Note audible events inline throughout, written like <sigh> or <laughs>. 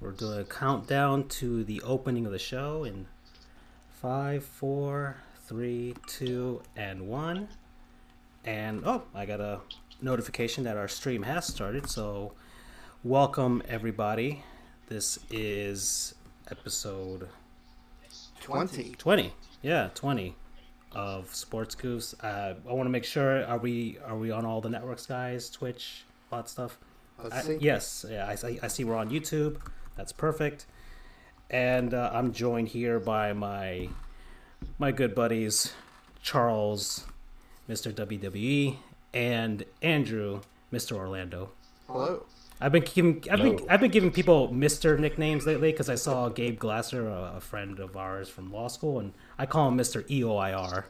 We're doing a countdown to the opening of the show in five, four, three, two, and one. And oh, I got a notification that our stream has started. So, welcome everybody. This is episode 20. 20. Yeah, 20 of Sports Goofs. Uh, I want to make sure are we are we on all the networks, guys? Twitch, that stuff. Let's I- see. yes, yeah, I- I see we're on YouTube. That's perfect. And uh, I'm joined here by my my good buddies Charles, Mr. WWE, and Andrew, Mr. Orlando. Hello. I've been giving I've been I've been giving people Mister nicknames lately because I saw Gabe Glasser, a, a friend of ours from law school, and I call him Mister EOIR.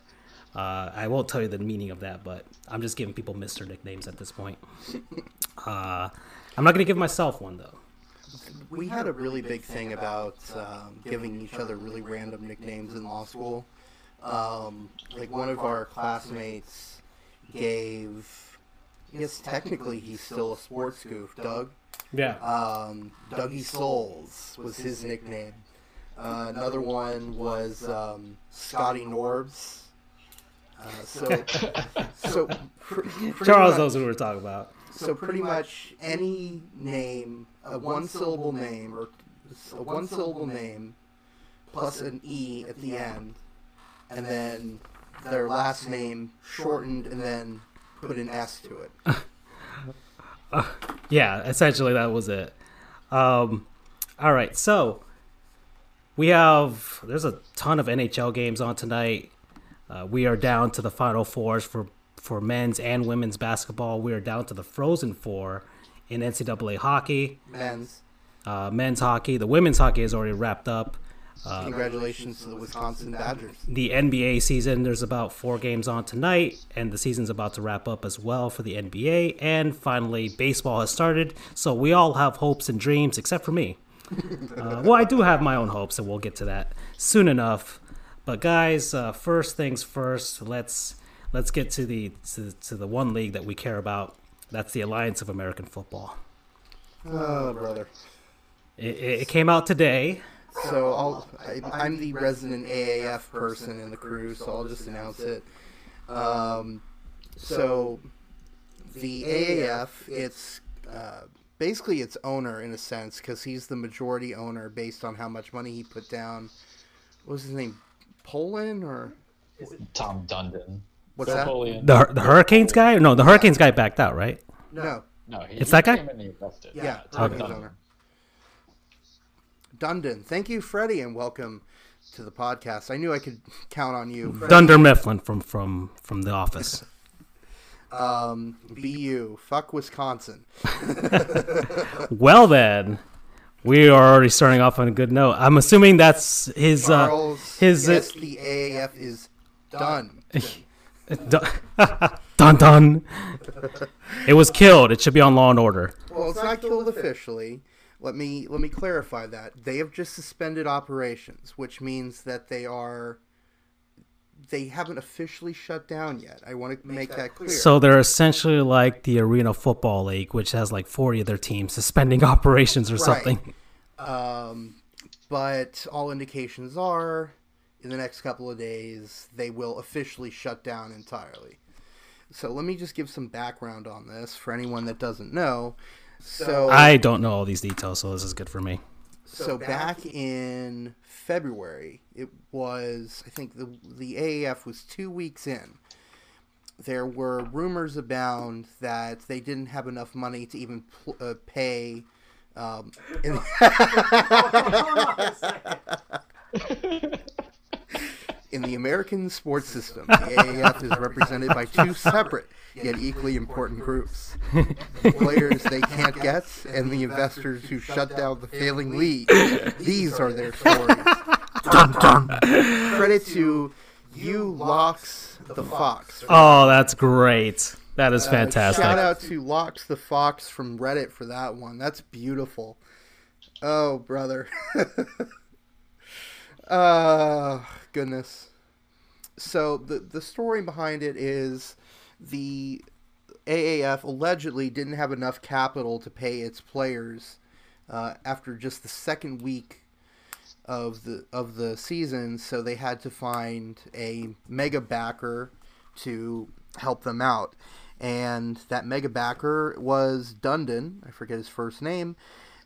Uh, I won't tell you the meaning of that, but I'm just giving people Mister nicknames at this point. Uh, I'm not gonna give myself one though. We had a really big thing about um, giving each other really random nicknames in law school. Um, like one of our classmates gave, I guess technically he's still a sports goof, Doug. Yeah. Um, Dougie Souls was his nickname. Uh, another one was um, Scotty Norbs. Uh, so, <laughs> so pr- Charles much- knows who we're talking about. So pretty much any name, a one syllable name or a one syllable name plus an E at the end, and then their last name shortened and then put an S to it. <laughs> Yeah, essentially that was it. Um, all right, so we have there's a ton of NHL games on tonight. Uh, we are down to the final fours for for men's and women's basketball. We are down to the Frozen Four in NCAA hockey, Men's. uh, men's hockey. The women's hockey is already wrapped up. Congratulations to the Wisconsin Badgers. the NBA season. There's about four games on tonight, and the season's about to wrap up as well for the NBA. And finally, baseball has started. So we all have hopes and dreams, except for me. <laughs> uh, well, I do have my own hopes, and we'll get to that soon enough. But guys, uh, first things first. Let's let's get to the to, to the one league that we care about. That's the Alliance of American Football. Oh, brother. It, it it came out today. So I'll, I, I'm the resident AAF person in the crew, so I'll just announce it. Um, so the AAF, it's uh, basically its owner in a sense because he's the majority owner based on how much money he put down. What was his name? Polian or Tom Dundon. What's that? Napoleon. The the Hurricanes guy? No, the Hurricanes guy backed out, right? No, No, he, It's he that guy? came in and invested. yeah, Tom Hurricanes Dundon. owner. Dundon. Thank you, Freddie, and welcome to the podcast. I knew I could count on you. Freddie. Dunder Mifflin from from from The Office. <laughs> Um, BU. Fuck Wisconsin. <laughs> Well then, we are already starting off on a good note. I'm assuming that's his uh, Charles, his uh, yes, the AAF is done. <laughs> dun <laughs> dun. dun. It was killed. It should be on Law and Order. well, it's not killed officially. Let me let me clarify that they have just suspended operations, which means that they are they haven't officially shut down yet. I want to make, that clear. So they're essentially like the Arena Football League, which has like 40 of their teams suspending <laughs> operations or something. Um, but all indications are in the next couple of days they will officially shut down entirely. So let me just give some background on this for anyone that doesn't know. So I don't know all these details, so this is good for me. So back in February, it was I think the the AAF was two weeks in. There were rumors abound that they didn't have enough money to even pl- uh, pay. Um, <laughs> in <laughs> In the American sports system, the AAF is represented by two separate yet equally important groups. The players they can't get and the investors who shut down the failing league. These are their stories. Dun, dun. Credit to you, Locks the Fox. Oh, that's great. That is uh, fantastic. Shout out to Locks the Fox from Reddit for that one. That's beautiful. Oh, brother. <laughs> uh, goodness. So the the story behind it is the AAF allegedly didn't have enough capital to pay its players uh, after just the second week of the of the season, so they had to find a mega backer to help them out. And that mega backer was Dundon. I forget his first name.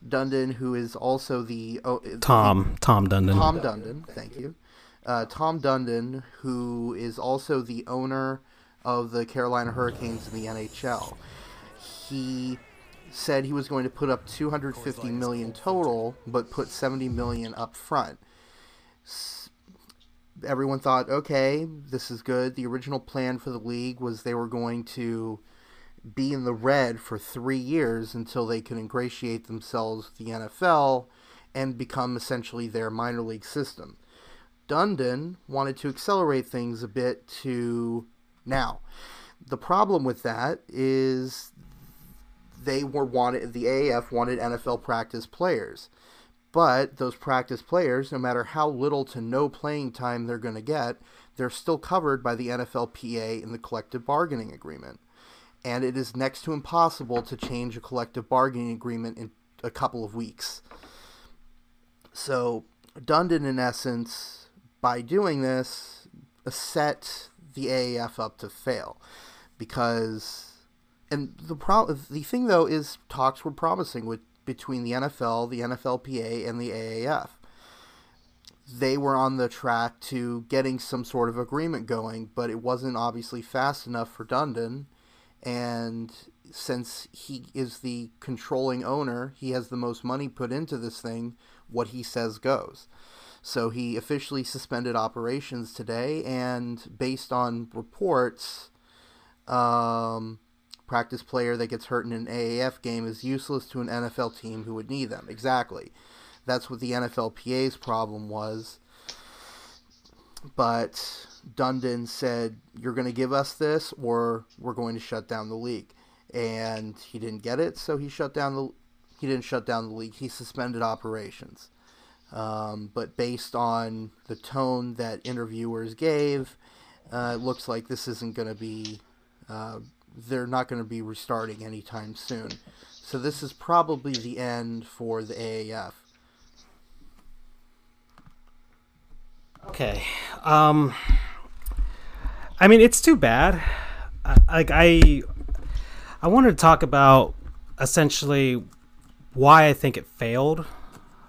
Dundon, who is also the oh, Tom Tom Dundon. Tom Dundon, thank you. Uh, Tom Dundon, who is also the owner of the Carolina Hurricanes in the NHL. He said he was going to put up 250 million total, but put 70 million up front. Everyone thought, okay, this is good. The original plan for the league was they were going to be in the red for three years until they can ingratiate themselves with the NFL and become essentially their minor league system. Dundon wanted to accelerate things a bit to now. The problem with that is they were wanted the AAF wanted NFL practice players. But those practice players, no matter how little to no playing time they're going to get, they're still covered by the NFLPA in the collective bargaining agreement. And it is next to impossible to change a collective bargaining agreement in a couple of weeks. So, Dundon, in essence, by doing this, set the AAF up to fail because and the pro- the thing though is talks were promising with between the NFL, the NFLPA, and the AAF. They were on the track to getting some sort of agreement going, but it wasn't obviously fast enough for Dundon. And since he is the controlling owner, he has the most money put into this thing. What he says goes. So he officially suspended operations today, and based on reports, um, practice player that gets hurt in an AAF game is useless to an NFL team who would need them. Exactly. That's what the NFLPA's problem was. But Dundon said, You're going to give us this, or we're going to shut down the league. And he didn't get it, so he shut down the. He didn't shut down the league. He suspended operations. Um, but based on the tone that interviewers gave, uh, it looks like this isn't going to be uh, they're not going to be restarting anytime soon. So this is probably the end for the AAF. Okay. Um I mean, it's too bad. Like I I wanted to talk about essentially why I think it failed.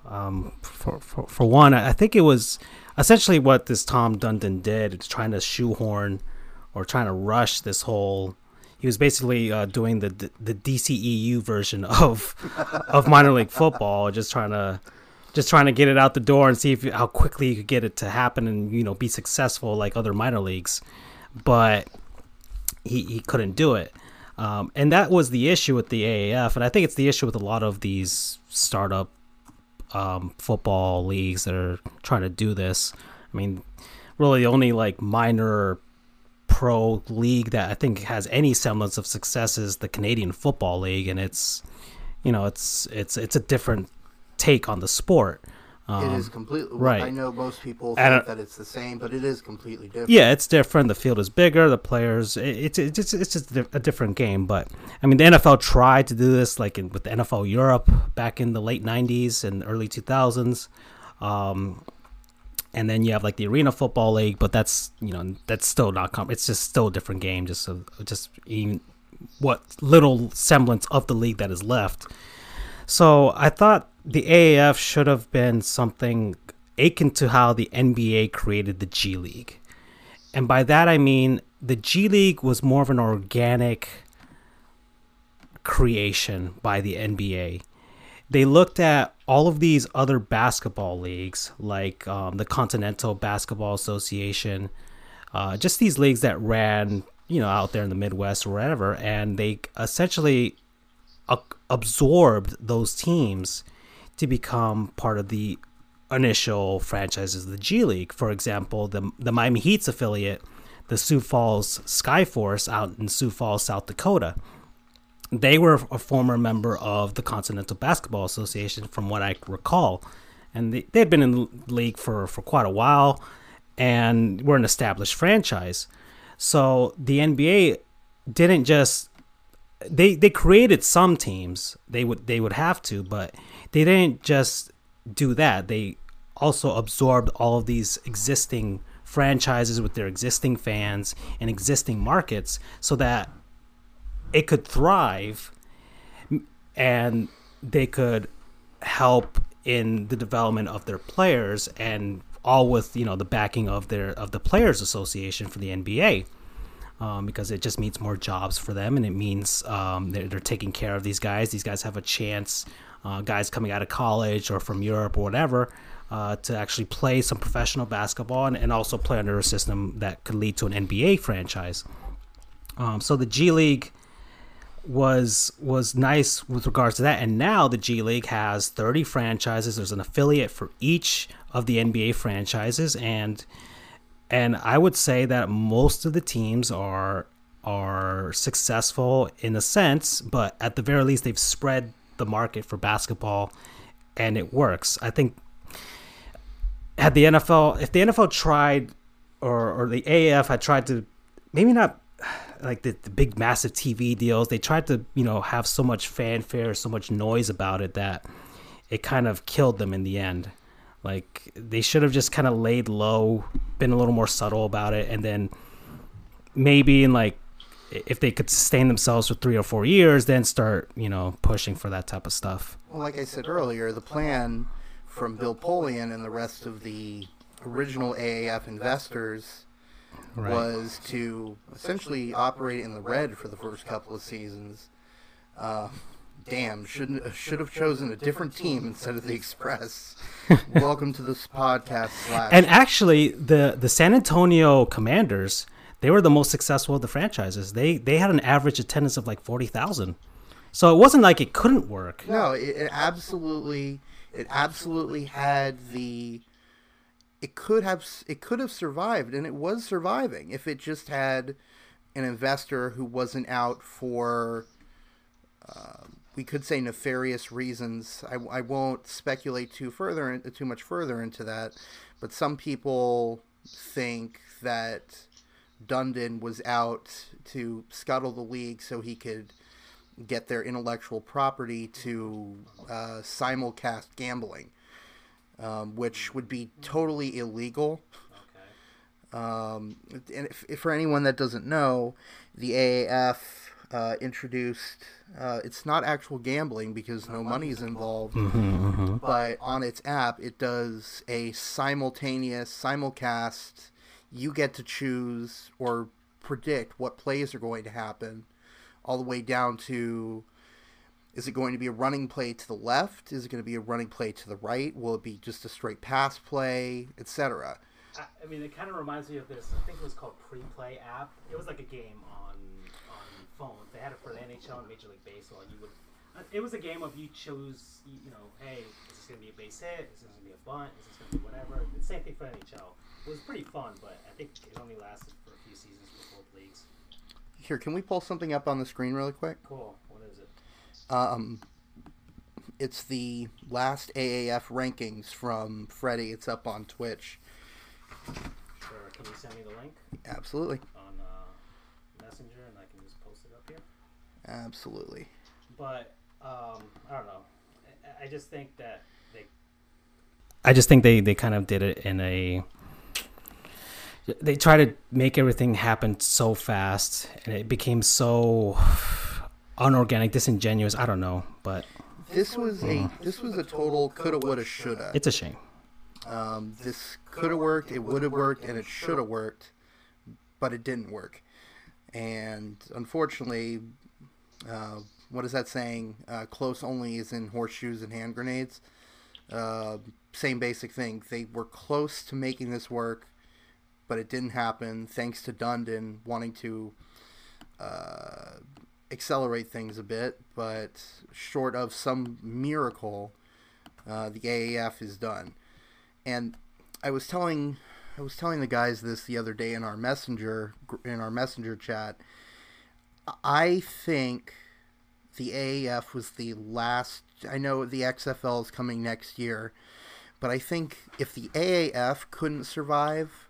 Um, for, for, for one, I think it was essentially what this Tom Dundon did. It's trying to shoehorn or trying to rush this whole he was basically uh, doing the, the DCEU version <laughs> of of minor league football, just trying to just trying to get it out the door and see if how quickly you could get it to happen and you know be successful like other minor leagues, but he he couldn't do it. Um, and that was the issue with the AAF, and I think it's the issue with a lot of these startup um, football leagues that are trying to do this. I mean, really, the only like minor pro league that I think has any semblance of success is the Canadian Football League, and it's you know it's it's it's a different take on the sport. Um, it is completely right. I know most people think and, that it's the same, but it is completely different. Yeah, it's different. The field is bigger. The players, it, it's it's it's just a different game. But I mean, the NFL tried to do this, like in, with the NFL Europe back in the late '90s and early 2000s. Um, and then you have like the arena football league but that's you know that's still not com- it's just still a different game just so just even what little semblance of the league that is left so i thought the aaf should have been something akin to how the nba created the g league. And by that i mean the g league was more of an organic creation by the nba they looked at all of these other basketball leagues, like um, the Continental Basketball Association, uh, just these leagues that ran, you know, out there in the Midwest or wherever, and they essentially absorbed those teams to become part of the initial franchises of the G League. For example, the the Miami Heat's affiliate, the Sioux Falls Skyforce out in Sioux Falls, South Dakota they were a former member of the Continental Basketball Association, from what I recall, and they, they had been in the league for, for quite a while, and were an established franchise. So the NBA didn't just they they created some teams. They would they would have to, but they didn't just do that. They also absorbed all of these existing franchises with their existing fans and existing markets so that it could thrive and they could help in the development of their players and all with you know the backing of their of the players association for the NBA um, because it just means more jobs for them and it means um, they're, they're, taking care of these guys these guys have a chance uh, guys coming out of college or from Europe or whatever uh, to actually play some professional basketball and, and, also play under a system that could lead to an NBA franchise um, so the G League was was nice with regards to that. And now the G League has 30 franchises. There's an affiliate for each of the NBA franchises, and and I would say that most of the teams are are successful in a sense, but at the very least they've spread the market for basketball, and it works. I think had the NFL, if the NFL tried, or or the AAF had tried to, maybe not <sighs> like the, the big massive TV deals. They tried to, you know, have so much fanfare, so much noise about it that it kind of killed them in the end. Like they should have just kind of laid low, been a little more subtle about it, and then maybe in like if they could sustain themselves for three or four years, then start, you know, pushing for that type of stuff. Well, like I said earlier, the plan from Bill Polian and the rest of the original AAF investors right. was to essentially operate in the red for the first couple of seasons. Uh, damn, shouldn't should have chosen a different team instead of the Express. <laughs> Welcome to this podcast. Slash. And actually, the the San Antonio Commanders they were the most successful of the franchises. They they had an average attendance of like forty thousand. So it wasn't like it couldn't work. No, it, it absolutely it absolutely had the it could have it could have survived and it was surviving if it just had an investor who wasn't out for uh, we could say nefarious reasons I, I won't speculate too further too much further into that but some people think that Dundon was out to scuttle the league so he could get their intellectual property to uh, simulcast gambling um, which would be totally illegal. Um, and if, if for anyone that doesn't know, the AAF uh, introduced uh, it's not actual gambling because no money is involved, mm-hmm, mm-hmm. but on its app it does a simultaneous simulcast. You get to choose or predict what plays are going to happen, all the way down to is it going to be a running play to the left? Is it going to be a running play to the right? Will it be just a straight pass play, etc.? I mean, it kind of reminds me of this. I think it was called Pre-Play app. It was like a game on on phones. They had it for the NHL and Major League Baseball. You would. It was a game of you choose. You know, hey, is this going to be a base hit? Is this going to be a bunt? Is this going to be whatever? The same thing for NHL. It was pretty fun, but I think it only lasted for a few seasons for both leagues. Here, can we pull something up on the screen really quick? Cool. What is it? Um, it's the last AAF rankings from Freddie. It's up on Twitch. Sure. Can you send me the link? Absolutely. On uh, Messenger, and I can just post it up here. Absolutely. But um, I don't know. I, I just think that they. I just think they they kind of did it in a they try to make everything happen so fast and it became so unorganic, disingenuous. I don't know, but this was a this was a total coulda, woulda, shoulda. It's a shame. Um, this could have worked, it would have worked, and it should have worked, but it didn't work. And unfortunately, uh, what is that saying? Uh, close only is in horseshoes and hand grenades. Uh, same basic thing. They were close to making this work, but it didn't happen. Thanks to Dundon wanting to uh, accelerate things a bit, but short of some miracle, uh, the AAF is done. And I was telling I was telling the guys this the other day in our messenger in our messenger chat. I think the AAF was the last. I know the XFL is coming next year, but I think if the AAF couldn't survive,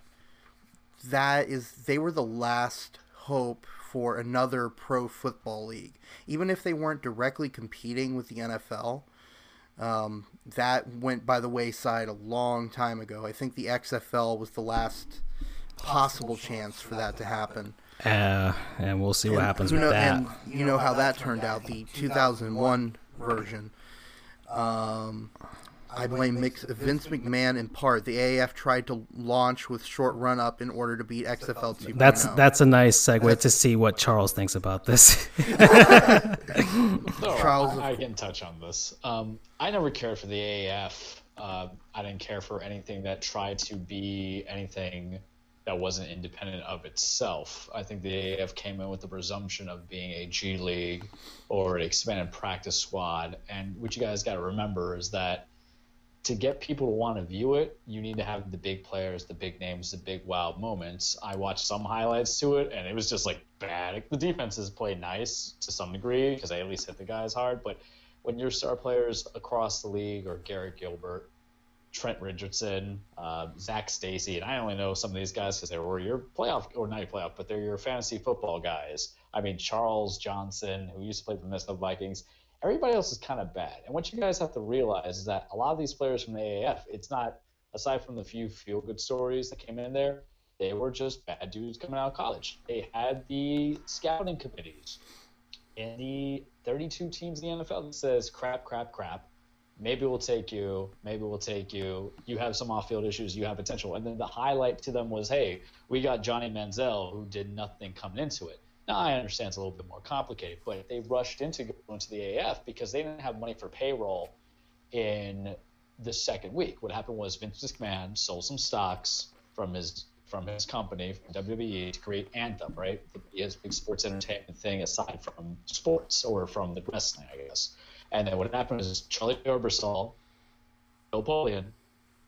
that is they were the last hope for another pro football league, even if they weren't directly competing with the NFL. Um, that went by the wayside a long time ago. I think the XFL was the last possible chance for that to happen. Uh, and we'll see what And happens who with know- that. And you know how that turned out, the 2001 version. Um, I blame Mix, Vince McMahon in part. The AAF tried to launch with short run up in order to beat XFL 2.0. That's that's a nice segue to see what Charles thinks about this. <laughs> No, Charles, I, I can touch on this. Um, I never cared for the AAF. Uh, I didn't care for anything that tried to be anything that wasn't independent of itself. I think the AAF came in with the presumption of being a G League or an expanded practice squad. And what you guys got to remember is that to get people to want to view it, you need to have the big players, the big names, the big wow moments. I watched some highlights to it, and it was just like bad. The defenses played nice to some degree because they at least hit the guys hard. But when your star players across the league or Garrett Gilbert, Trent Richardson, uh, Zach Stacy, and I only know some of these guys because they were your playoff or not your playoff, but they're your fantasy football guys. I mean Charles Johnson, who used to play for the Minnesota Vikings. Everybody else is kind of bad. And what you guys have to realize is that a lot of these players from the AAF, it's not aside from the few feel good stories that came in there, they were just bad dudes coming out of college. They had the scouting committees in the 32 teams in the NFL that says crap, crap, crap. Maybe we'll take you. Maybe we'll take you. You have some off-field issues. You have potential. And then the highlight to them was, hey, we got Johnny Manziel who did nothing coming into it. Now I understand it's a little bit more complicated, but they rushed into going to the AF because they didn't have money for payroll in the second week. What happened was Vince McMahon sold some stocks from his from his company from WWE to create Anthem, right? His big sports entertainment thing aside from sports or from the wrestling, I guess. And then what happened is Charlie Ebersol, Bill Polian,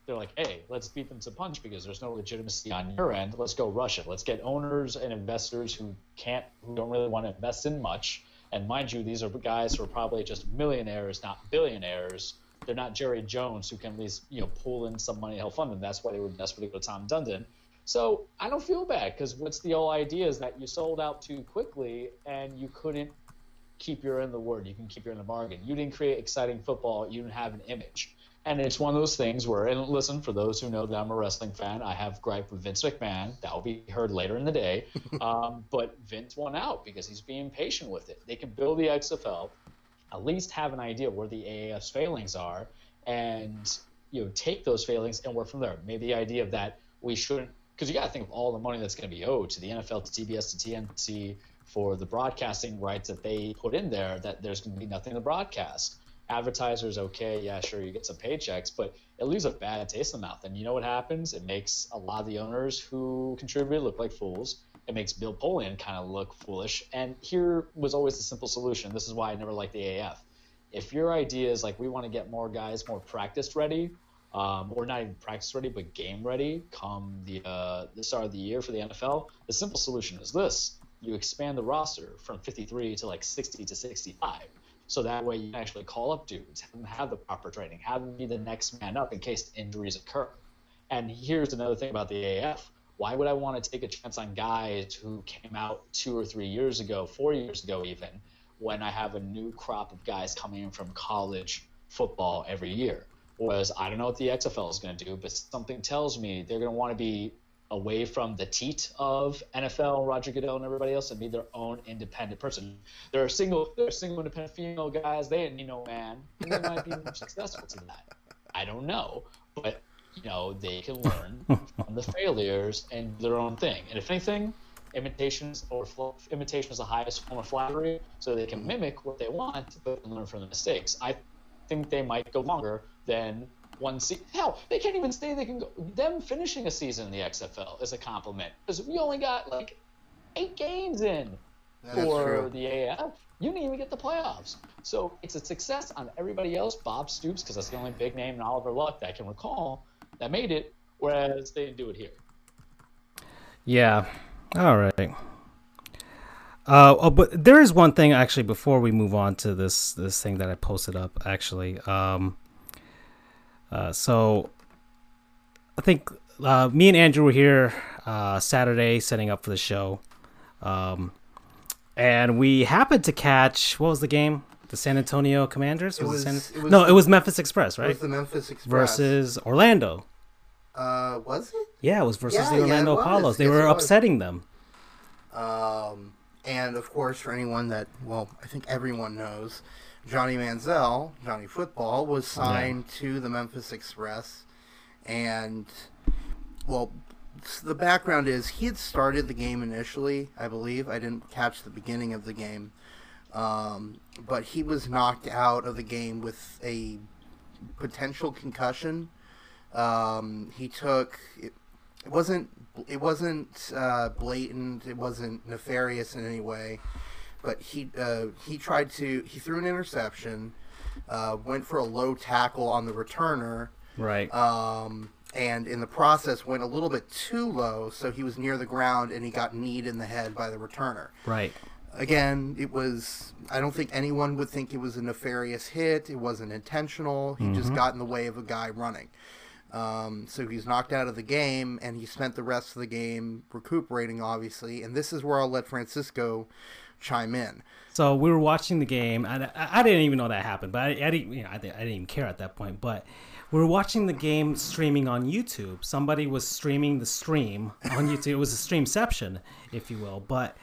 they're like, hey, let's beat them to punch because there's no legitimacy on your end. Let's go rush it. Let's get owners and investors who can't, who don't really want to invest in much. And mind you, these are guys who are probably just millionaires, not billionaires. They're not Jerry Jones who can at least, you know, pull in some money to help fund them. That's why they were desperate to go to Tom Dundon. So I don't feel bad because what's the whole idea is that you sold out too quickly and you couldn't keep your end of the word. You can keep your end of the bargain. You didn't create exciting football. You didn't have an image. And it's one of those things where, and listen, for those who know that I'm a wrestling fan, I have gripe with Vince McMahon. That will be heard later in the day. <laughs> um, but Vince won out because he's being patient with it. They can build the XFL, at least have an idea where the AAF's failings are, and you know take those failings and work from there. Maybe the idea of that we shouldn't, because you got to think of all the money that's going to be owed to the NFL, to TBS, to TNT for the broadcasting rights that they put in there. That there's going to be nothing to broadcast. Advertisers okay yeah sure you get some paychecks but it leaves a bad taste in the mouth. And you know what happens? It makes a lot of the owners who contribute look like fools. It makes bill polian kind of look foolish. And here was always the simple solution. This is why i never liked the af if your idea is like we want to get more guys more practice ready um, or not even practice ready but game ready come the uh, the start of the year for the nfl the simple solution is this you expand the roster from 53 to like 60 to 65 so that way you can actually call up dudes, have them have the proper training, have them be the next man up in case injuries occur. And here's another thing about the AF. Why would I want to take a chance on guys who came out two or three years ago, four years ago even, when I have a new crop of guys coming in from college football every year? Whereas I don't know what the XFL is going to do, but something tells me they're going to want to be away from the teat of NFL, Roger Goodell, and everybody else, and be their own independent person. There are single, there are single independent female guys. They didn't need no man, and they might be more <laughs> successful to that. I don't know, but you know they can learn from the failures and their own thing. And if anything, imitations or imitation is the highest form of flattery, so they can mimic what they want, but learn from the mistakes. I think they might go longer than one season. Hell, they can't even say they can go. Them finishing a season in the XFL is a compliment because we only got like eight games in That's for true. the AF. You didn't even get the playoffs. So it's a success on everybody else. Bob Stoops, because that's the only big name, and Oliver Luck that I can recall that made it, whereas they didn't do it here. Yeah. All right. Uh, oh, but there is one thing actually before we move on to this this thing that I posted up actually. Um, uh, so I think uh, me and Andrew were here uh, Saturday setting up for the show, um, and we happened to catch what was the game? The San Antonio Commanders? It it was- San... it was no, it was Memphis Express, right? It was the Memphis Express Versus Orlando. Uh, was it? Yeah, it was versus Yeah, the Orlando was. Apollos. They Yes, were upsetting them. Um, and of course, for anyone that, well, I think everyone knows, Johnny Manziel, Johnny Football, was signed to the Memphis Express. And, well, the background is he had started the game initially, I believe. I didn't catch the beginning of the game. Um, but he was knocked out of the game with a potential concussion. Um, he took it, it wasn't it wasn't uh, blatant. It wasn't nefarious in any way. But he uh, he tried to he threw an interception, uh, went for a low tackle on the returner, Right. um, and in the process went a little bit too low, so he was near the ground and he got kneed in the head by the returner right. again, it was. I don't think anyone would think it was a nefarious hit. It wasn't intentional. He just got in the way of a guy running. Um, so he's knocked out of the game, and he spent the rest of the game recuperating, obviously. And this is where I'll let Francisco chime in. So we were watching the game, and I, I didn't even know that happened, but I, I didn't, you know, I, didn't, I didn't even care at that point. But we were watching the game streaming on YouTube. Somebody was streaming the stream on <laughs> YouTube. It was a streamception, if you will. But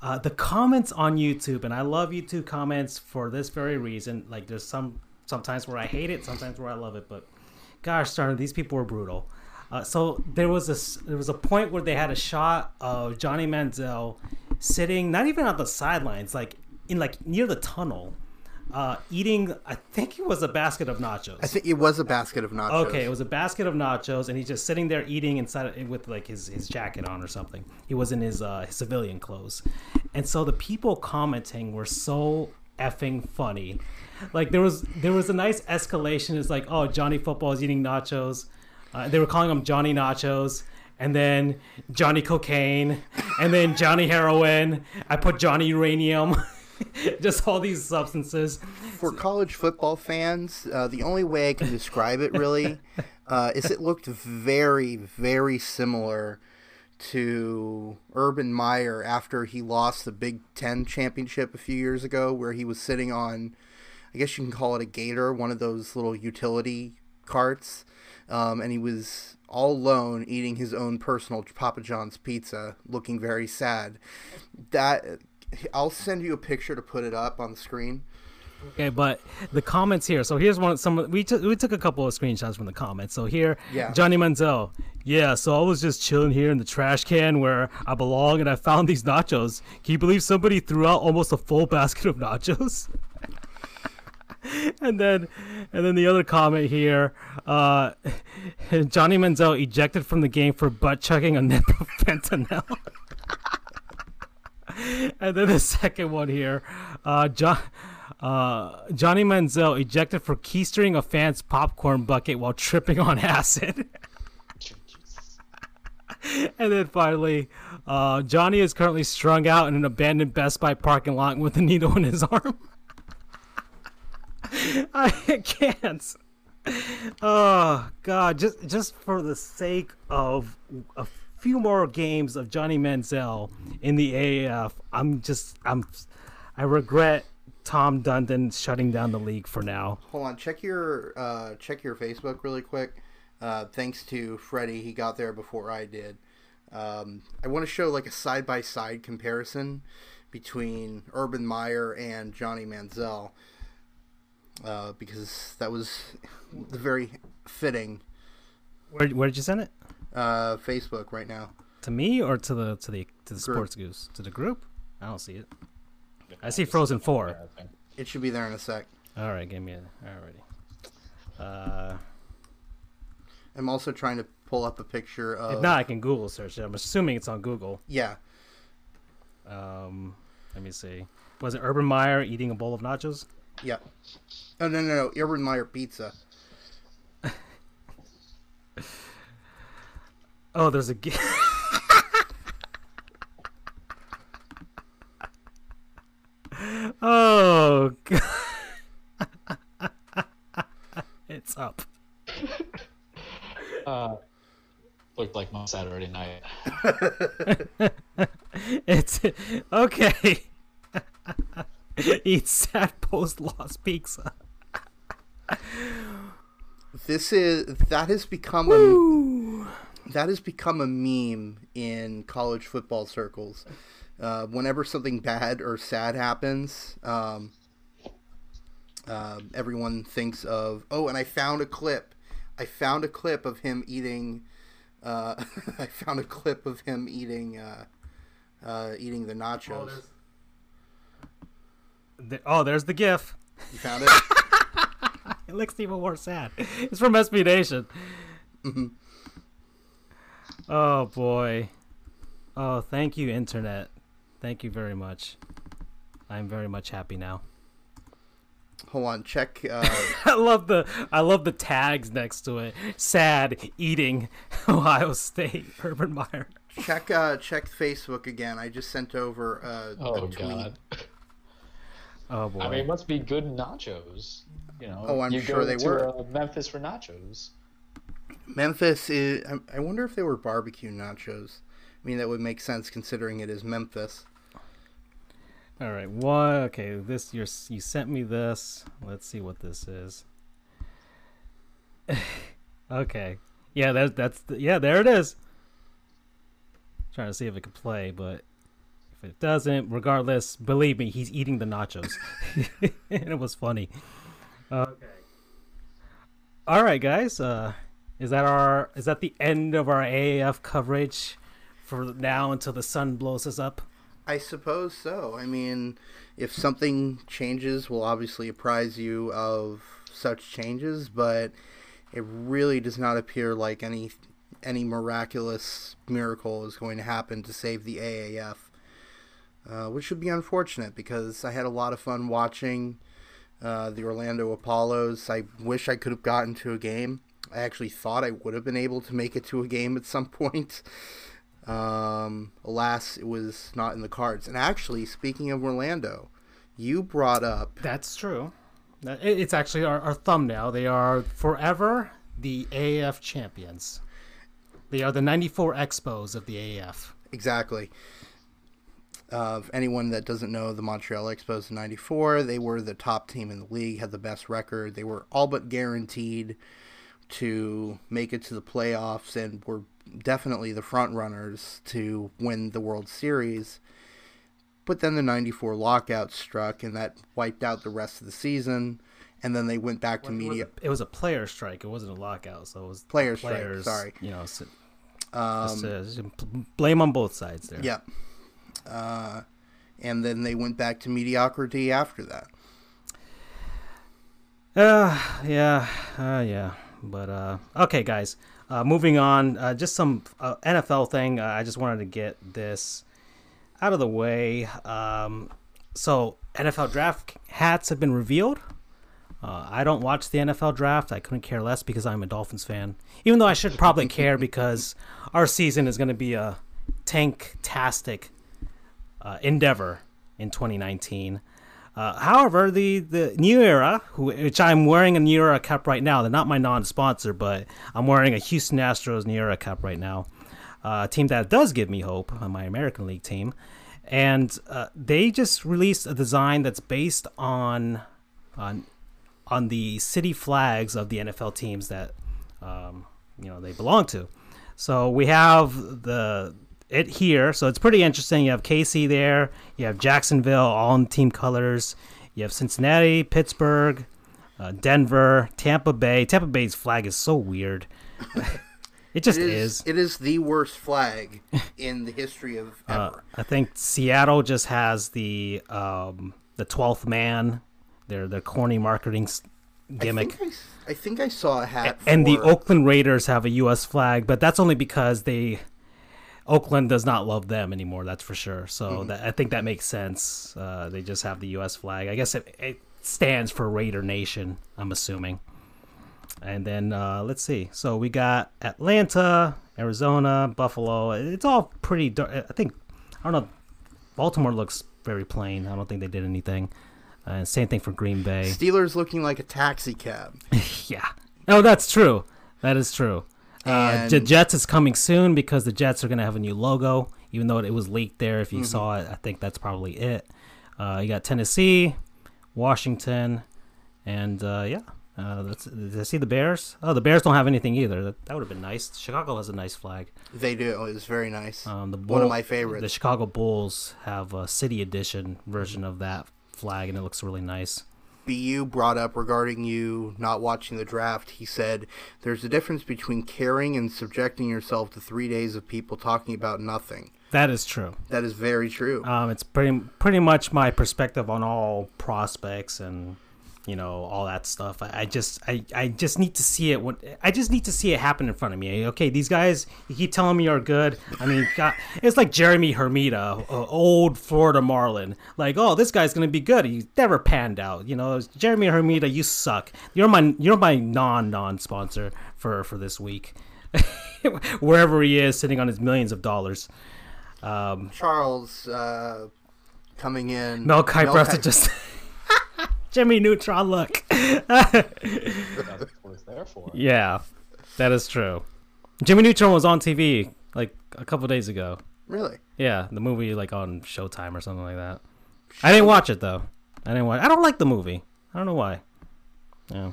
uh, the comments on YouTube, and I love YouTube comments for this very reason. Like, there's some sometimes where I hate it, sometimes where I love it. But gosh darn, these people were brutal. Uh, so there was a there was a point where they had a shot of Johnny Manziel sitting not even on the sidelines, like in like near the tunnel, uh, eating. I think it was a basket of nachos. I think it was a basket of nachos. Okay, it was a basket of nachos, and he's just sitting there eating inside of, with like his, his jacket on or something. He was in his uh, his civilian clothes, and so the people commenting were so effing funny. Like there was there was a nice escalation. It's like, oh, Johnny Football is eating nachos. Uh, they were calling him Johnny Nachos. And then Johnny Cocaine, and then Johnny Heroin. I put Johnny Uranium, <laughs> just all these substances. For college football fans, uh, the only way I can describe it really <laughs> uh, is it looked very, very similar to Urban Meyer after he lost the Big Ten championship a few years ago, where he was sitting on, I guess you can call it a gator, one of those little utility carts, um, and he was all alone eating his own personal Papa John's pizza, looking very sad. That I'll send you a picture to put it up on the screen. Okay, but the comments here. So here's one. Of some we took we took a couple of screenshots from the comments. So here, Yeah. Johnny Manziel. Yeah, so I was just chilling here in the trash can where I belong, and I found these nachos. Can you believe somebody threw out almost a full <laughs> basket of nachos? <laughs> and then, and then the other comment here. Uh, <laughs> Johnny Manziel ejected from the game for butt chugging a nip of <laughs> fentanyl. and then the second one here, uh, John, uh, Johnny Manziel ejected for keystering a fan's popcorn bucket while tripping on acid. and then finally, uh, Johnny is currently strung out in an abandoned Best Buy parking lot with a needle in his arm. <laughs> I can't. Oh God! Just just for the sake of a few more games of Johnny Manziel in the AAF, I'm just I'm I regret Tom Dundon shutting down the league for now. Hold on, check your uh, check your Facebook really quick. Uh, thanks to Freddie, he got there before I did. Um, I want to show like a side by side comparison between Urban Meyer and Johnny Manziel uh, because that was the very fitting. Where where did you send it? Uh, Facebook right now. To me or to the to the to the Group. Sports Goofs to the group? I don't see it. I see Frozen Four. It should be there in a sec. All right, give me it. Alrighty. Uh, I'm also trying to pull up a picture of. if not, I can Google search it. I'm assuming it's on Google. Yeah, Um, let me see. Was it Urban Meyer eating a bowl of nachos? yeah. Oh no no no! Urban Meyer pizza. <laughs> Oh, there's a. gi- <laughs> oh, God. <laughs> it's up. Uh, looked like my Saturday night. It's okay. Eat sad post loss pizza. This is that has become a that has become a meme in college football circles. Uh, whenever something bad or sad happens, um, uh, everyone thinks of oh, and I found a clip. I found a clip of him eating. Uh, <laughs> I found a clip of him eating uh, uh, eating the nachos. The- oh, there's the GIF. You found it? <laughs> It looks even more sad. <laughs> It's from SB Nation. oh boy. Oh, thank you, internet. Thank you very much. I'm very much happy now. Hold on, check. Uh, <laughs> I love the I love the tags next to it. Sad eating <laughs> Ohio State Urban Meyer. check uh, check Facebook again. I just sent over uh, Oh a tweet. god. Oh boy. I mean, it must be good nachos. You know. Oh, I'm you sure go they to, were. Uh, Memphis for nachos. Memphis is. I- I wonder if they were barbecue nachos. I mean, that would make sense considering it is Memphis. All right. Why? Okay. This you you sent me this. Let's see what this is. <laughs> okay. Yeah. That, that's the, yeah. There it is. Trying to see if it can play, but if it doesn't, regardless, believe me, he's eating the nachos, <laughs> and it was funny. Okay. All right, guys. Uh, is that our? Is that the end of our AAF coverage for now until the sun blows us up? I suppose so. I mean, if something changes, we'll obviously apprise you of such changes, but it really does not appear like any any miraculous miracle is going to happen to save the AAF, uh, which would be unfortunate because I had a lot of fun watching uh, the Orlando Apollos. I wish I could have gotten to a game. I actually thought I would have been able to make it to a game at some <laughs> point. Um, alas, it was not in the cards. And actually, speaking of Orlando, you brought up That's true. It's actually our, our thumbnail. They are forever the AAF champions. They are the 94 Expos of the AAF. exactly. If anyone that doesn't know the Montreal Expos in '94, they were the top team in the league, had the best record. They were all but guaranteed to make it to the playoffs, and were definitely the front runners to win the World Series. But then the '94 lockout struck, and that wiped out the rest of the season. And then they went back to media. it was a player strike. It wasn't a lockout. So it was Player strike, sorry. You know, so, Um, uh, blame on both sides there. Yeah. Uh, and then they went back to mediocrity after that. Uh, yeah, uh, yeah. But uh, okay, guys. Uh, moving on. Uh, just some uh, NFL thing. Uh, I just wanted to get this out of the way. Um, so NFL draft hats have been revealed. Uh, I don't watch the NFL draft. I couldn't care less because I'm a Dolphins fan. Even though I should probably care <laughs> because our season is going to be a tank-tastic uh, endeavor in 2019. Uh, however, the, the New Era, who, which I'm wearing a New Era cap right now, they're not my non-sponsor, but I'm wearing a Houston Astros New Era cap right now, uh, a team that does give me hope, uh, my American League team, and uh, they just released a design that's based on on on the city flags of the NFL teams that um, you know they belong to. So we have the it here. So it's pretty interesting. You have KC there. You have Jacksonville, all in team colors. You have Cincinnati, Pittsburgh, uh, Denver, Tampa Bay. Tampa Bay's flag is so weird. <laughs> it just It is. is, it is the worst flag <laughs> in the history of Uh, ever. I think Seattle just has the um, the twelfth man. Their their corny marketing gimmick. I think I, I think I saw a hat. and the Oakland Raiders have a U.S. flag, but that's only because they Oakland does not love them anymore. That's for sure. So Mm-hmm. that, I think that makes sense. Uh, they just have the U.S. flag. I guess it, it stands for Raider Nation. I'm assuming. And then uh, let's see. So we got Atlanta, Arizona, Buffalo. It's all pretty. dar- I think I don't know. Baltimore looks very plain. I don't think they did anything. Uh, same thing for Green Bay. Steelers looking like a taxi cab. <laughs> Yeah. Oh, that's true. That is true. Uh, the Jets is coming soon because the Jets are going to have a new logo. Even though it was leaked there, if you saw it, I think that's probably it. Uh, you got Tennessee, Washington, and uh, yeah. Uh, that's, did I see the Bears? Oh, the Bears don't have anything either. That, that would have been nice. Chicago has a nice flag. They do. It's very nice. Um, the One of my favorites. The Chicago Bulls have a city edition version of that flag, and it looks really nice. BU brought up regarding you not watching the draft. He said, There's a difference between caring and subjecting yourself to three days of people talking about nothing. That is true. That is very true. Um, it's pretty pretty much my perspective on all prospects and you know all that stuff. I, I just I, I just need to see it when I just need to see it happen in front of me. Okay, these guys you keep telling me are good. I mean, <laughs> God, it's like Jeremy Hermida, uh, old Florida Marlin. Like, oh, this guy's gonna be good. He never panned out. You know, Jeremy Hermida, you suck. You're my you're my non non sponsor for for this week. <laughs> Wherever he is, sitting on his millions of dollars. Um, Charles uh, coming in. Mel Kiper to Kiper- just <laughs> Jimmy Neutron look. That's what it's there for. yeah, that is true. Jimmy Neutron was on TV like a couple days ago. Really? Yeah, the movie like on Showtime or something like that. I didn't watch it though. I didn't watch. I don't like the movie. I don't know why. Yeah.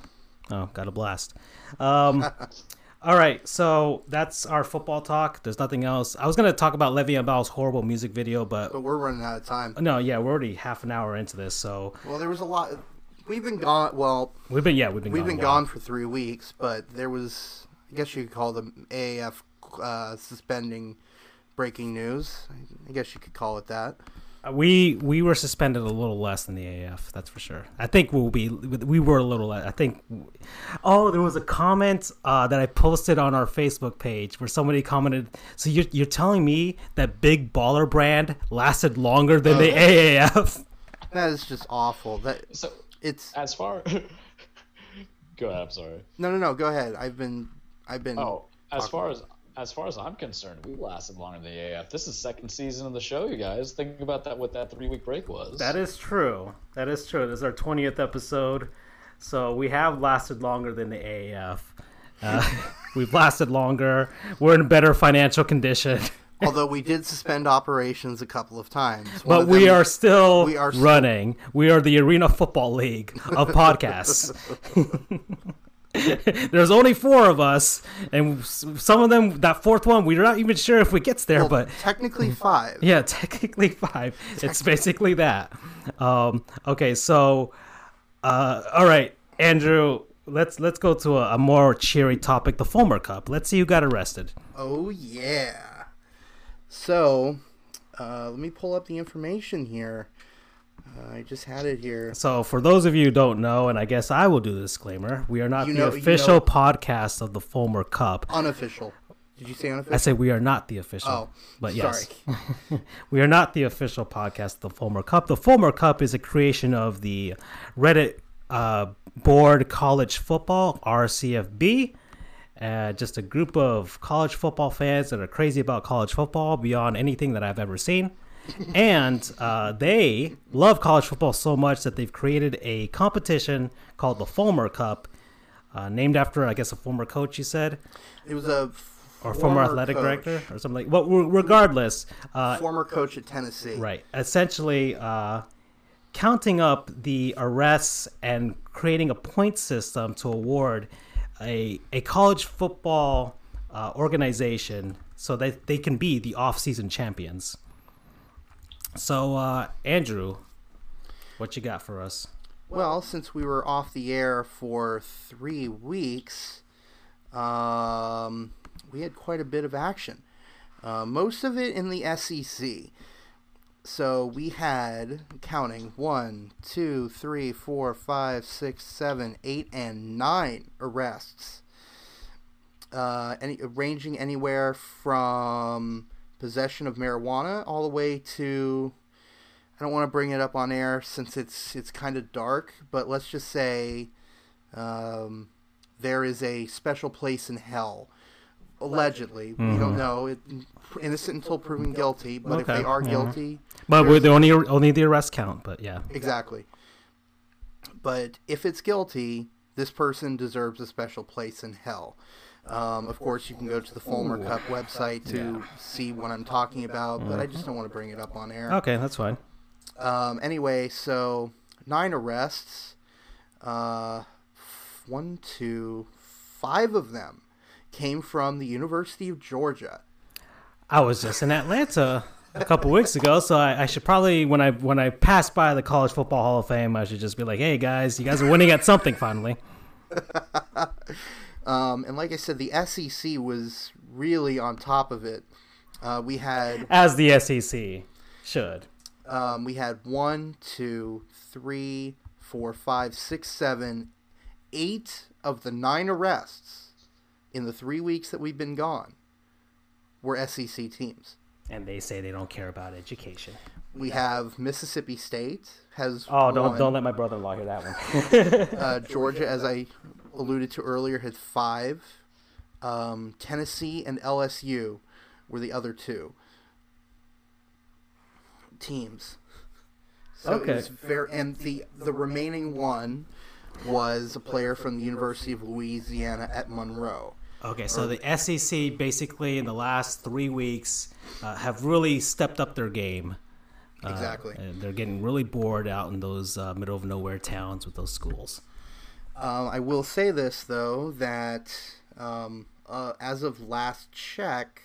Oh, got a blast. Um, <laughs> all right, so that's our football talk. There's nothing else. I was gonna talk about Le'Veon Bell's horrible music video, but But we're running out of time. no, yeah, we're already half an hour into this, so Well, there was a lot. We've been gone. Well, we've been yeah, we've been we've gone been gone for three weeks, but there was, I guess you could call them AAF uh, suspending breaking news. I guess you could call it that. Uh, We we were suspended a little less than the AF. That's for sure. I think we'll be. We were a little. less. I think. Oh, there was a comment uh, that I posted on our Facebook page where somebody commented. So you're you're telling me that Big Baller Brand lasted longer than the AAF? That is just awful. That So it's as far <laughs> go ahead, I'm sorry. no, no, no. Go ahead. I've been, I've been. Oh, as Talk far as as far as I'm concerned, we lasted longer than the AF. This is second season of the show, you guys. Think about that. What that three week break was. That is true. That is true. This is our twentieth episode, so we have lasted longer than the AF. Uh, <laughs> we've lasted longer. We're in better financial condition. <laughs> Although we did suspend operations a couple of times. One But of we are still we are still- running. We are the Arena Football League of podcasts. <laughs> <laughs> There's only four of us, and some of them, that fourth one, we're not even sure if we gets there. well, but technically five. yeah, <laughs> technically five. It's basically that. Um, okay, so uh, all right, Andrew, let's let's go to a, a more cheery topic, the Fulmer Cup. Let's see who got arrested. Oh yeah. So, uh, let me pull up the information here. Uh, I just had it here. So, for those of you who don't know, and I guess I will do the disclaimer, we are not You the know- you official know- podcast of the Fulmer Cup. Unofficial. Did you say unofficial? I say we are not the official. Oh, but sorry. yes, <laughs> we are not the official podcast of the Fulmer Cup. The Fulmer Cup is a creation of the Reddit uh, board college football RCFB. Uh, just a group of college football fans that are crazy about college football beyond anything that I've ever seen. And uh, they love college football so much that they've created a competition called the Fulmer Cup, uh, named after, I guess, a former coach, you said, It was a or former, athletic coach. director, or something like Well, regardless, uh, former coach at Tennessee. Right. Essentially, uh, counting up the arrests and creating a point system to award a, a college football uh, organization so that they can be the off-season champions. So, uh, Andrew, what you got for us? Well, since we were off the air for three weeks, um, we had quite a bit of action. Uh, most of it in the SEC. So we had counting one, two, three, four, five, six, seven, eight, and nine arrests. Uh, any ranging anywhere from possession of marijuana all the way to I don't want to bring it up on air since it's it's kind of dark, but let's just say um, there is a special place in hell. Allegedly, we don't know. It, innocent until proven guilty, but if they are yeah. guilty, But we're the only only the arrest count. But yeah, exactly. But if it's guilty, this person deserves a special place in hell. Um, of course, you can go to the Fulmer Cup website to see what I'm talking about, but I just don't want to bring it up on air. okay, that's fine. Um, anyway, so nine arrests. Uh, one, two, five of them came from the University of Georgia. I was just in Atlanta a couple weeks ago, so I, I, should probably when I when I pass by the College Football Hall of Fame, I should just be like, "Hey guys, you guys are winning at something finally." <laughs> um, and like I said, the SEC was really on top of it. Uh, we had as the SEC should. Um, we had one, two, three, four, five, six, seven, eight of the nine arrests in the three weeks that we've been gone were SEC teams. And they say they don't care about education. We have Mississippi State has. Oh, don't don't let my brother-in-law hear that one. <laughs> uh, Georgia, as I alluded to earlier, had five. Um, Tennessee and LSU were the other two teams. So okay. Very, and the the remaining one was a player from the University of Louisiana at Monroe. Okay, so the SEC basically in the last three weeks uh, have really stepped up their game. Uh, exactly. they're getting really bored out in those uh, middle of nowhere towns with those schools. Um, I will say this though that um, uh, as of last check,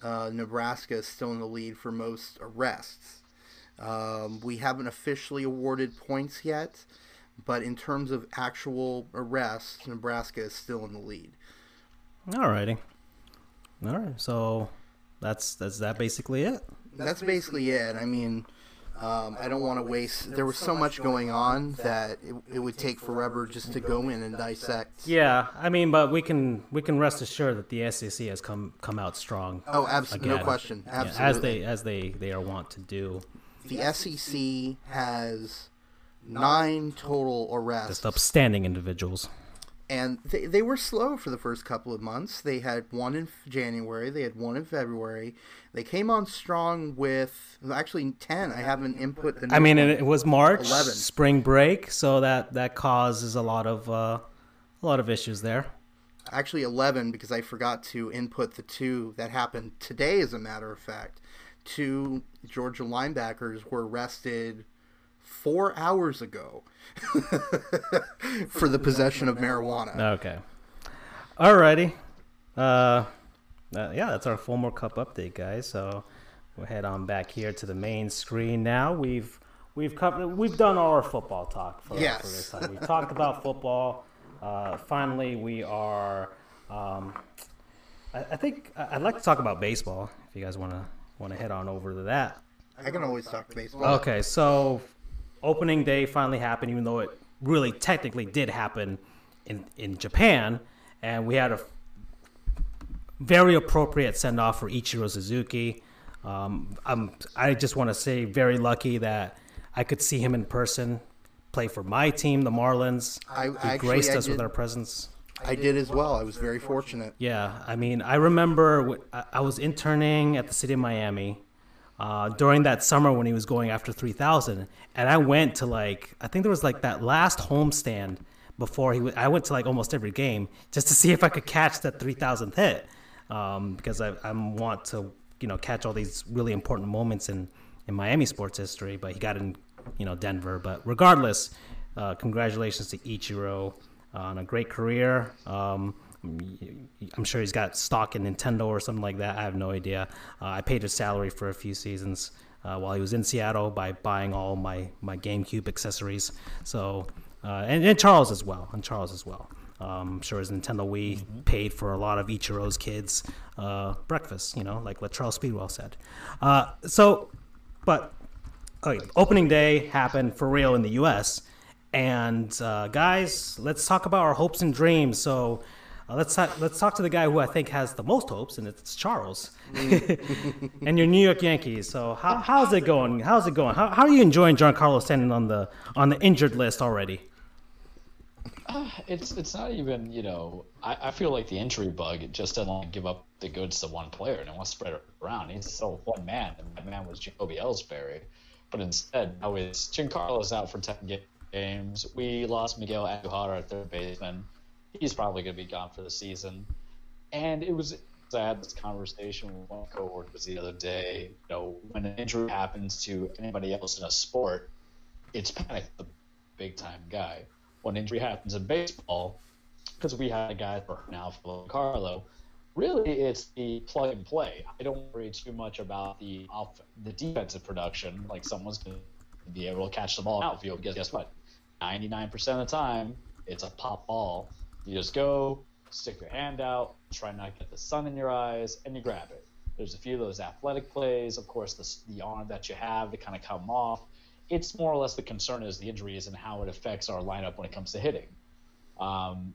uh, Nebraska is still in the lead for most arrests. Um, we haven't officially awarded points yet, but in terms of actual arrests, Nebraska is still in the lead. Alrighty. All right. So that's that's that basically it. That's basically it. I mean, um, I don't want to waste. There was so much going on that it, it would take forever just to go in and dissect. Yeah, I mean, but we can we can rest assured that the SEC has come come out strong. Oh, absolutely, no question, absolutely. Yeah, as they as they they are wont to do. The SEC has nine total arrests. Just upstanding individuals and they, they were slow for the first couple of months. They had one in January, they had one in February. They came on strong with actually ten. I haven't input the. I mean, it, was March, 11. spring break, so that that causes a lot of uh, a lot of issues there. Actually, eleven because I forgot to input the two that happened today. As a matter of fact, two Georgia linebackers were arrested four hours ago <laughs> for the possession of marijuana. Okay. Alrighty. Uh, uh, yeah, that's our Fulmer Cup update, guys. So we'll head on back here to the main screen now. We've we've covered we've done all our football talk for, yes. for this time. We've talked about football. Uh, finally, we are. Um, I, I think I'd like to talk about baseball. If you guys want to want to head on over to that. I can always talk baseball. Okay, so opening day finally happened, even though it really technically did happen in in Japan, and we had a very appropriate send off for Ichiro Suzuki. Um, I'm I just want to say very lucky that I could see him in person play for my team, the Marlins. I he actually, graced I us did, with our presence. I did as well. I was very fortunate. Yeah, I mean, I remember I was interning at the city of Miami uh, during that summer when he was going after 3000 and i went to like i think there was like that last homestand before he w- I went to like almost every game just to <laughs> see if i could catch that 3000th hit um, because I, I want to you know catch all these really important moments in in miami sports history. But he got in you know denver. But regardless uh, congratulations to ichiro on a great career. Um, I'm sure he's got stock in Nintendo or something like that. I have no idea. Uh, I paid his salary for a few seasons uh, while he was in Seattle by buying all my, my GameCube accessories. So, uh, and, and, Charles as well. And Charles as well. Um, I'm sure his Nintendo Wii mm-hmm. paid for a lot of Ichiro's kids' uh, breakfast, you know, like what Charles Speedwell said. Uh, so, but okay, opening day happened for real in the U.S. And uh, guys, let's talk about our hopes and dreams. So, uh, let's talk, let's talk to the guy who I think has the most hopes, and it's Charles, <laughs> and your New York Yankees. So how, how's it going? How's it going? How, how are you enjoying Giancarlo Stanton on the on the injured list already? Uh, it's it's not even you know I, I feel like the injury bug it just doesn't give up the goods to one player and it wants to spread it around. He's still one man, and that man was Jacoby Ellsbury, but instead now it's Giancarlo's out for ten games. We lost Miguel Andujar, our third baseman he's probably going to be gone for the season. And it was I had this conversation with one coworkers the other day. You know, when an injury happens to anybody else in a sport, it's panic the big time guy. When injury happens in baseball, because we had a guy for now for Carlo, really it's the plug and play. I don't worry too much about the off the defensive production. Like someone's going to be able to catch the ball outfield. Guess, guess what? 99% of the time, it's a pop ball. You just go, stick your hand out, try not to get the sun in your eyes, and you grab it. There's a few of those athletic plays, of course, the, the arm that you have to kind of come off. It's more or less the concern is the injuries and how it affects our lineup when it comes to hitting. Um,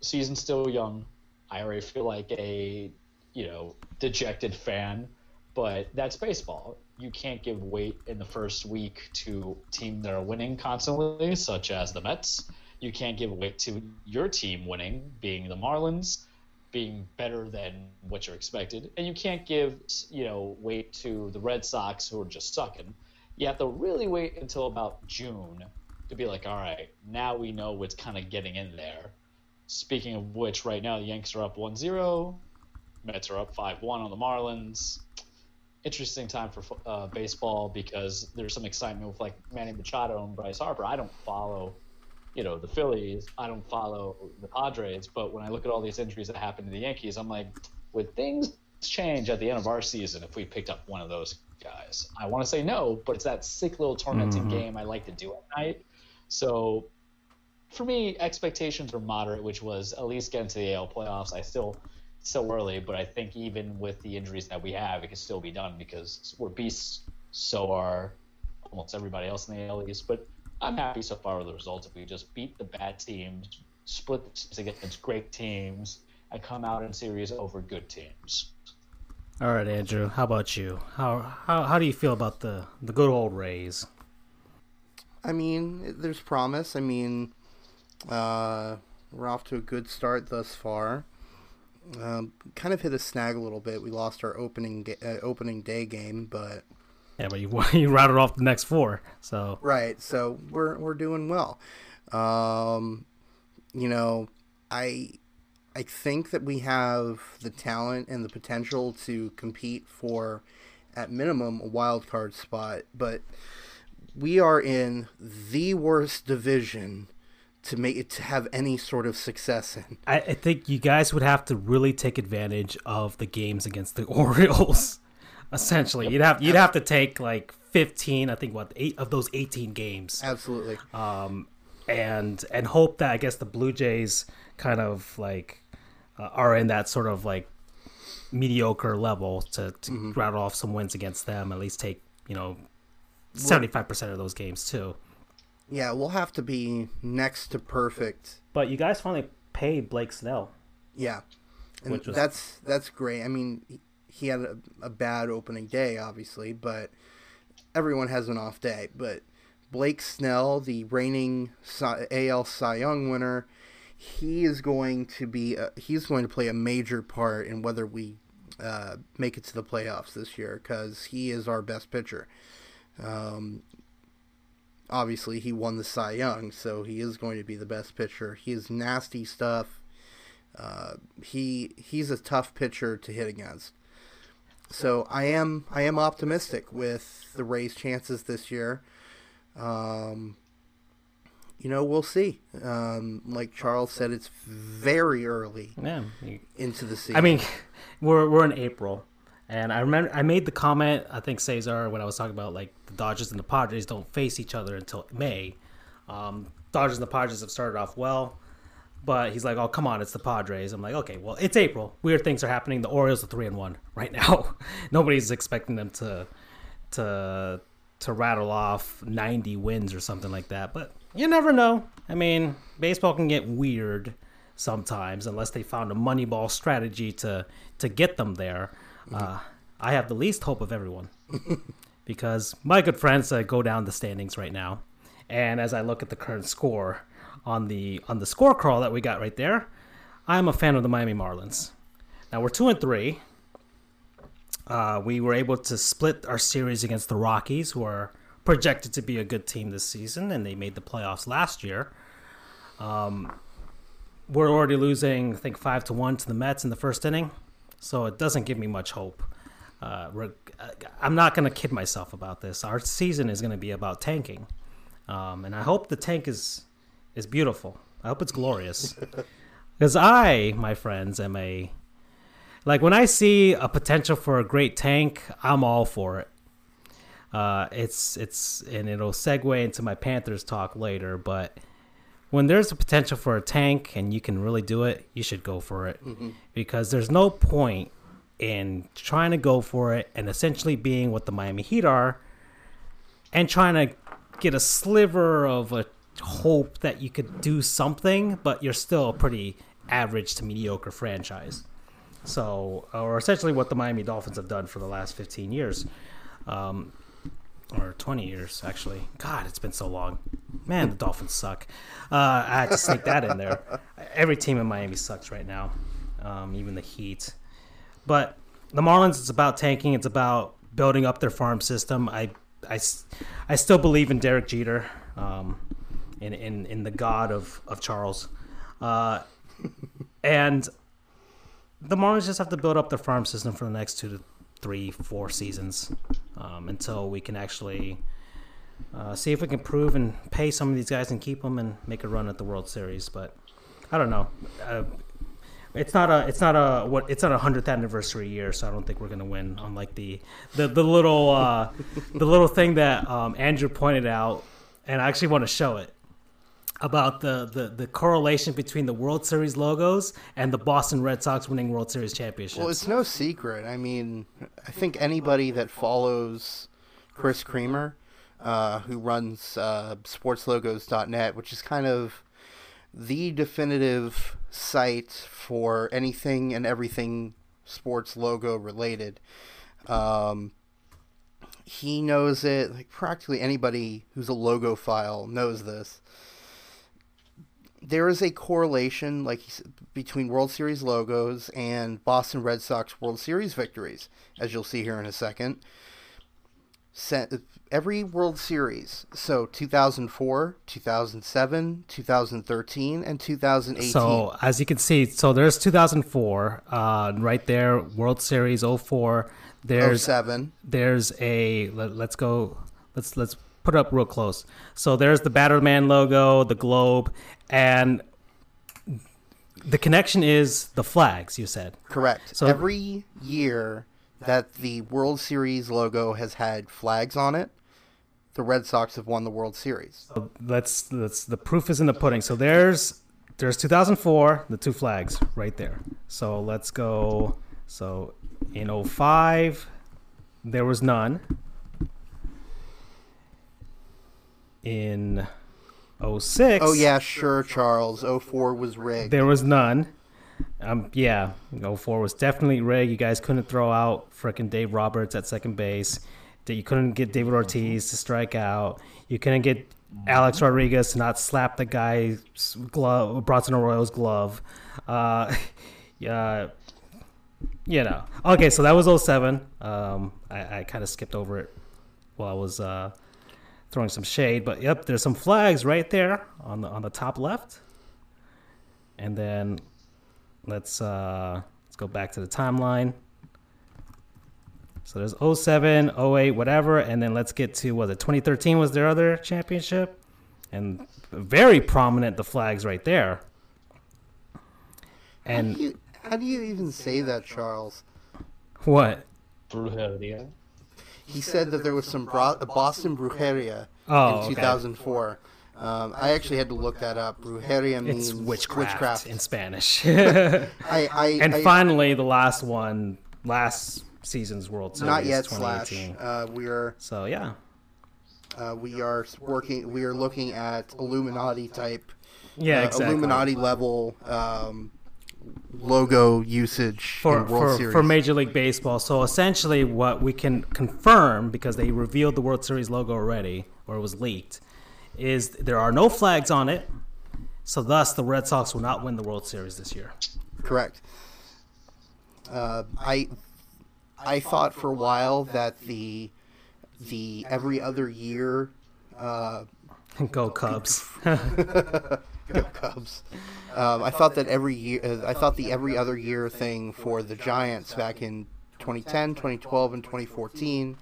season's still young. I already feel like a you know dejected fan, but that's baseball. You can't give weight in the first week to team that are winning constantly, such as the Mets. You can't give weight to your team winning, being the Marlins, being better than what you're expected, and you can't give you know weight to the Red Sox who are just sucking. You have to really wait until about June to be like, all right, now we know what's kind of getting in there Speaking of which, right now the Yanks are up 1-0. Mets are up 5-1 on the Marlins. Interesting time for uh, baseball because there's some excitement with like Manny Machado and Bryce Harper. I don't follow, you know, the Phillies. I don't follow the Padres. But when I look at all these injuries that happened to the Yankees, I'm like, would things change at the end of our season if we picked up one of those guys? I want to say no, but it's that sick little tormenting mm-hmm. game I like to do at night. So for me, expectations were moderate, which was at least get into the AL playoffs. I still still early, but I think even with the injuries that we have, it can still be done because we're beasts. So are almost everybody else in the AL East. But I'm happy so far with the results. If we just beat the bad teams, split the teams against great teams, and come out in series over good teams. All right, Andrew. How about you? How how how do you feel about the the good old Rays? I mean, there's promise. I mean, uh, we're off to a good start thus far. Um, kind of hit a snag a little bit. We lost our opening ga- uh, opening day game, but yeah, but you <laughs> you routed off the next four, so right. So we're we're doing well. Um, you know, I I think that we have the talent and the potential to compete for, at minimum, a wild card spot. But we are in the worst division to make it to have any sort of success in. I, I, think you guys would have to really take advantage of the games against the <laughs> Orioles. Essentially, you'd have you'd have to take like fifteen. I think what eight of those eighteen games. Absolutely. Um, and and hope that I guess the Blue Jays kind of like uh, are in that sort of like mediocre level to, to mm-hmm. rattle off some wins against them. At least take you know seventy five percent of those games too. Yeah, we'll have to be next to perfect. But you guys finally paid Blake Snell. Yeah, and that's that's great. I mean, he had a, a bad opening day, obviously, but everyone has an off day. But Blake Snell, the reigning AL Cy Young winner, he is going to be a, he's going to play a major part in whether we uh, make it to the playoffs this year because he is our best pitcher. Um, obviously he won the Cy Young, so he is going to be the best pitcher. He is nasty stuff. Uh, he he's a tough pitcher to hit against. So I am I am optimistic with the Rays' chances this year. Um, you know, we'll see. Um, like Charles said, it's very early yeah. into the season. I mean, <laughs> we're we're in April. And I remember I made the comment, I think Cesar, when I was talking about like the Dodgers and the Padres don't face each other until May. Um, Dodgers and the Padres have started off well, but he's like, "Oh, come on, it's the Padres." I'm like, "Okay, well, it's April. Weird things are happening. The Orioles are three and one right now. <laughs> Nobody's expecting them to to to rattle off 90 wins or something like that. But you never know. I mean, baseball can get weird sometimes unless they found a moneyball strategy to to get them there. Uh, I have the least hope of everyone <laughs> because my good friends uh, go down the standings right now, and as I look at the current score on the on the score crawl that we got right there, I'm a fan of the Miami Marlins. Now we're two and three. Uh, we were able to split our series against the Rockies, who are projected to be a good team this season, and they made the playoffs last year. Um, we're already losing, I think, five to one to the Mets in the first inning so it doesn't give me much hope. Uh, I'm not going to kid myself about this. Our season is going to be about tanking, um, and I hope the tank is is beautiful. I hope it's glorious, <laughs> because I, my friends, am a like when I see a potential for a great tank, I'm all for it. Uh, it's it's and it'll segue into my Panthers talk later, but when there's a potential for a tank and you can really do it, you should go for it mm-hmm. because there's no point in trying to go for it and essentially being what the Miami Heat are and trying to get a sliver of a hope that you could do something, but you're still a pretty average to mediocre franchise. So, or essentially what the Miami Dolphins have done for the last 15 years. Um, or 20 years actually. God, it's been so long. Man, the Dolphins suck. Uh, I had to sneak that in there. Every team in Miami sucks right now, um, even the Heat. But the Marlins, it's about tanking. It's about building up their farm system. I, I, I still believe in Derek Jeter, um, in, in in the god of of Charles, uh, and the Marlins just have to build up their farm system for the next two to three, four seasons um, until we can actually uh, see if we can prove and pay some of these guys and keep them and make a run at the World Series. But I don't know. Uh, it's not a it's not a what it's not a hundredth anniversary year, so I don't think we're gonna win. Unlike the the, the little uh, the little thing that um, Andrew pointed out, and I actually want to show it about the, the, the correlation between the World Series logos and the Boston Red Sox winning World Series championships. Well, it's no secret. I mean, I think anybody that follows Chris Creamer, uh, who runs uh, sportslogos.net, which is kind of the definitive site for anything and everything sports logo related. Um, he knows it. Like practically anybody who's a logo file knows this there is a correlation, like between World Series logos and Boston Red Sox World Series victories, as you'll see here in a second. Every World Series, so 2004, 2007, 2013, and 2018. So as you can see, so there's 2004, uh, right there, World Series 04. There's 07. There's a let, let's go. Let's let's put it up real close. So there's the Batterman logo, the globe, and the connection is the flags. You said correct. So every year that the World Series logo has had flags on it, the Red Sox have won the World Series. So let's let's the proof is in the pudding. So there's there's 2004, the two flags right there. So let's go. So in 05, there was none. In 06. Oh yeah, sure, Charles. 04 was rigged. There was none. Um, yeah, 04 was definitely rigged. You guys couldn't throw out fricking Dave Roberts at second base. That you couldn't get David Ortiz to strike out. You couldn't get Alex Rodriguez to not slap the guy's glove, Bronson Arroyo's glove. Uh, <laughs> yeah, you know. Okay, so that was 07. Um, I, I kind of skipped over it while I was uh, throwing some shade, but yep, there's some flags right there on the on the top left. And then let's uh let's go back to the timeline. So there's 07, 08, whatever, and then let's get to was it 2013 was their other championship? And very prominent the flags right there. And how do you, how do you even say that, Charles? What? Brujeria he said that there was some bro- Boston brujeria oh, in 2004. Okay. Um, I actually had to look that up. Brujeria means witchcraft, witchcraft. in Spanish. <laughs> <laughs> I, I, and I, finally, the last one, last season's World Series, not yet. Slash, uh, we are so yeah. Uh, we are working. We are looking at Illuminati type. Yeah, uh, exactly. Illuminati level um, logo usage for, for, for, Major League Baseball. So essentially, what we can confirm because they revealed the World Series logo already, or it was leaked, is there are no flags on it. So thus, the Red Sox will not win the World Series this year. Correct. Uh, I I thought for a while that the the every other year. Uh, <laughs> Go Cubs. <laughs> Go Cubs. Um, I thought that every year, uh, I thought the every other year thing for the Giants back in 2010, 2012, and 2014.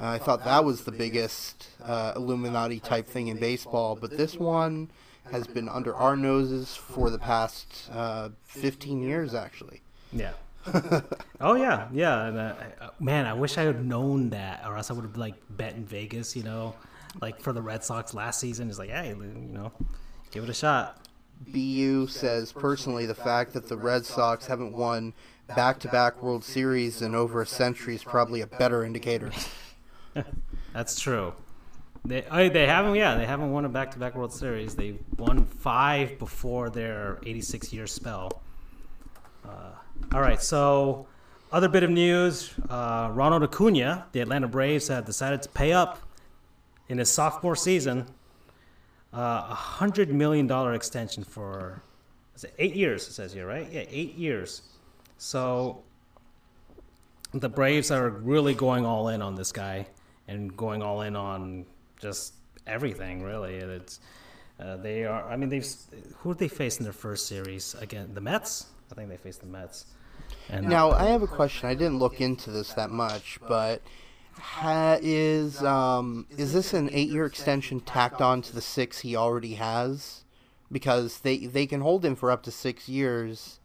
Uh, I thought that was the biggest uh, Illuminati type thing in baseball, but this one has been under our noses for the past uh, 15 years, actually. Yeah. <laughs> oh yeah, yeah. And, uh, man, I wish I had known that, or else I would have like bet in Vegas. You know, like for the Red Sox last season. It's like, hey, you know, give it a shot. BU says personally, the fact that the Red Sox haven't won back-to-back World Series in over a century is probably a better indicator. <laughs> That's true. They oh, they haven't yeah they haven't won a back to back World Series. They won five before their 86 year spell. Uh, all right, so other bit of news: uh, Ronald Acuna, the Atlanta Braves, have decided to pay up in his sophomore season a hundred million dollar extension for eight years. It says here, right? Yeah, eight years. So the Braves are really going all in on this guy and going all in on just everything really. It's uh, they are. I mean, they've who they face in their first series again? The Mets. I think they faced the Mets. And now I have a question. I didn't look into this that much, but ha, is um, is this an eight-year extension tacked on to the six he already has? Because they they can hold him for up to six years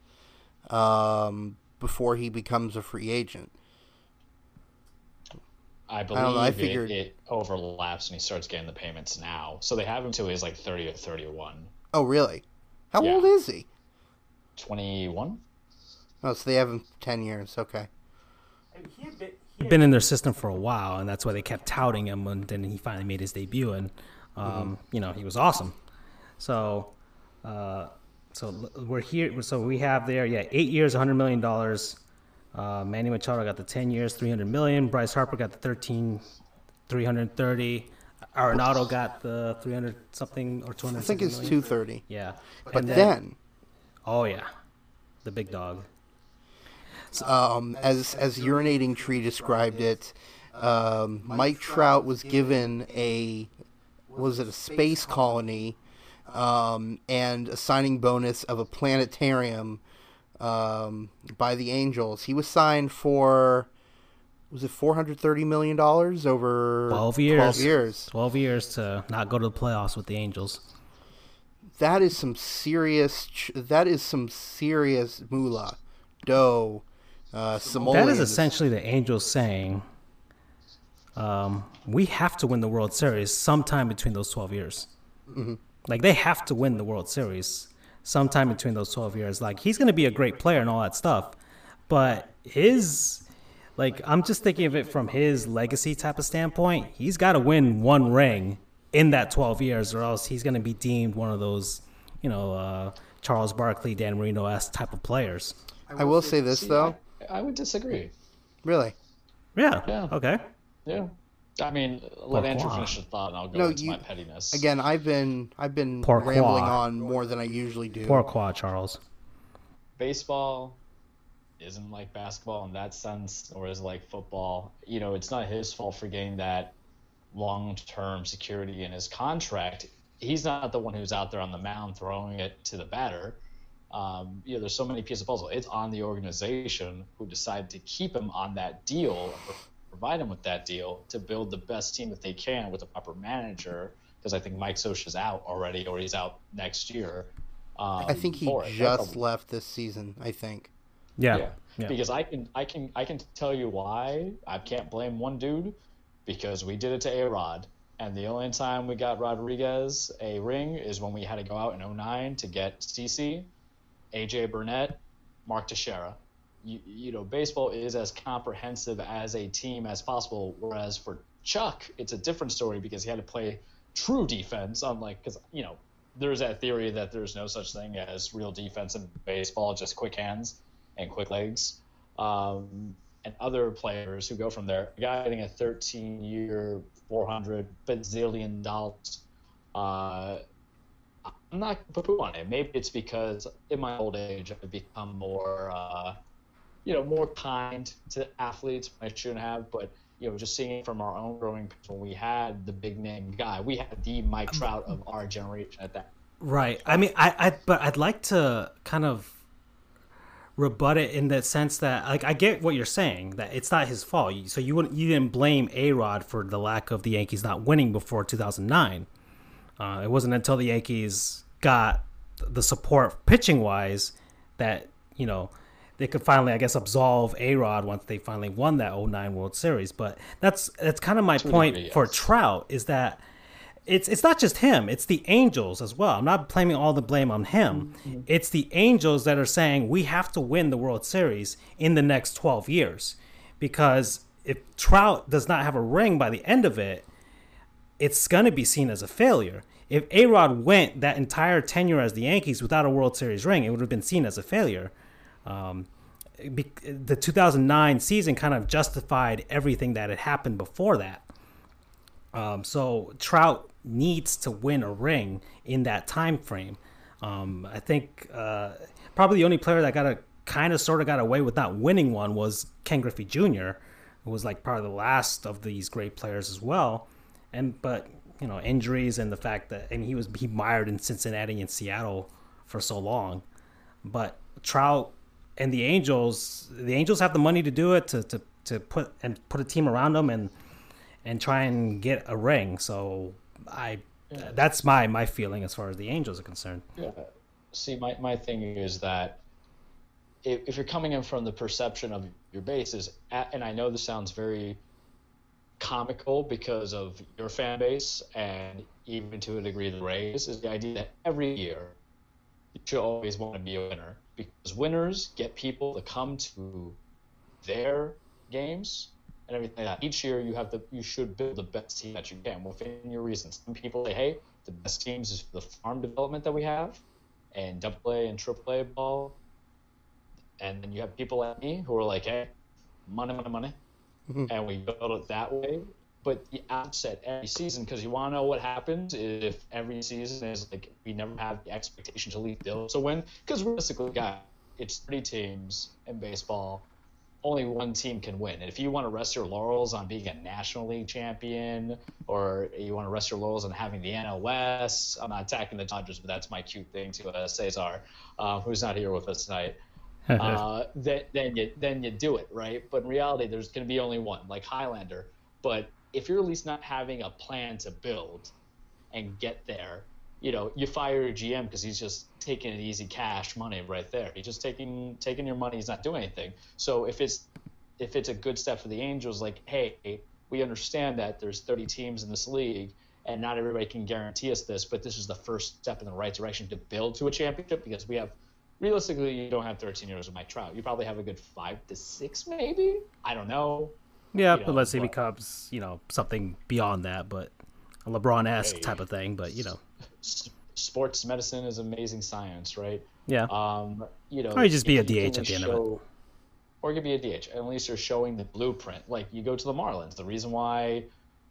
um, before he becomes a free agent. I believe I know, I figured... it, it, overlaps and he starts getting the payments now. So they have him till he's like 30 or 31. Oh, really? How yeah. old is he? 21. Oh, so they have him 10 years. Okay. He had been, he had been in their system for a while, and that's why they kept touting him. And then he finally made his debut, and um, mm-hmm. you know he was awesome. So, uh, so we're here. So we have there, yeah, eight years, 100 million dollars. Uh, Manny Machado got the 10 years, 300 million. Bryce Harper got the 13, 330. Arenado got the 300 something or 200. I think it's million. 230. Yeah. But then, then, oh yeah, the big dog. Um, as as urinating tree described it, um, Mike Trout was given a was it a space colony um, and a signing bonus of a planetarium um, by the Angels. He was signed for was it four hundred thirty million dollars over twelve years? Twelve years. Twelve years to not go to the playoffs with the Angels. That is some serious. That is some serious moolah, dough. Uh, that is essentially the Angels saying, um, "We have to win the World Series sometime between those twelve years. Mm-hmm. Like they have to win the World Series." sometime between those 12 years. Like he's going to be a great player and all that stuff, but his like I'm just thinking of it from his legacy type of standpoint. He's got to win one ring in that 12 years, or else he's going to be deemed one of those, you know, uh, Charles Barkley, Dan Marino s type of players. I will say this though. I, I would disagree. Really? Yeah. Yeah. Okay. Yeah. I mean, let Andrew finish his thought, and I'll go no, into you, my pettiness. Again, I've been I've been Pourquoi? rambling on more than I usually do. Pourquoi, Charles? Baseball isn't like basketball in that sense, or is like football. You know, it's not his fault for getting that long-term security in his contract. He's not the one who's out there on the mound throwing it to the batter. Um, you know, there's so many pieces of puzzle. It's on the organization who decided to keep him on that deal provide him with that deal to build the best team that they can with a proper manager. Because I think Mike Scioscia's out already, or he's out next year. Um, I think he just a, left this season. I think. Yeah. yeah. yeah. Because I can, I can, I can tell you why. I can't blame one dude, because we did it to A Rod. And the only time we got Rodriguez a ring is when we had to go out in 09 to get CC, AJ Burnett, Mark Teixeira you, you know, baseball is as comprehensive as a team as possible. Whereas for Chuck, it's a different story because he had to play true defense, unlike because you know there's that theory that there's no such thing as real defense in baseball, just quick hands and quick legs. Um, and other players who go from there. A guy getting a 13 year, 400 bazillion dollars. Uh, I'm not poo on it. Maybe it's because in my old age I've become more uh, you know, more kind to athletes I shouldn't have, but you know, just seeing it from our own growing when we had the big name guy, we had the Mike Trout of our generation at that Right. I mean, I, I, but I'd like to kind of rebut it in the sense that, like, I get what you're saying that it's not his fault. So you wouldn't, you didn't blame A Rod for the lack of the Yankees not winning before 2009. Uh, it wasn't until the Yankees got the support pitching wise that you know they could finally, I guess, absolve A Rod once they finally won that 09 World Series. But that's that's kind of my point yes. for Trout is that it's it's not just him; it's the Angels as well. I'm not blaming all the blame on him. Mm-hmm. It's the Angels that are saying we have to win the World Series in the next 12 years, because if Trout does not have a ring by the end of it, it's going to be seen as a failure. If A Rod went that entire tenure as the Yankees without a World Series ring, it would have been seen as a failure. Um, the 2009 season kind of justified everything that had happened before that. Um, so Trout needs to win a ring in that time frame. Um, I think uh, probably the only player that got a kind of sort of got away with not winning one was Ken Griffey Jr., who was like part of the last of these great players as well. And but you know injuries and the fact that and he was he mired in Cincinnati and Seattle for so long, but Trout and the Angels, the Angels have the money to do it to, to, to put and put a team around them and and try and get a ring. So I yeah. that's my my feeling as far as the Angels are concerned. Yeah. See, my my thing is that if, if you're coming in from the perception of your bases, and I know this sounds very comical because of your fan base and even to a degree the Rays, is the idea that every year you should always want to be a winner because winners get people to come to their games and everything like that. Each year you have the you should build the best team that you can within your reasons. Some people say, hey, the best teams is the farm development that we have and double A and triple A ball. And then you have people like me who are like, hey, money, money, money. Mm-hmm. And we build it that way but the outset every season because you want to know what happens if every season is like we never have the expectation to lead Bills to win because realistically, guys, it's 30 teams in baseball. Only one team can win. And if you want to rest your laurels on being a National League champion, or you want to rest your laurels on having the NL West, I'm not attacking the Dodgers, but that's my cute thing to uh, Cesar, uh, who's not here with us tonight. <laughs> uh, then, then you then you do it right. But in reality, there's going to be only one, like Highlander. But if you're at least not having a plan to build and get there, you know, you fire your GM because he's just taking an easy cash money right there. He's just taking taking your money. He's not doing anything. So if it's if it's a good step for the Angels, like, hey, we understand that there's 30 teams in this league, and not everybody can guarantee us this, but this is the first step in the right direction to build to a championship because we have realistically you don't have 13 years of Mike Trout. You probably have a good five to six, maybe. I don't know. Yeah, you know, unless he becomes, you know, something beyond that, but a LeBron esque hey, type of thing. But you know, sports medicine is amazing science, right? Yeah. Um, you know, or you just be a DH at the end show, of it. Or you could be a DH. At least you're showing the blueprint. Like you go to the Marlins. The reason why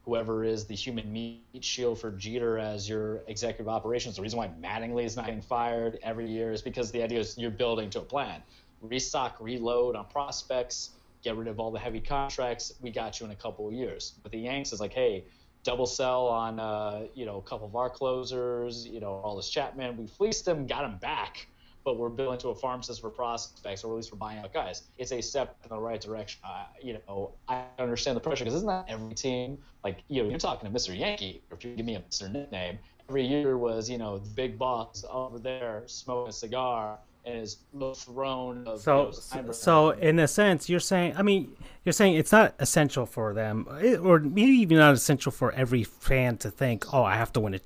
whoever is the human meat shield for Jeter as your executive operations, the reason why Mattingly is not getting fired every year is because the idea is you're building to a plan. Restock, reload on prospects get rid of all the heavy contracts. We got you in a couple of years. But the Yanks is like, hey, double sell on uh, you know a couple of our closers. You know, all this Chapman. We fleeced them, got them back, but we're building to a farm system for prospects, or at least we're buying out guys. It's a step in the right direction. Uh, you know, I understand the pressure because isn't that every team? Like, you know, you're talking to Mr. Yankee, or if you give me a Mr. nickname, every year was you know the big boss over there smoking a cigar and his throne of so so in a sense you're saying i mean you're saying it's not essential for them or maybe even not essential for every fan to think oh i have to win it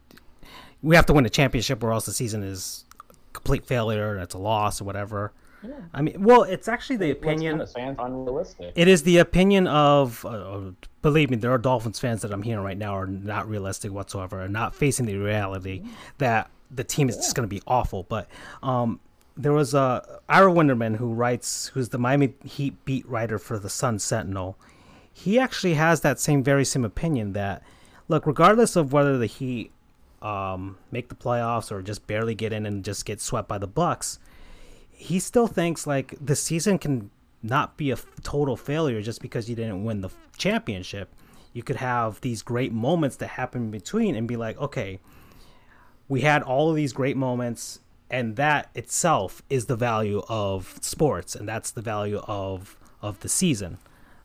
we have to win a championship or else the season is complete failure and it's a loss or whatever yeah. I mean, well, it's actually the opinion. unrealistic. It is the opinion of. Uh, believe me, there are Dolphins fans that I'm hearing right now are not realistic whatsoever, and not facing the reality that the team is yeah. just going to be awful. But um, there was a Ira Winderman who writes, who's the Miami Heat beat writer for the Sun Sentinel. He actually has that same very same opinion that, look, regardless of whether the Heat um, make the playoffs or just barely get in and just get swept by the Bucks, he still thinks like the season can not be a total failure just because you didn't win the championship. You could have these great moments that happen in between and be like, okay, we had all of these great moments, and that itself is the value of sports, and that's the value of of the season.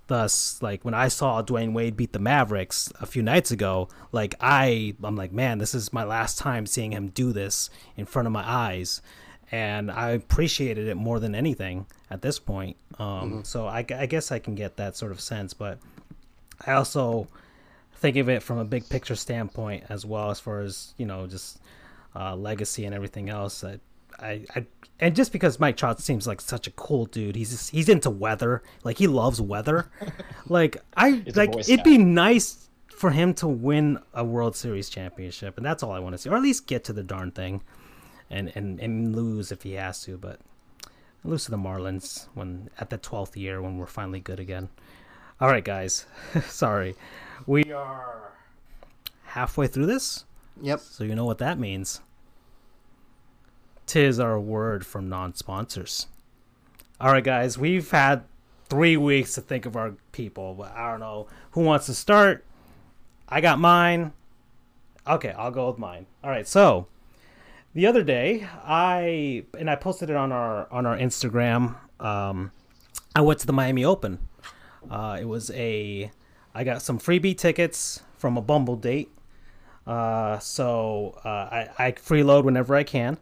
Thus, like when I saw Dwyane Wade beat the Mavericks a few nights ago, like I, I'm like, man, this is my last time seeing him do this in front of my eyes, and I appreciated it more than anything at this point. Um, mm-hmm. So I, I guess I can get that sort of sense, but I also think of it from a big picture standpoint as well, as far as you know, just uh, legacy and everything else. I, I, I and just because Mike Trout seems like such a cool dude, he's just, he's into weather. Like he loves weather. <laughs> like I like it'd be nice for him to win a World Series championship, and that's all I want to see, or at least get to the darn thing, and and and lose if he has to. But lose to the Marlins when at the twelfth year when we're finally good again. All right, guys. <laughs> Sorry, we are halfway through this. Yep. So you know what that means. Tis our word from non sponsors. All right, guys, we've had three weeks to think of our people, but I don't know who wants to start. I got mine. Okay, I'll go with mine. All right, so the other day I and I posted it on our on our Instagram. Um, I went to the Miami Open. Uh, it was a I got some freebie tickets from a Bumble date. Uh, so uh, I, I freeload whenever I can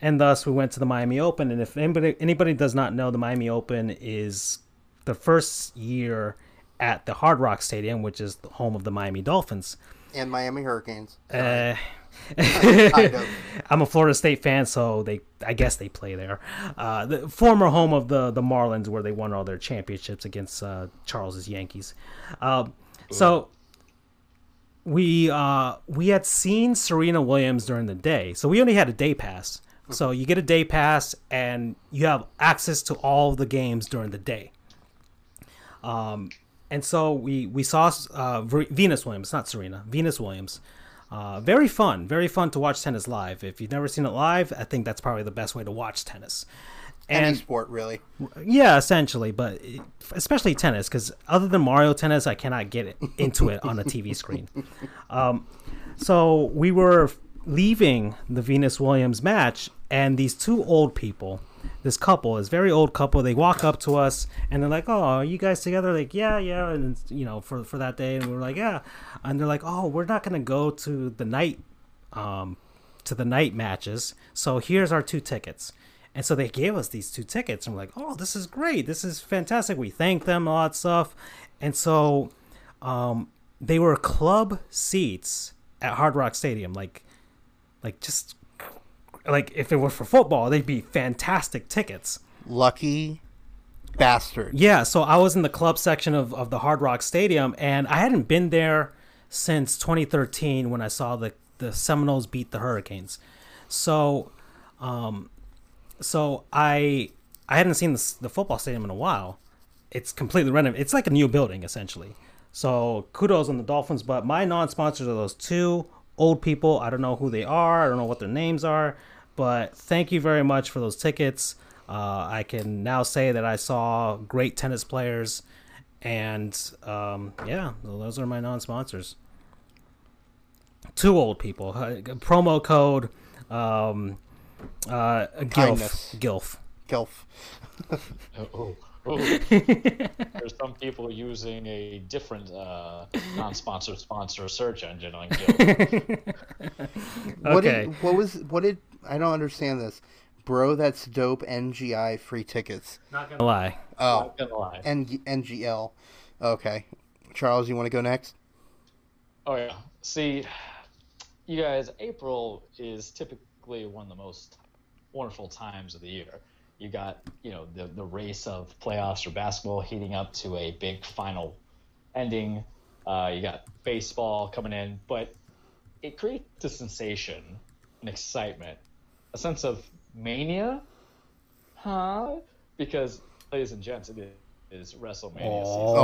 and thus we went to the Miami Open. And if anybody anybody does not know, the Miami Open is the first year at the Hard Rock Stadium, which is the home of the Miami Dolphins and Miami Hurricanes. Uh, <laughs> <laughs> I'm a Florida State fan, so they I guess they play there. Uh, the former home of the the Marlins, where they won all their championships against uh, Charles's Yankees. Uh, so we uh, we had seen Serena Williams during the day, so we only had a day pass. So you get a day pass and you have access to all the games during the day. Um, and so we we saw uh, Venus Williams, not Serena, Venus Williams. Uh, very fun, very fun to watch tennis live. If you've never seen it live, I think that's probably the best way to watch tennis. And, Any sport, really. Yeah, essentially, but especially tennis, because other than Mario Tennis, I cannot get into it on a TV screen. <laughs> Um, so we were leaving the Venus Williams match, and these two old people, this couple, this very old couple, they walk up to us and they're like, "Oh, are you guys together?" Like, "Yeah, yeah," and you know, for for that day, and we are like, "Yeah," and they're like, "Oh, we're not gonna go to the night, um, to the night matches, so here's our two tickets." And so they gave us these two tickets, and we're like, "Oh, this is great! This is fantastic!" We thank them a lot of stuff, and so um, they were club seats at Hard Rock Stadium, like like just like if it were for football, they'd be fantastic tickets. Lucky bastard. Yeah, so I was in the club section of, of the Hard Rock Stadium and I hadn't been there since 2013 when I saw the the Seminoles beat the Hurricanes. So um so I I hadn't seen the, the football stadium in a while. It's completely renovated. It's like a new building essentially. So kudos on the Dolphins, but my non-sponsors are those two old people. I don't know who they are. I don't know what their names are. But thank you very much for those tickets. Uh, I can now say that I saw great tennis players, and um, yeah, those are my non-sponsors. Two old people. Uh, promo code um, uh, Gilf. Gilf. Gilf. <laughs> oh. <laughs> There's some people using a different uh, non-sponsor sponsor search engine on Guild. <laughs> what okay. Did, what was what did I don't understand this, bro? That's dope. NGI free tickets. Not gonna lie. Oh, Not gonna lie. N- NGL. Okay, Charles, you want to go next? Oh yeah. See, you guys, April is typically one of the most wonderful times of the year you got you know the the race of playoffs or basketball heating up to a big final ending. Uh, you got baseball coming in, but it creates a sensation, an excitement, a sense of mania, huh? Because, ladies and gents, it is WrestleMania oh. season.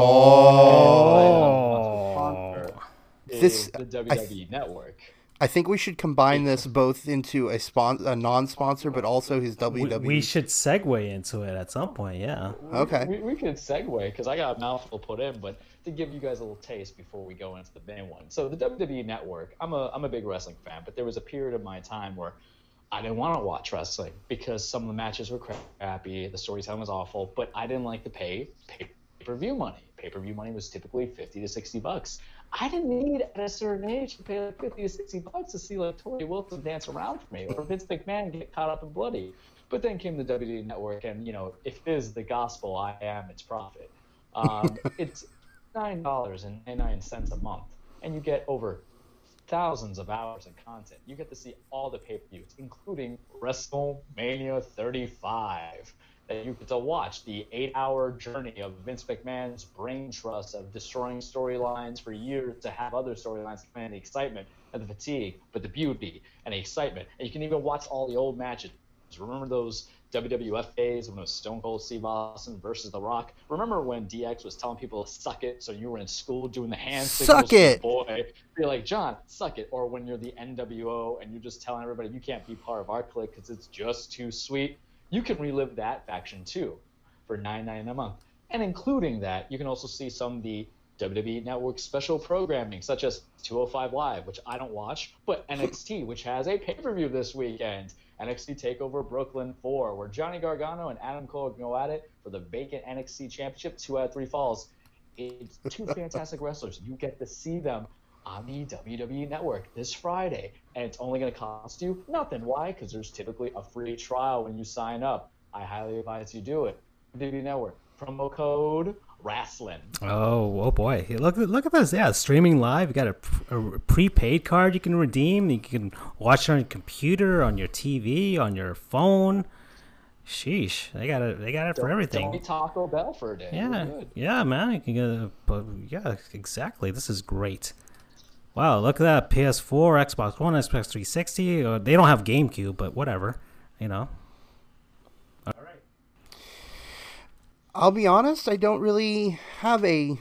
Oh. This the WWE I, Network. I think we should combine this both into a spon- a non-sponsor, but also his WWE. We, we should segue into it at some point. Yeah. Okay. We, we could segue because I got a mouthful put in, but to give you guys a little taste before we go into the main one. So the WWE Network, I'm a I'm a big wrestling fan, but there was a period of my time where I didn't want to watch wrestling because some of the matches were crappy, the storytelling was awful, but I didn't like to pay pay per view money. Pay per view money was typically fifty to sixty bucks. I didn't need at a certain age to pay like 50 to 60 bucks to see like Torrie Wilson dance around for me or Vince McMahon get caught up in bloody. But then came the WWE Network, and you know, if it is the gospel, I am its prophet. Um, <laughs> it's nine dollars and ninety nine cents a month, and you get over thousands of hours of content. You get to see all the pay per views, including WrestleMania 35 that you get to watch the eight hour journey of Vince McMahon's brain trust of destroying storylines for years to have other storylines command the excitement and the fatigue, but the beauty and the excitement. And you can even watch all the old matches. Remember those WWF days when it was Stone Cold Steve Austin versus The Rock? Remember when DX was telling people to suck it so you were in school doing the hand Suck it! boy? You're like, John, suck it. Or when you're the NWO and you're just telling everybody you can't be part of our clique because it's just too sweet you can relive that faction too for $9.99 a month. And including that, you can also see some of the WWE Network special programming, such as 205 Live, which I don't watch, but <laughs> NXT, which has a pay per view this weekend. NXT TakeOver Brooklyn 4, where Johnny Gargano and Adam Cole go at it for the vacant NXT Championship, two out of three falls. It's two <laughs> fantastic wrestlers. You get to see them on the WWE Network this Friday, and it's only going to cost you nothing. Why? Because there's typically a free trial when you sign up. I highly advise you do it. WWE Network promo code wrestling. Oh, oh boy! Hey, Look, look at this. Yeah, streaming live. You got a, a prepaid card you can redeem. You can watch it on your computer, on your TV, on your phone. Sheesh, they got it. They got it for Don't everything. be Taco Bell for a day. Yeah, yeah, man. You can get, a, but yeah, exactly. This is great. Wow, look at that. PS4, Xbox One, Xbox 360. Uh, they don't have GameCube, but whatever. You know. All right. I'll be honest, I don't really have a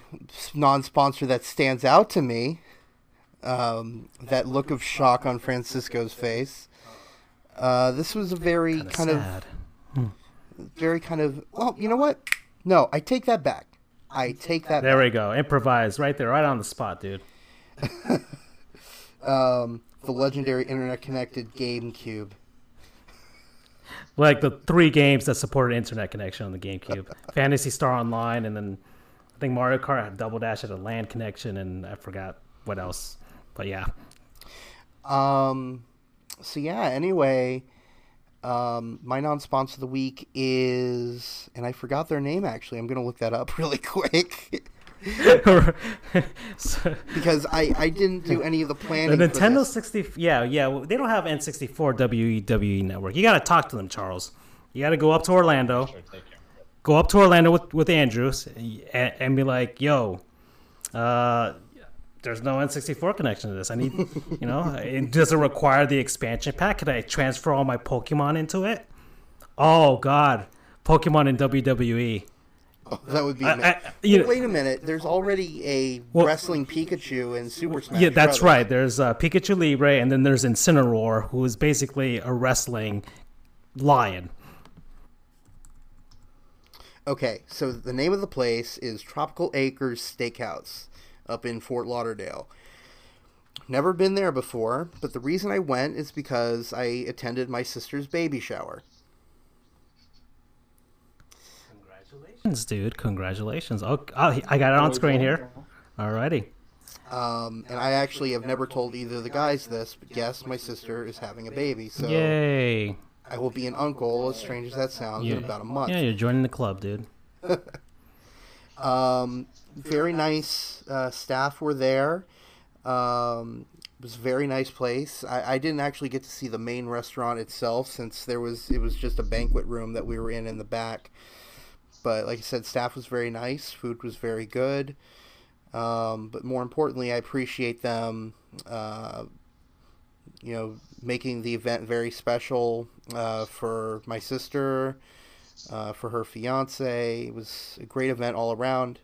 non-sponsor that stands out to me. Um, that look of shock on Francisco's face. Uh, this was a very Kinda kind of sad. very kind of well, you know what? No, I take that back. I take that There we go. Improvise right there, right on the spot, dude. <laughs> um, the legendary internet connected GameCube. Like the three games that supported internet connection on the GameCube: <laughs> Phantasy Star Online, and then I think Mario Kart had Double Dash had a LAN connection, and I forgot what else. But yeah, Um, so yeah. Anyway, um, my non-sponsor of the week is, and I forgot their name. Actually, I'm gonna look that up <laughs> really quick <laughs> So- because I I didn't do any of the the planning. for Nintendo this. 60. Yeah, yeah. well, They don't have N64 WWE Network. You got to talk to them, Charles. You got to go up to Orlando. Sure, go up to Orlando with, with Andrews and, and be like, yo, uh, there's no N64 connection to this. I need, you know, <laughs> it does it require the expansion pack? Can I transfer all my Pokemon into it? Oh, God. Pokemon in WWE. <laughs> That would be. I- I- you know- wait a minute. There's already a Well- wrestling Pikachu in Super Smash. Yeah, that's Brothers. right. There's uh, Pikachu Libre, and then there's Incineroar, who is basically a wrestling lion. Okay, so the name of the place is Tropical Acres Steakhouse up in Fort Lauderdale. Never been there before, but the reason I went is because I attended my sister's baby shower. Congratulations, dude. Congratulations. Oh, oh, I got it on screen here. Alrighty. Um, and I actually have never told either of the guys this, but yes, my sister is having a baby, so Yay. I will be an uncle, as strange as that sounds, in about a month. Yeah, you're joining the club, dude. <laughs> Um, very nice uh, staff were there. Um, it was a very nice place. I, I didn't actually get to see the main restaurant itself since there was it was just a banquet room that we were in in the back. But like I said, staff was very nice. Food was very good. Um, but more importantly, I appreciate them. Uh, you know, making the event very special uh, for my sister, uh, for her fiance. It was a great event all around.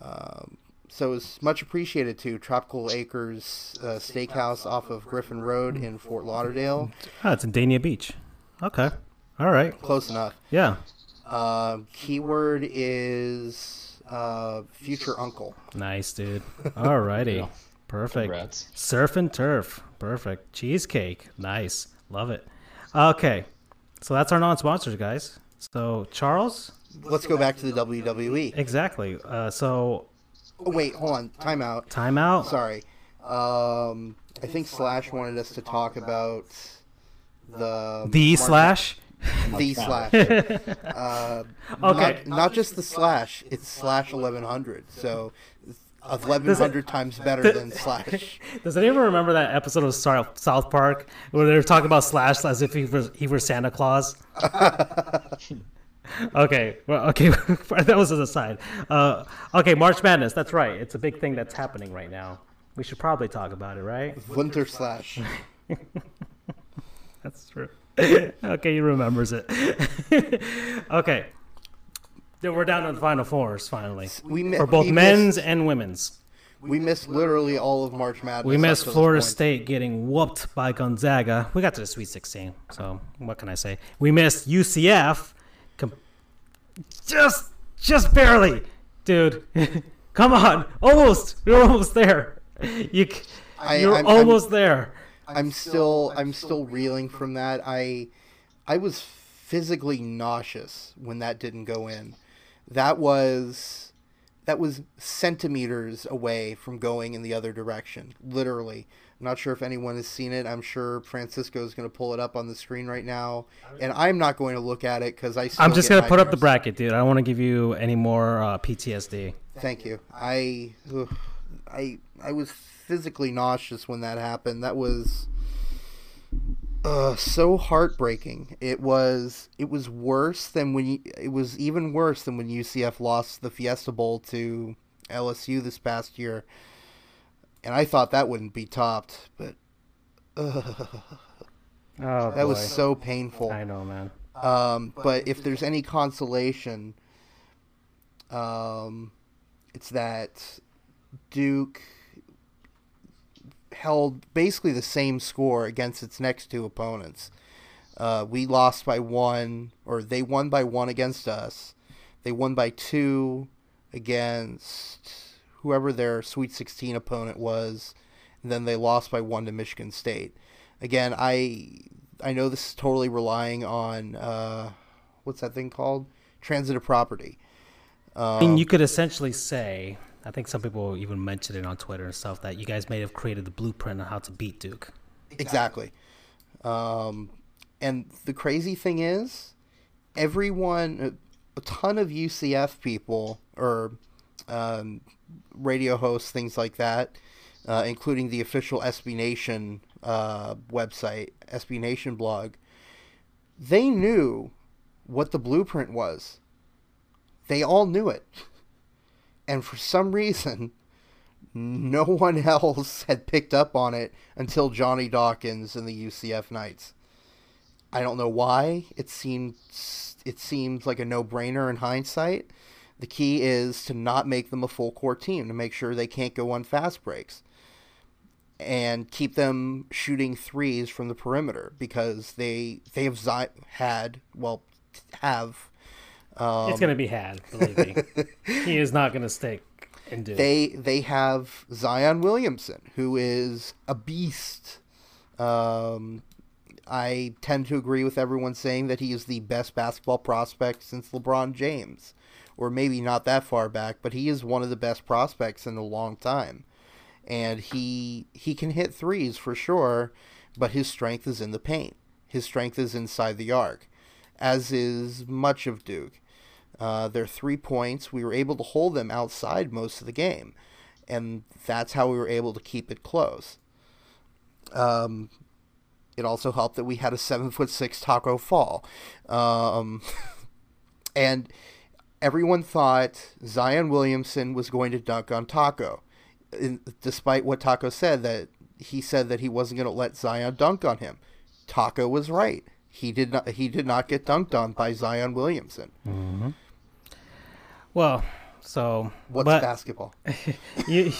Um, so was much appreciated to Tropical Acres uh, Steakhouse off of Griffin Road in Fort Lauderdale. Ah, it's in Dania Beach. Okay. All right. Close enough. Yeah. Uh, keyword is uh, future uncle. Nice, dude. All righty. Yeah. Perfect. Congrats. Surf and turf. Perfect. Cheesecake. Nice. Love it. Okay. So that's our non-sponsors, guys. So Charles, Let's go back to the WWE. exactly. Uh, so Oh, wait, hold on. Timeout. timeout. Sorry. Um, I think Slash wanted us to talk about the The Mark- slash. <laughs> the slash. <laughs> uh, Okay. Not, not just the slash. It's slash eleven hundred. So eleven hundred times <laughs> better than slash. Does anyone remember that episode of South Park where they were talking about Slash as if he was he were Santa Claus? okay, well, okay, that was an aside. Uh, okay, March Madness. That's right. It's a big thing that's happening right now. We should probably talk about it, right? Winter slash. That's true. <laughs> okay, he remembers it. <laughs> okay. Then we're down to the final fours finally We mi- for both we men's Missed, and women's. we missed literally all of March Madness. We missed Florida. State getting whooped by Gonzaga. We got to the Sweet 16, so what can I say? We missed UCF, com- just just barely, dude. <laughs> Come on, almost. You're almost there. You, you're I'm- I'm- almost there. I'm still I'm still reeling from that. I I was physically nauseous when that didn't go in. That was that was centimeters away from going in the other direction. Literally. I'm not sure if anyone has seen it. I'm sure Francisco is going to pull it up on the screen right now, and I'm not going to look at it because I. I'm just gonna put up the bracket, dude. I don't want to give you any more uh, PTSD. Thank you. I, ugh, I, I was physically nauseous when that happened. That was uh, so heartbreaking. It was. It was worse than when. You, it was even worse than when UCF lost the Fiesta Bowl to LSU this past year. And I thought that wouldn't be topped, but ugh, <laughs> Oh, that was so painful. I know, man. Um, but if there's any consolation, um, it's that Duke held basically the same score against its next two opponents. Uh, we lost by one, or they won by one against us. They won by two against whoever their Sweet 16 opponent was, and then they lost by one to Michigan State. Again, I I know this is totally relying on uh, what's that thing called? Transitive property. I mean, you could essentially say, I think some people even mentioned it on Twitter and stuff, that you guys may have created the blueprint on how to beat Duke. Exactly. Um, and the crazy thing is, everyone, a ton of UCF people or um, radio hosts, things like that, uh, including the official SB Nation uh, website, SB Nation blog, they knew what the blueprint was. They all knew it. And for some reason, no one else <laughs> had picked up on it until Johnny Dawkins and the UCF Knights. I don't know why. It seemed it seems like a no-brainer in hindsight. The key is to not make them a full court team to make sure they can't go on fast breaks and keep them shooting threes from the perimeter because they they have zi- had well have um, it's going to be had, believe me. <laughs> he is not going to stick and do. they they have Zion Williamson, who is a beast. Um, I tend to agree with everyone saying that he is the best basketball prospect since LeBron James, or maybe not that far back, but he is one of the best prospects in a long time. And he he can hit threes for sure, but his strength is in the paint. His strength is inside the arc, as is much of Duke. Uh, their three points, we were able to hold them outside most of the game, and that's how we were able to keep it close. Um, it also helped that we had a seven foot six Taco Fall, um, <laughs> and everyone thought Zion Williamson was going to dunk on Taco, in, despite what Taco said that he said that he wasn't going to let Zion dunk on him. Taco was right. He did not. He did not get dunked on by Zion Williamson. Well, So What's but basketball? <laughs> you,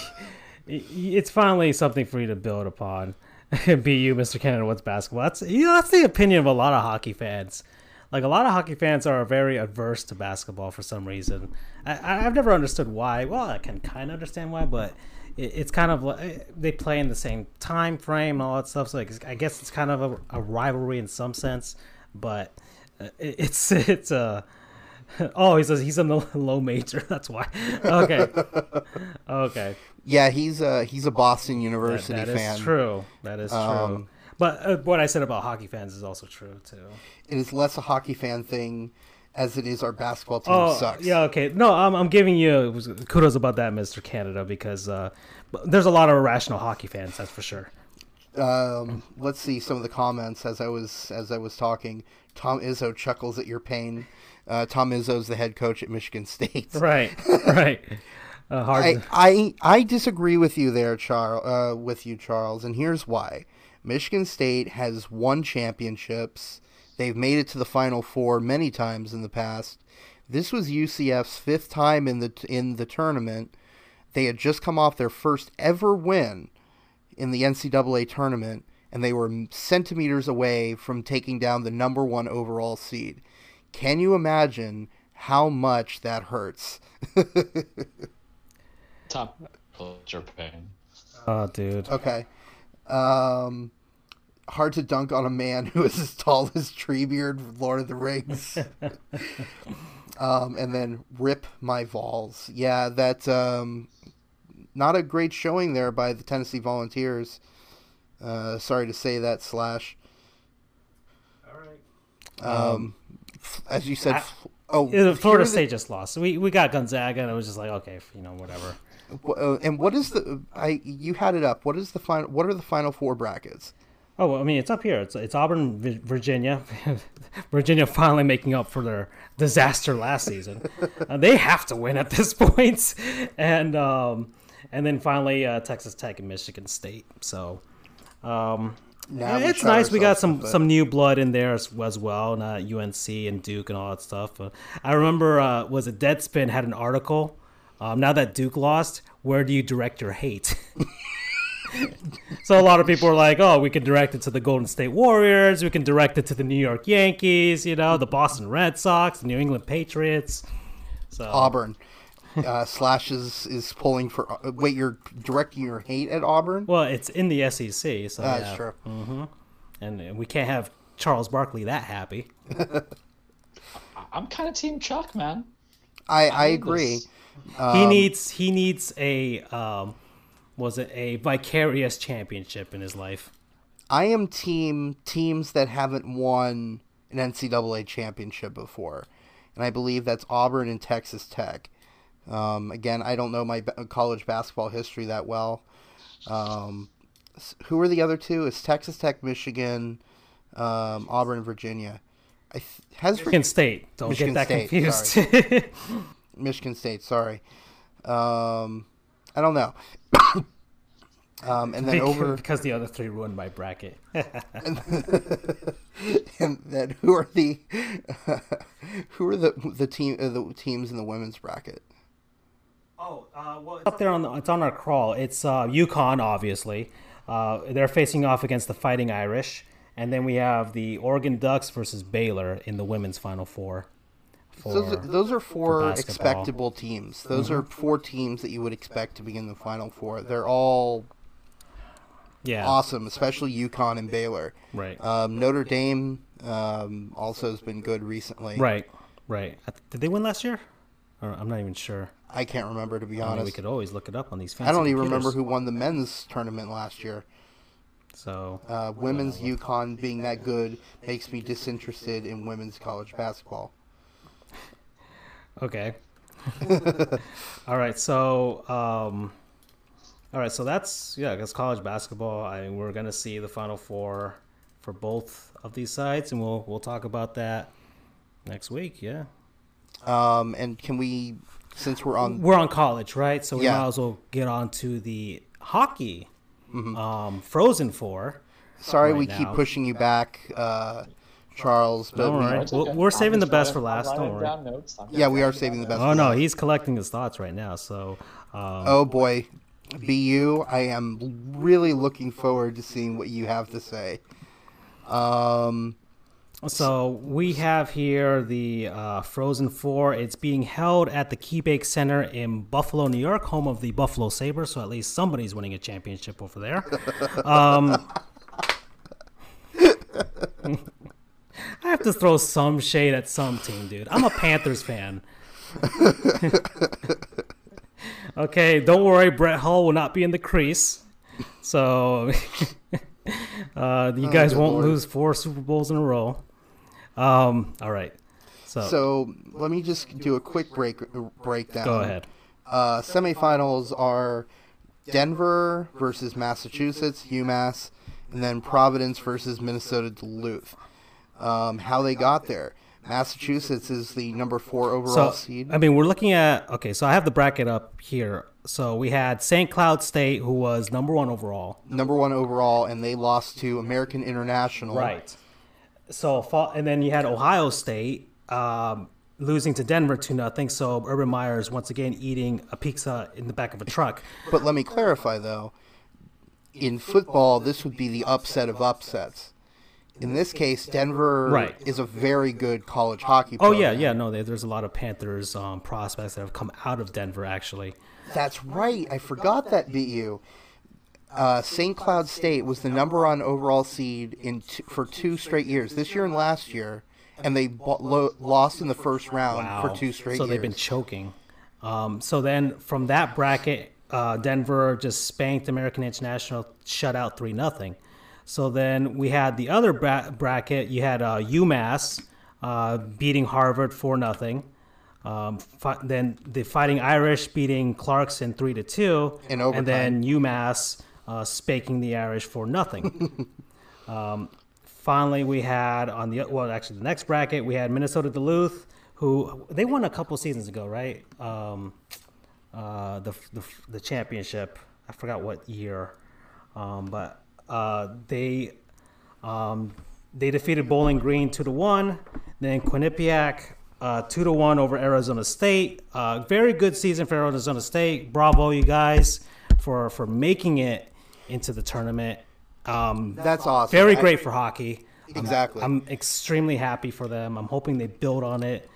it's finally something for you to build upon. <laughs> Be you, Mr. Canada. What's basketball? That's you know that's the opinion of a lot of hockey fans. Like a lot of hockey fans are very adverse to basketball for some reason. I, I've never understood why. Well, I can kind of understand why, but it, it's kind of like they play in the same time frame and all that stuff. So like, I guess it's kind of a, a rivalry in some sense, but uh, it, it's <laughs> it's a. <laughs> Oh, he says he's in the <laughs> low major. That's why. Okay, okay. Yeah, he's a he's a Boston That, University that is fan. true. That is true. Um, but uh, what I said about hockey fans is also true too. It is less a hockey fan thing as it is our basketball team Oh, sucks. yeah, okay. No, I'm, I'm giving you kudos about that, Mr. Canada, because uh, there's a lot of irrational hockey fans. That's for sure. Um, let's see some of the comments as I was as I was talking. Tom Izzo chuckles at your pain. Uh, Tom Izzo's the head coach at Michigan State. <laughs> Right, right. Uh, hard. I, I I disagree with you there, Charles. Uh, with you, Charles, and here's why. Michigan State has won championships. They've made it to the Final Four many times in the past. This was UCF's fifth time in the in the tournament. They had just come off their first ever win in the NCAA tournament, and they were centimeters away from taking down the number one overall seed. Can you imagine how much that hurts? <laughs> Top culture pain. oh, dude. Okay. Um, hard to dunk on a man who is as tall as Treebeard from Lord of the Rings. <laughs> um, and then rip my Vols. Yeah, that um, not a great showing there by the Tennessee Volunteers. Uh, sorry to say that. Slash. All right. Um, f- as you said. I- oh, Florida the- State just lost. We we got Gonzaga, and it was just like, okay, you know, whatever. uh, and what is the? I you had it up. What is the final? What are the final four brackets? Oh, well, I mean, it's up here. It's it's Auburn, Virginia, <laughs> Virginia finally making up for their disaster last season. <laughs> uh, they have to win at this <laughs> point, and um, and then finally uh, Texas Tech and Michigan State. So. Um, Now it's nice. We got some some new blood in there as, as well. Not UNC and Duke and all that stuff. Uh, I remember uh, was it Deadspin had an article. Um, now that Duke lost, where do you direct your hate? <laughs> so a lot of people are like, "Oh, we can direct it to the Golden State Warriors. We can direct it to the New York Yankees. You know, the Boston Red Sox, the New England Patriots." So Auburn. Uh, Slash is, is pulling for. Uh, wait, you're directing your hate at Auburn? well, it's in the SEC, so That's yeah. true. and and we can't have Charles Barkley that happy. I- <laughs> I'm kind of Team Chuck, man. I, I need agree. this. he Um, needs he needs a um, was it a vicarious championship in his life? I am team teams that haven't won an NCAA championship before, and I believe that's Auburn and Texas Tech. Um, again, I don't know my college basketball history that well. Um, who are the other two? It's Texas Tech, Michigan, um, Auburn, Virginia. I th- has Michigan State. Don't Michigan get that State, confused. <laughs> Michigan State. Sorry, um, I don't know. <coughs> um, and then <laughs> over because the other three ruined my bracket. <laughs> and then who are the who are the the team uh, the teams in the women's bracket? Oh, uh, well, it's up there on the, it's on our crawl. It's uh, UConn, obviously. Uh, they're facing off against the Fighting Irish, and then we have the Oregon Ducks versus Baylor in the women's Final Four. For, Those are, those are four expectable teams. Those are four teams that you would expect to be in the final four. They're all yeah, awesome, especially UConn and Baylor. right, Um, Notre Dame um, also has been good recently. right, right. Did they win last year? I'm not even sure. I can't remember to be I mean, we could always look it up on these. Fancy I don't even computers. remember who won the men's tournament last year. So Uh, women's UConn being that good makes me disinterested in women's college basketball. <laughs> Okay. <laughs> all right. So, um, all right. So that's yeah. That's college basketball. I mean, we're gonna see the final four for both of these sides, and we'll we'll talk about that next week. Yeah. Um, and can we, since we're on, We're on college, right? So we Yeah. might as well get on to the hockey. Um, Frozen Four. sorry right we keep pushing you back, uh, Charles. But Don't we- worry. It's We're- okay. we're saving the best for last, I'm don't worry. down notes. I'm yeah, we are saving the best. Oh no, he's collecting his thoughts right now. So, um, Oh boy, BU, I am really looking forward to seeing what you have to say. Um, so we have here the uh, Frozen Four. It's being held at the KeyBank Center in Buffalo, New York, home of the Buffalo Sabres. So at least somebody's winning a championship over there. <laughs> Um, I have to throw some shade at some team, dude. I'm a Panthers fan. <laughs> okay, don't worry. Brett Hull will not be in the crease. So <laughs> uh, you guys good won't lord. lose four Super Bowls in a row. Um, all right. So, so let me just do a quick break breakdown. go ahead. Uh, semifinals are Denver versus Massachusetts, UMass, and then Providence versus Minnesota Duluth. Um, how they got there. Massachusetts is the number four overall So, seed. I mean, we're looking at okay. So I have the bracket up here. So we had St. Cloud State, who was number one overall. number one overall, and they lost to American International. So and then you had Ohio State um, losing to Denver two nothing. So Urban Myers once again eating a pizza in the back of a truck. But let me clarify, though. In football, this would be the upset of upsets. In this case, Denver Right. is a very good college hockey. Oh yeah, yeah. No, there, there's a lot of Panthers um, prospects that have come out of Denver actually. That's right. I forgot that beat you. Uh, St. Cloud State was the number one overall seed in t- for two straight years, this year and last year, and they bo- lo- lost in the first round for two straight so years. they've been choking. Um, so then from that bracket, uh, Denver just spanked American International, shut out three nothing. So then we had the other bra- bracket. You had uh, UMass uh, beating Harvard four nothing. Um, fi- then the Fighting Irish beating Clarkson three to two, and then UMass uh, spanking the Irish for nothing. <laughs> Um, finally, we had on the well, actually the next bracket we had Minnesota Duluth, who they won a couple seasons ago, right? Um, uh, the, the the championship. I forgot what year, um, but uh, they um, they defeated Bowling Green two to one. Then Quinnipiac uh, two to one over Arizona State. Uh, very good season for Arizona State. Bravo, you guys, for for making it into the tournament. Um, That's awesome. very great for hockey. Exactly. I'm extremely happy for them. I'm hoping they build on it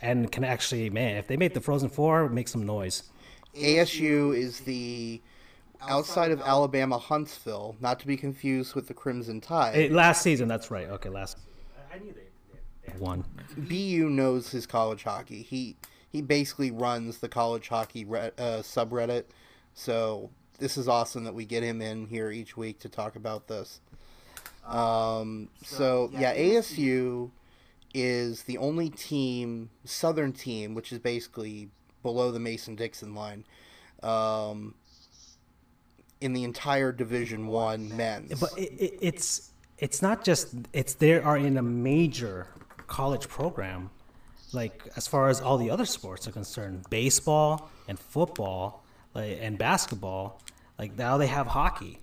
and can actually, man, if they make the Frozen Four, make some noise. ASU is the outside of Alabama Huntsville, not to be confused with the Crimson Tide. Last season, that's right. Okay, last. I knew they, they won. BU knows his college hockey. He he basically runs the college hockey re- uh, subreddit. So this is awesome that we get him in here each week to talk about this. Um, so yeah, ASU is the only team, Southern team, which is basically below the Mason Dixon line, um, in the entire Division One men's. But it, it, it's it's not just it's they are in a major college program, like as far as all the other sports are concerned, baseball and football, like and basketball. Like now they have hockey,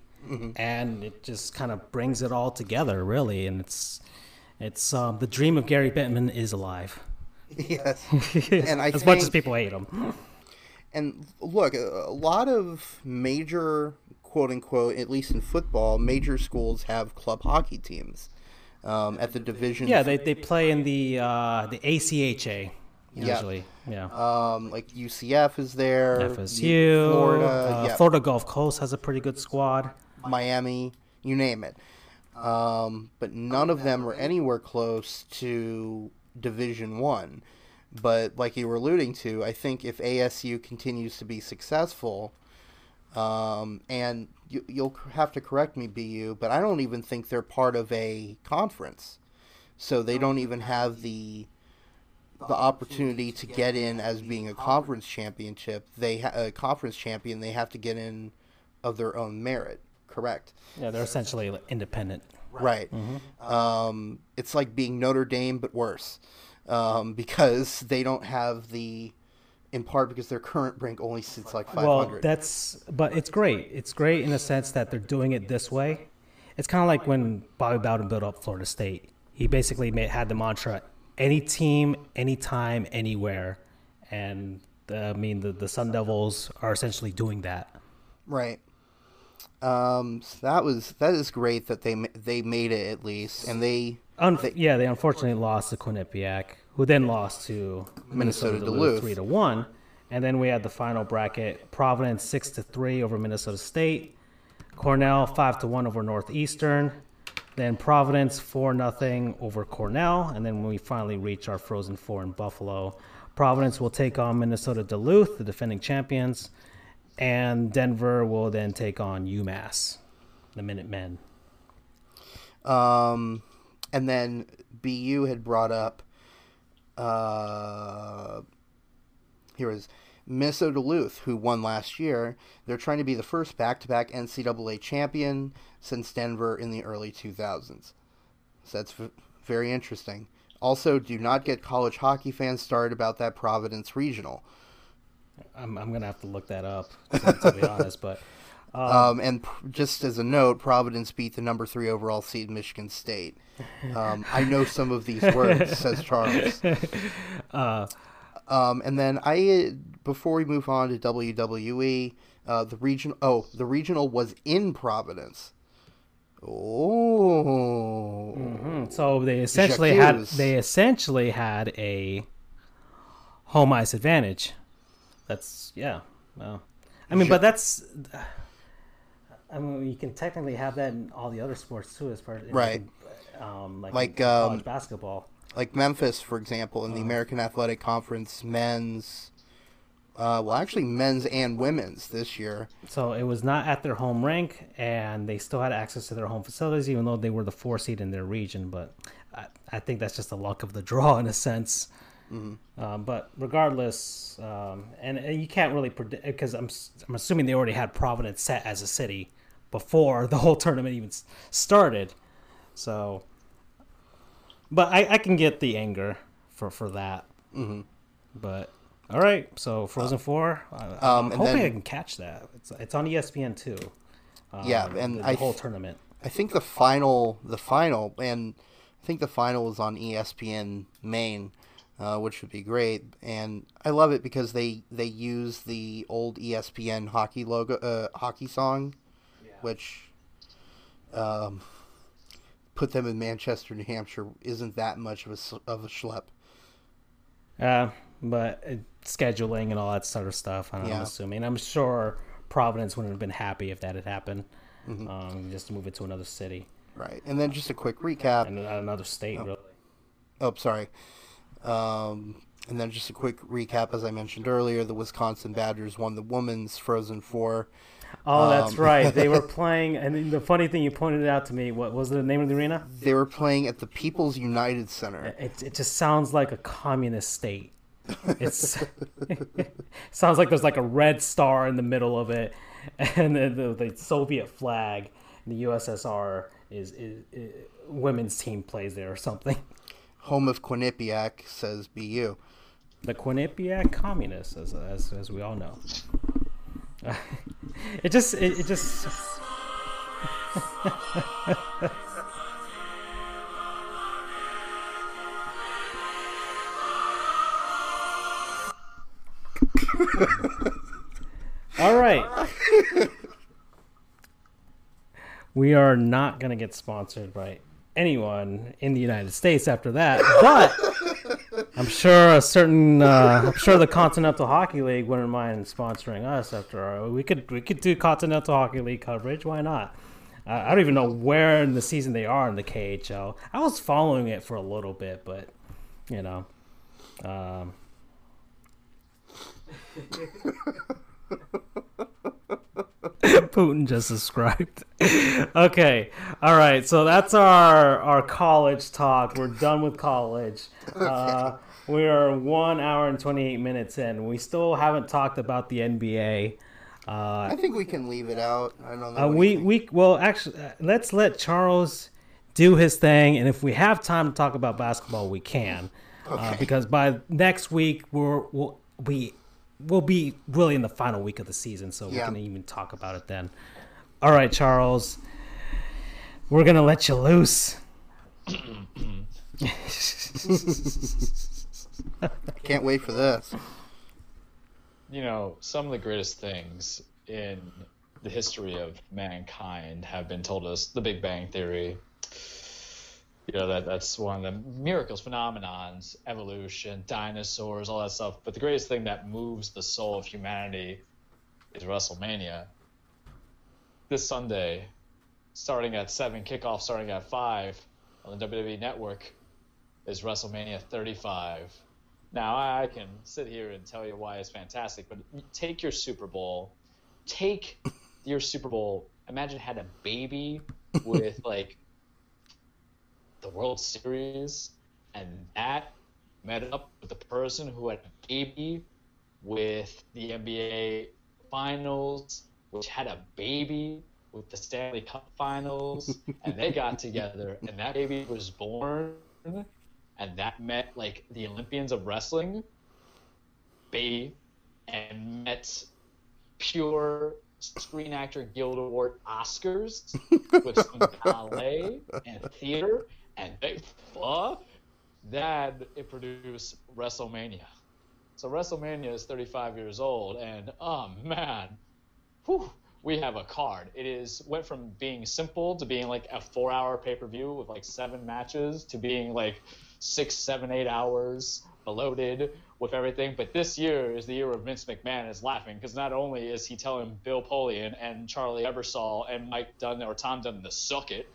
and it just kind of brings it all together, really. And it's it's um, the dream of Gary Bettman is alive. <laughs> yes, <laughs> and I as much as people hate him. <laughs> And look, a a lot of major, quote unquote, at least in football, major schools have club hockey teams um, at the division. Yeah, they, they play in the uh, the ACHA usually. Yeah. um, like UCF is there, FSU, Florida, uh, yeah, Florida Gulf Coast has a pretty good squad. Miami, you name it. Um, but none of them are anywhere close to Division One. But like you were alluding to, I think if ASU continues to be successful, um, and you, you'll have to correct me, BU, but I don't even think they're part of a conference, so they don't even have the the opportunity to get in as being a conference championship. They ha- a conference champion. They have to get in of their own merit. Correct. Yeah, they're essentially independent. Right. Um, it's like being Notre Dame, but worse, um, <laughs> because they don't have the, in part because their current rank only sits like 500. Well, that's but it's great. It's great in the sense that they're doing it this way. It's kind of like when Bobby Bowden built up Florida State. he basically made, had the mantra any team, anytime, anywhere. And uh, I mean, the, the Sun Devils are essentially doing that. Right. Um, so that was that is great that they they made it at least, and they, Un- they yeah, they unfortunately lost to Quinnipiac, who then lost to Minnesota, Minnesota Duluth, Duluth. three to one, and then we had the final bracket: Providence six to three over Minnesota State, Cornell five to one over Northeastern, then Providence four nothing over Cornell, and then when we finally reach our Frozen Four in Buffalo, Providence will take on Minnesota Duluth, the defending champions, and Denver will then take on UMass, the Minutemen. um, and then BU had brought up, uh, here is Minnesota Duluth, who won last year. They're trying to be the first back-to-back NCAA champion since Denver in the early 2000s. So that's v- very interesting. Also, do not get college hockey fans started about that Providence regional. I'm, I'm gonna have to look that up <laughs> to, to be honest, but Um, and pr- just as a note, Providence beat the number three overall seed Michigan State. <laughs> Um, I know some of these words, says Charles. <laughs> um, and then I, before we move on to WWE, uh, the region. Oh, the regional was in Providence. Oh, hmm, so they essentially had they essentially had a home ice advantage. That's yeah. Well, I mean, but that's. I mean, you can technically have that in all the other sports too, as far as Right. Um, like Like, in college um, basketball. Like Memphis, for example, in the American Athletic Conference, men's. Uh, well, actually, men's and women's this year. So it was not at their home rink, and they still had access to their home facilities, even though they were the four seed in their region. But I, I think that's just the luck of the draw in a sense. Um, but regardless, um, and, and you can't really predict because I'm I'm assuming they already had Providence set as a city before the whole tournament even started. So, but I, I can get the anger for for that. Mm-hmm. But all right, so Frozen Four. I, um, I'm and hoping then- I can catch that. It's it's on ESPN too. Um, Yeah, and the, I whole tournament. I think the final, the final, and I think the final is on ESPN main, uh, which would be great. And I love it because they they use the old ESPN hockey logo, uh, hockey song, which um, put them in Manchester, New Hampshire, isn't that much of a of a schlep. Uh, but uh, scheduling and all that sort of stuff. I'm Yeah. assuming. I'm sure Providence wouldn't have been happy if that had happened. Mm-hmm. Um, just to move it to another city Right. And then just a quick recap. and another state. Really. Oh, sorry. Um, and then just a quick recap, as I mentioned earlier, the Wisconsin Badgers won the women's Frozen Four. Oh, that's Um, right. They were <laughs> playing, and the funny thing you pointed out to me. What was the name of the arena? They were playing at the People's United Center. It, it just sounds like a communist state. It's <laughs> <laughs> sounds like there's like a red star in the middle of it, and then the, the Soviet flag, the USSR is, is, is women's team plays there or something. Home of Quinnipiac, says BU. The Quinnipiac communists, as as, as we all know. It just it, it just All right. we are not going to get sponsored by anyone in the United States after that, but I'm sure a certain uh, I'm sure the Continental Hockey League wouldn't mind sponsoring us after our, we could we could do Continental Hockey League coverage. Why not? Uh, I don't even know where in the season they are in the KHL. I was following it for a little bit, but you know, um, <laughs> Putin just subscribed. okay, all right. So that's our our college talk. We're done with college. Uh, we are one hour and twenty eight minutes in. We still haven't talked about the NBA. Uh, I think we can leave it out. I don't know. uh, we we well actually uh, let's let Charles do his thing, and if we have time to talk about basketball, we can. Uh, Okay. because by next week we're we'll we will be really in the final week of the season, so we Yeah. can even talk about it then. All right, Charles, we're gonna let you loose. <laughs> <laughs> I can't wait for this. You know, some of the greatest things in the history of mankind have been told us. The Big Bang Theory. You know that that's one of the miracles, phenomenons, evolution, dinosaurs, all that stuff. But the greatest thing that moves the soul of humanity is WrestleMania. This Sunday, starting at seven, kickoff starting at five on the WWE Network, is WrestleMania 35. Now I can sit here and tell you why it's fantastic, but take your Super Bowl, take your Super Bowl. Imagine had a baby <laughs> with like the World Series, and that met up with the person who had a baby with the NBA Finals, which had a baby with the Stanley Cup Finals, and they got together, and that baby was born, and that met like the Olympians of wrestling, Bay, and met pure Screen Actor Guild Award Oscars with some <laughs> ballet and theater, and they fuck. Then it produced WrestleMania. So WrestleMania is 35 years old, and oh man, whew, we have a card. It is went from being simple to being like a four-hour pay-per-view with like seven matches to being like six, seven, eight hours loaded with everything. But this year is the year of Vince McMahon is laughing because not only is he telling Bill Polian and Charlie Ebersol and Mike Dunn or Tom Dunn to suck it,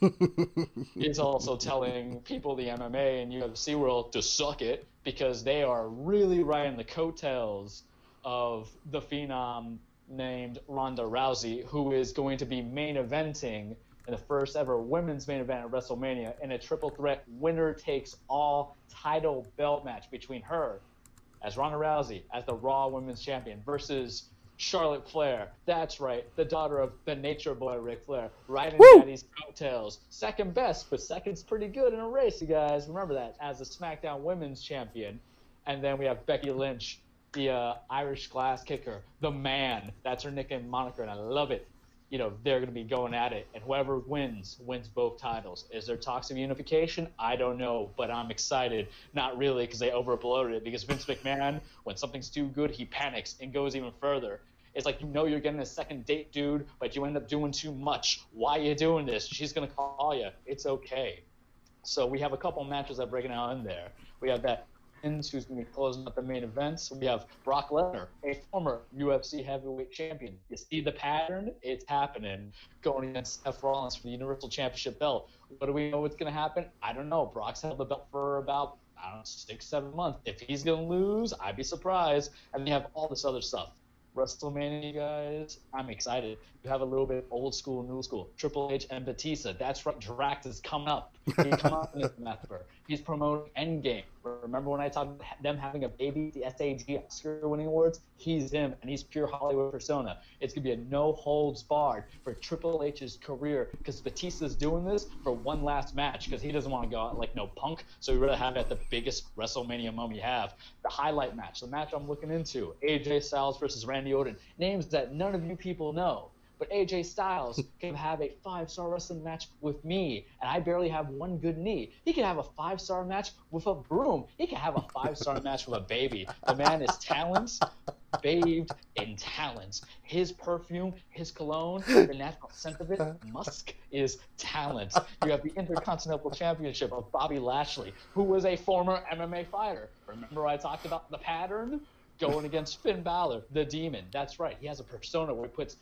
<laughs> he's also telling people the MMA and UFC world to suck it because they are really riding the coattails of the phenom named Ronda Rousey, who is going to be main eventing in the first ever women's main event at WrestleMania in a triple threat winner takes all title belt match between her as Ronda Rousey as the Raw Women's Champion versus Charlotte Flair. That's right, the daughter of the Nature Boy Ric Flair, riding Woo! Daddy's coattails. Second best, but second's pretty good in a race, you guys. Remember that as the SmackDown Women's Champion. And then we have Becky Lynch, the uh, Irish glass kicker, the man. That's her nickname moniker, and I love it. You know, they're going to be going at it, and whoever wins, wins both titles. Is there talks of unification? I don't know, but I'm excited. Not really, because they overbloated it. Because Vince McMahon, when something's too good, he panics and goes even further. It's like you know you're getting a second date, dude, but you end up doing too much. Why are you doing this? She's to call you. It's okay. So we have a couple matches that breaking out in there. We have that who's going to be closing up the main events. We have Brock Lesnar, a former UFC heavyweight champion. You see the pattern? It's happening. Going against Seth Rollins for the Universal Championship belt. What do we know what's going to happen? I don't know. Brock's held the belt for about I don't know six, seven months. If he's going to lose, I'd be surprised. And you have all this other stuff. WrestleMania, guys, I'm excited. You have a little bit old school, new school. Triple H and Batista. That's right. Drax is coming up. He come up in this. He's promoting Endgame. Remember when I talked about them having a baby, the SAG Oscar winning awards? He's him, and he's pure Hollywood persona. It's gonna be a no holds barred for Triple H's career because Batista's doing this for one last match because he doesn't want to go out like no punk. So we rather have it at the biggest WrestleMania moment you have. The highlight match, the match I'm looking into: AJ Styles versus Randy Orton. Names that none of you people know. But AJ Styles <laughs> can have a five star wrestling match with me, and I barely have one good knee. He can have a five star match with a broom. He can have a five star <laughs> match with a baby. The man is talents, bathed in talents. His perfume, his cologne, <laughs> the natural scent of it, musk, is talent. You have the Intercontinental Championship of Bobby Lashley, who was a former MMA fighter. Remember I talked about the pattern? Going against Finn Balor, the demon. That's right. He has a persona where he puts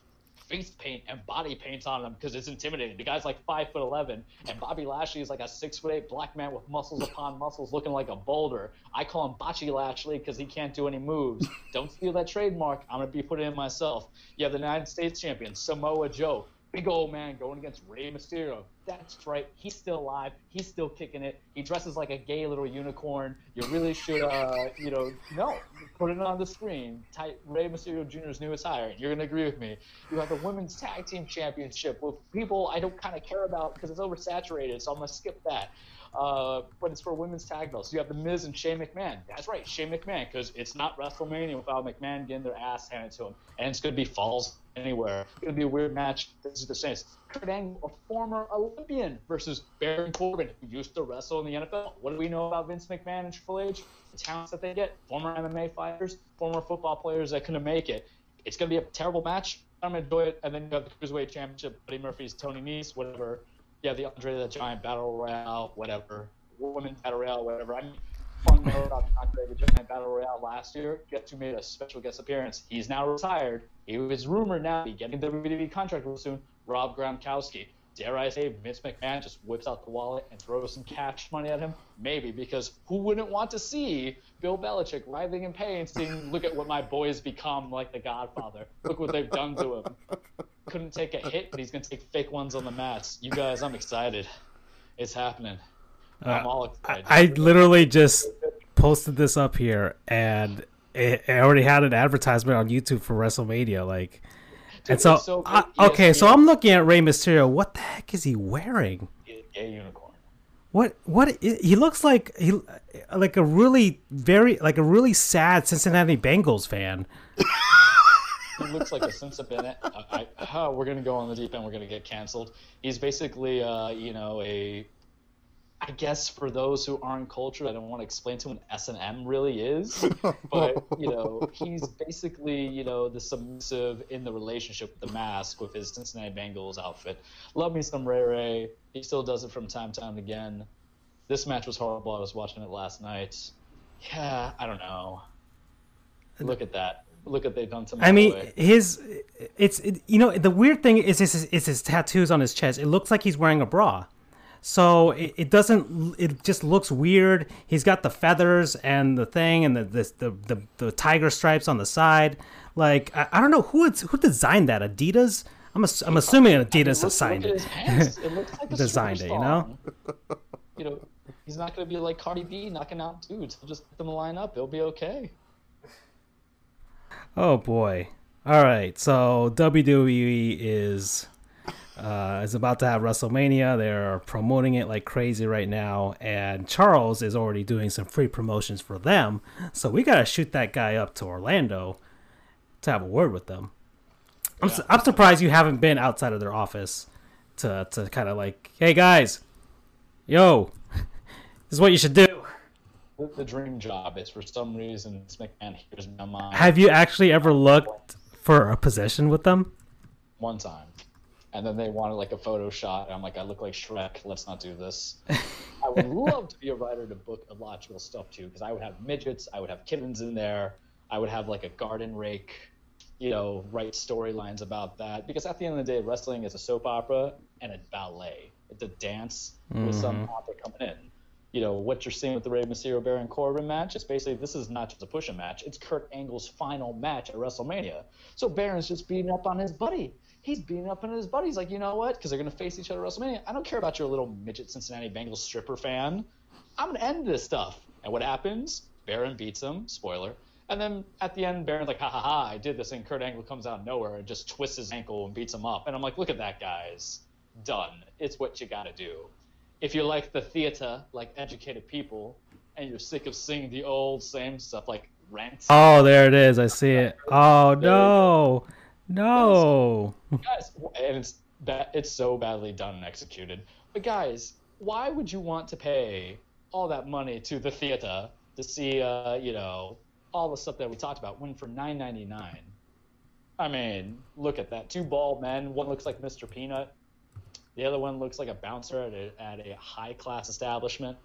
face paint and body paint on him because it's intimidating. The guy's like five foot eleven, and Bobby Lashley is like a six foot eight black man with muscles upon muscles, looking like a boulder. I call him Bocce Lashley because he can't do any moves. Don't steal that trademark. I'm gonna be putting in myself. You have the United States champion Samoa Joe, big old man going against Rey Mysterio. That's right. He's still alive. He's still kicking it. He dresses like a gay little unicorn. You really should, uh, you know, no, put it on the screen. Type Rey Mysterio Jr.'s newest hire. You're gonna agree with me. You have the women's tag team championship with people I don't kind of care about because it's oversaturated. So I'm gonna skip that. uh, but it's for women's tag belts. You have the Miz and Shane McMahon. That's right, Shane McMahon, because it's not WrestleMania without McMahon getting their ass handed to him, and it's gonna be falls anywhere. It's gonna be a weird match. This is the Saints. Kurt Angle, a former Olympian, versus Baron Corbin, who used to wrestle in the NFL. What do we know about Vince McMahon and Triple H? The talents that they get. Former MMA fighters, former football players that couldn't make it. It's gonna be a terrible match. I'm gonna enjoy it. And then you have the Cruiserweight Championship, Buddy Murphy's Tony Nese, whatever. Yeah, the Andre the Giant Battle Royale, whatever. Women's Battle Royale, whatever. I mean, fun note about Andre the Giant Battle Royale last year. Guess who made a special guest appearance? He's now retired. He was rumored now to be getting the WWE contract real soon. Rob Gronkowski. Dare I say Vince McMahon just whips out the wallet and throws some cash money at him? Maybe, because who wouldn't want to see Bill Belichick writhing in pain, saying, "Look at what my boys become, like the Godfather. Look what they've done to him." Couldn't take a hit, but he's gonna take fake ones on the mats. You guys, I'm excited. It's happening. I'm uh, all excited. I, I literally just posted this up here, and it, it already had an advertisement on YouTube for WrestleMania. Like, and so, so I- okay, so. I'm looking at Rey Mysterio. What the heck is he wearing? A unicorn. What what he looks like he like a really very like a really sad Cincinnati Bengals fan. He looks like a sense of Bennett. I, I, oh, we're gonna go on the deep end. We're gonna get canceled. He's basically, uh, you know, a. I guess for those who aren't cultured, I don't want to explain to them what S and M really is, <laughs> but you know, he's basically, you know, the submissive in the relationship with the mask with his Cincinnati Bengals outfit. Love me some Ray Ray. He still does it from time to time again. This match was horrible. I was watching it last night. Yeah, I don't know. Look at that. Look at they've done to my I mean, boy. his it's it, you know the weird thing is his is his tattoos on his chest. It looks like he's wearing a bra. So it, it doesn't. It just looks weird. He's got the feathers and the thing and the the the, the, the tiger stripes on the side. Like I, I don't know who it's who designed that. Adidas. I'm I'm assuming Adidas assigned it. It like <laughs> Designed it, you know? You know, he's not going to be like Cardi B knocking out dudes. He'll just let them line up. It'll be okay. Oh boy. All right. So WWE is uh, is about to have WrestleMania. They're promoting it like crazy right now, and Charles is already doing some free promotions for them. So we gotta shoot that guy up to Orlando to have a word with them. I'm, su- I'm surprised you haven't been outside of their office to to kind of like, hey guys, yo, <laughs> this is what you should do. The, dream job is for some reason Vince McMahon hears my mind Have you actually ever looked for a position with them? one time. And then they wanted like a photo shot. And I'm like, I look like Shrek. Let's not do this. <laughs> I would love to be a writer to book illogical stuff too, because I would have midgets, I would have kittens in there, I would have like a garden rake, you know, write storylines about that. Because at the end of the day, wrestling is a soap opera and a ballet. It's a dance with some mm-hmm. author coming in. You know, what you're seeing with the Rey Mysterio Baron Corbin match, it's basically this is not just a push a match, it's Kurt Angle's final match at WrestleMania. So Baron's just beating up on his buddy. He's beating up on his buddy. He's like, you know what? Because they're going to face each other at WrestleMania. I don't care about your little midget Cincinnati Bengals stripper fan. I'm going to end this stuff. And what happens? Baron beats him. Spoiler. And then at the end, Baron's like, ha ha ha, I did this. And Kurt Angle comes out of nowhere and just twists his ankle and beats him up. And I'm like, look at that, guys. Done. It's what you got to do. If you like the theater, like educated people, and you're sick of seeing the old same stuff like Rent, Oh, there it is. I see it. Oh no, no. <laughs> guys, and it's ba- it's so badly done and executed. But guys, why would you want to pay all that money to the theater to see, uh, you know, all the stuff that we talked about when for nine ninety nine? I mean, look at that. Two bald men. One looks like Mr. Peanut. The other one looks like a bouncer at a, at a high class establishment.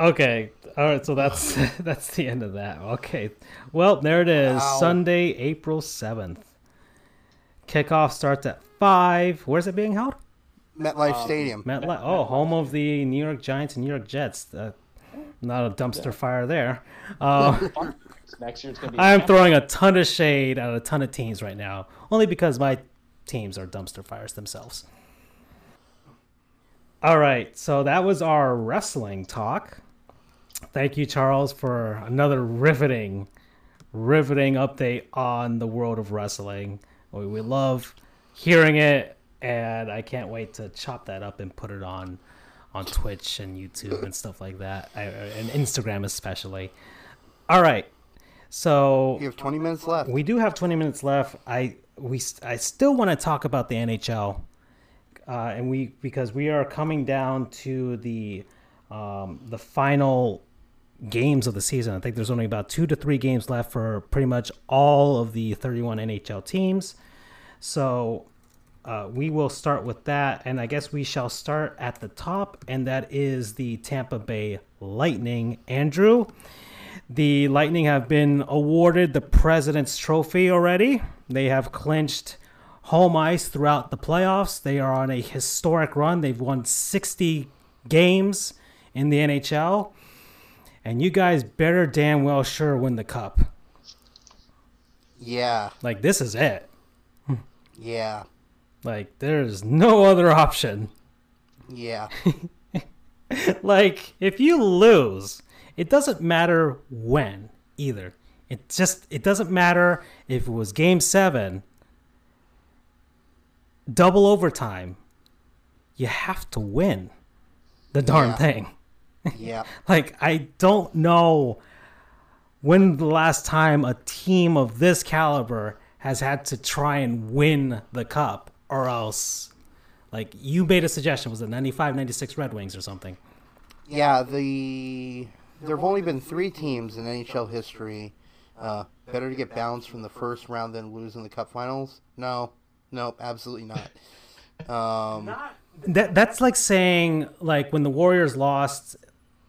Okay, all right. So that's <laughs> <laughs> that's the end of that. Okay, well there it is. Wow. Sunday, April seventh. Kickoff starts at five. Where's it being held? MetLife Stadium. MetLife. Oh, home of the New York Giants and New York Jets. Uh, not a dumpster fire there. <laughs> Uh, Next year it's going to be. I'm throwing a ton of shade at a ton of teams right now, only because my teams are dumpster fires themselves. All right, so that was our wrestling talk. Thank you, Charles, for another riveting, riveting update on the world of wrestling. We, we love hearing it and I can't wait to chop that up and put it on on Twitch and YouTube and stuff like that, I, and Instagram especially. All right, so You have 20 minutes left. we do have 20 minutes left. I we I still want to talk about the NHL, uh, and we because we are coming down to the um, the final games of the season. I think there's only about two to three games left for pretty much all of the 31 NHL teams. So uh, we will start with that, and I guess we shall start at the top, and that is the Tampa Bay Lightning. Andrew, the Lightning have been awarded the President's Trophy already. They have clinched home ice throughout the playoffs. They are on a historic run. They've won 60 games in the NHL. And you guys better damn well sure win the cup. Yeah, Like, this is it. yeah, Like, there's no other option. yeah. <laughs> like if you lose it doesn't matter when either it just it doesn't matter if it was game seven double overtime you have to win the darn Yeah. thing yeah. <laughs> like i don't know when the last time a team of this caliber has had to try and win the cup or else like you made a suggestion was it 95 96 red wings or something Yeah, the there have only been three teams in NHL history. Uh, better to get bounced from the first round than lose in the Cup Finals. No, nope, absolutely not. <laughs> Um, That that's like saying like when the Warriors lost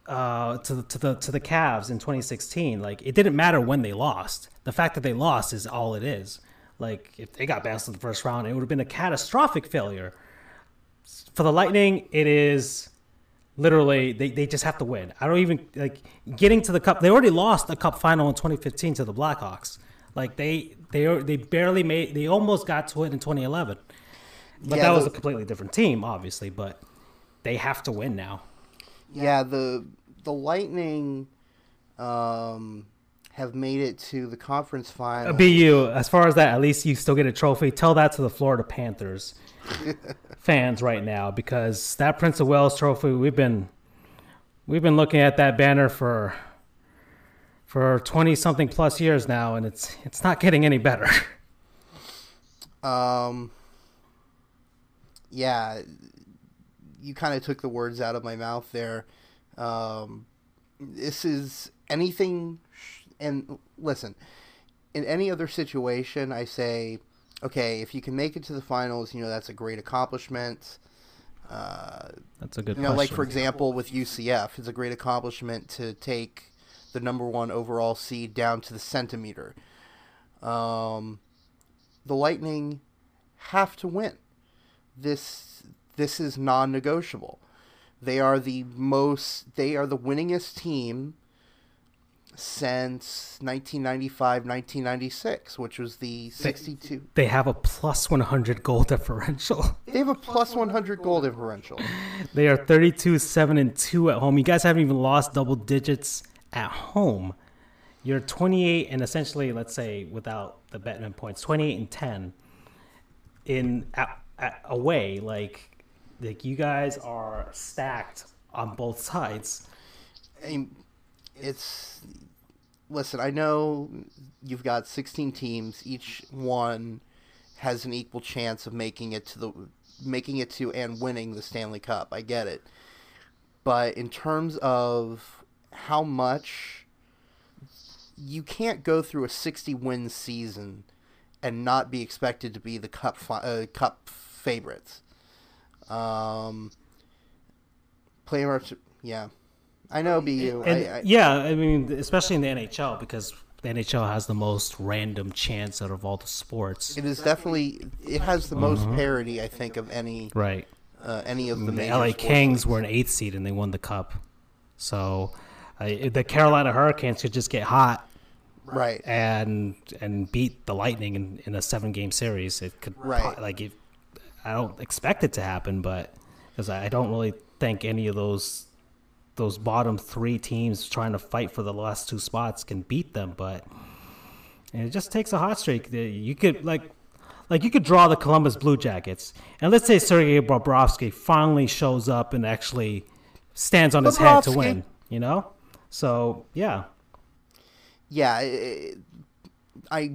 uh, to the to the to the Cavs in 2016. Like it didn't matter when they lost. The fact that they lost is all it is. Like if they got bounced in the first round, it would have been a catastrophic failure. For the Lightning, it is literally they, they just have to win. I don't even like getting to the cup. They already lost the cup final in 2015 to the Blackhawks. Like they they they barely made. They almost got to it in 2011. But Yeah, that was a completely different team, obviously. But they have to win now. Yeah, the the Lightning um, have made it to the conference final. BU, as far as that, at least you still get a trophy. Tell that to the Florida Panthers <laughs> fans right now, because that Prince of Wales trophy, we've been we've been looking at that banner for for twenty something plus years now, and it's it's not getting any better. Um, yeah, you kind of took the words out of my mouth there. Um, this is anything, and listen, in any other situation, I say, okay, if you can make it to the finals, you know, that's a great accomplishment. Uh, That's a good you know, like for example, with UCF, it's a great accomplishment to take the number one overall seed down to the centimeter. Um, the Lightning have to win. This this is non-negotiable. They are the most. They are the winningest team since 1995-1996, which was the 62. they have a plus one hundred goal differential. <laughs> They have a plus 100 goal differential. They are 32 7 and 2 at home. You guys haven't even lost double digits at home. You're 28 and essentially, let's say, without the Bettman points, 28 and 10 in at, at, away. Like, like you guys are stacked on both sides. I it's listen. I know you've got 16 teams. Each one has an equal chance of making it to the making it to and winning the Stanley Cup. I get it, but in terms of how much you can't go through a 60 win season and not be expected to be the cup uh, cup favorites. Um, play much, yeah. I know, BU. And I, I, yeah, I mean, especially in the NHL because the NHL has the most random chance out of all the sports. it is definitely it has the most parity, I think, of any Right. uh, any of the, the LA Kings leagues. were an eighth seed and they won the cup. So uh, the Carolina Hurricanes could just get hot right. and and beat the Lightning in, in a seven game series. It could Right. like it, I don't expect it to happen, but because I don't really think any of those those bottom three teams trying to fight for the last two spots can beat them. But it just takes a hot streak. You could like like you could draw the Columbus Blue Jackets, and let's say Sergei Bobrovsky finally shows up and actually stands on his head to win. You know, so yeah, yeah, I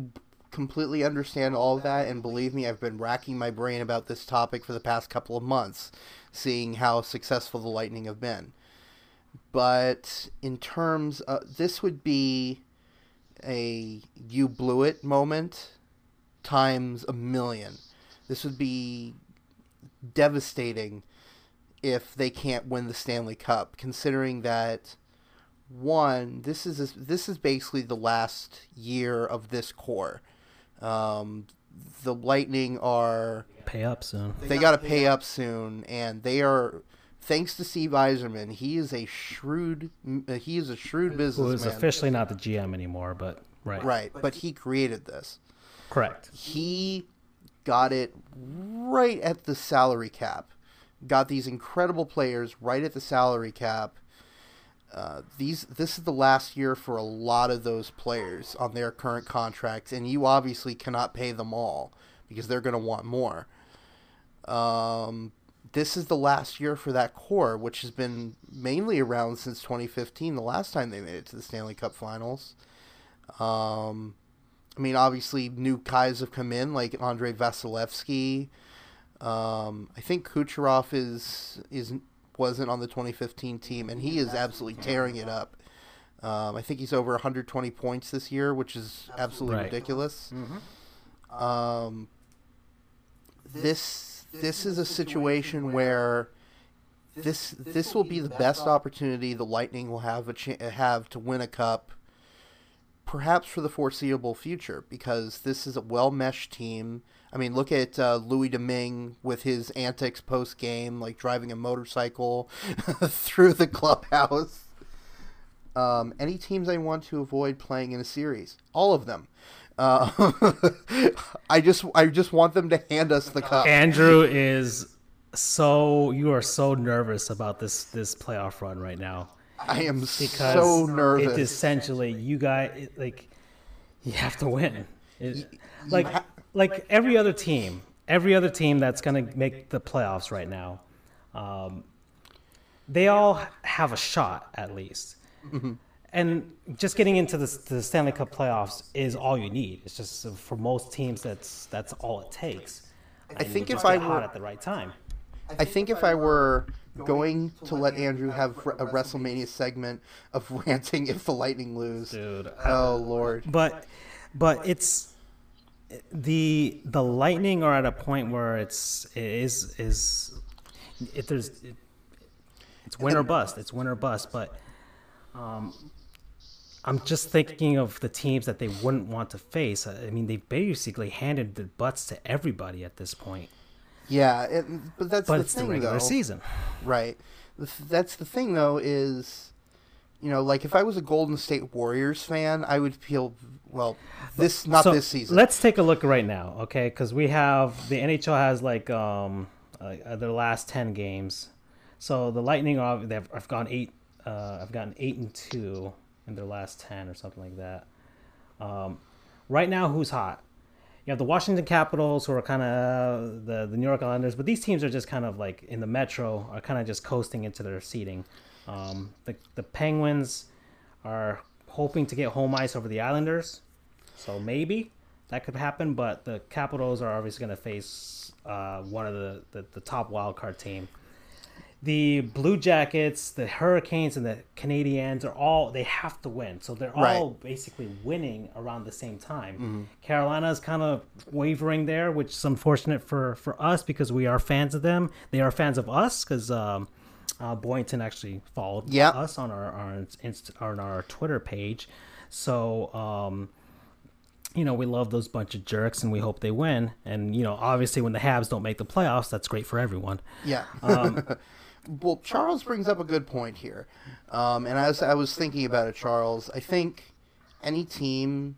completely understand all that, and believe me, I've been racking my brain about this topic for the past couple of months, seeing how successful the Lightning have been. But in terms of this, would be a you blew it moment times a million. This would be devastating if they can't win the Stanley Cup, considering that one, this is this is basically the last year of this core. Um, the Lightning are pay up soon. they got to pay up soon, and they are. Thanks to Steve Yzerman, he is a shrewd he is a shrewd businessman. Who is businessman. officially not the GM anymore, but right, Right, but he created this. correct. He got it right at the salary cap. Got these incredible players right at the salary cap. Uh, these this is the last year for a lot of those players on their current contracts, and you obviously cannot pay them all because they're going to want more. Um, this is the last year for that core, which has been mainly around since 2015, the last time they made it to the Stanley Cup Finals. Um, I mean, obviously, new guys have come in like Andrei Vasilevskiy. Um, I think Kucherov is is wasn't on the 2015 team, and he is absolutely tearing it up. Um, I think he's over 120 points this year, which is absolutely Right. ridiculous. Um, this this is a situation where this this will be the best opportunity the Lightning will have a cha- have to win a cup, perhaps for the foreseeable future, because this is a well meshed team. I mean, look at uh, Louis Domingue with his antics post game, like driving a motorcycle <laughs> through the clubhouse. Um, any teams I want to avoid playing in a series, all of them. Uh, <laughs> I just I just want them to hand us the cup. Andrew is so you are so nervous about this this playoff run right now I am because so nervous. It's essentially you guys like you have to win. It- like ha- like every other team, every other team that's gonna make the playoffs right now, um, they all have a shot at least. Mm-hmm. And just getting into the, the Stanley Cup playoffs is all you need. It's just for most teams that's that's all it takes. I think if I were at the right time. I think if I were going to let Andrew have a WrestleMania segment of <laughs> ranting if the Lightning lose, Dude, oh lord, but but it's the the lightning are at a point where it's it is is if there's it, it's win or bust it's win or bust but um i'm just thinking of the teams that they wouldn't want to face. I mean they basically handed the butts to everybody at this point. Yeah, it, but that's but the it's the regular though, season. Right? That's the thing though is, you know, like if I was a Golden State Warriors fan, I would feel well. This not So, this season. Let's take a look right now, okay? Because we have the NHL has like um uh, their last ten games. So the Lightning are they've have gone eight. Uh, I've gotten eight and two in their last ten or something like that. Um, right now, who's hot? You have the Washington Capitals, who are kind of the the New York Islanders, but these teams are just kind of like in the Metro, are kind of just coasting into their seating. Um, the the Penguins are hoping to get home ice over the Islanders, so maybe that could happen. But the Capitals are obviously going to face uh, one of the, the the top wildcard team. The Blue Jackets, the Hurricanes, and the Canadiens are all they have to win. So they're all basically winning around the same time. Carolina's kind of wavering there, which is unfortunate for for us because we are fans of them. They are fans of us because um, uh, Boynton actually followed Yeah. us on our, our inst- on our Twitter page. So um, you know, we love those bunch of jerks and we hope they win. And, you know, obviously when the Habs don't make the playoffs, that's great for everyone. Yeah. Um, <laughs> well, Charles brings up a good point here. Um, and as I was thinking about it, Charles, I think any team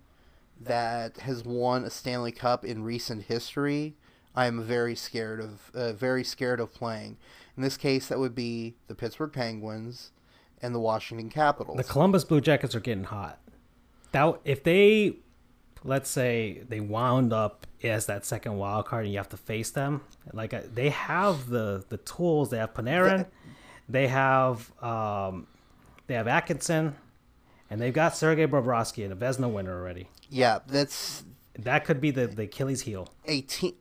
that has won a Stanley Cup in recent history, I am very scared of. Uh, very scared of playing. In this case, that would be the Pittsburgh Penguins and the Washington Capitals. The Columbus Blue Jackets are getting hot. That if they let's say they wound up as that second wild card and you have to face them, like uh, they have the the tools. They have Panarin, they have um, they have Atkinson, and they've got Sergei Bobrovsky and a Vezina winner already. Yeah, that's That could be the, the Achilles heel. a team.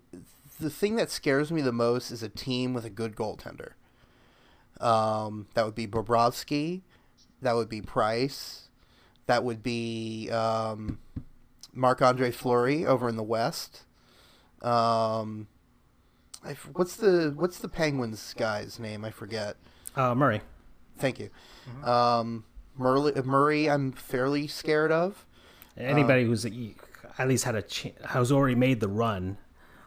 The thing that scares me the most is a team with a good goaltender. Um, that would be Bobrovsky. That would be Price. That would be um, Marc Andre Fleury over in the West. Um, I f what's the what's the Penguins guy's name? I forget. Uh, Murray. Thank you. Um, Murray, Murray, I'm fairly scared of. Anybody who's at least had a ch- has already made the run.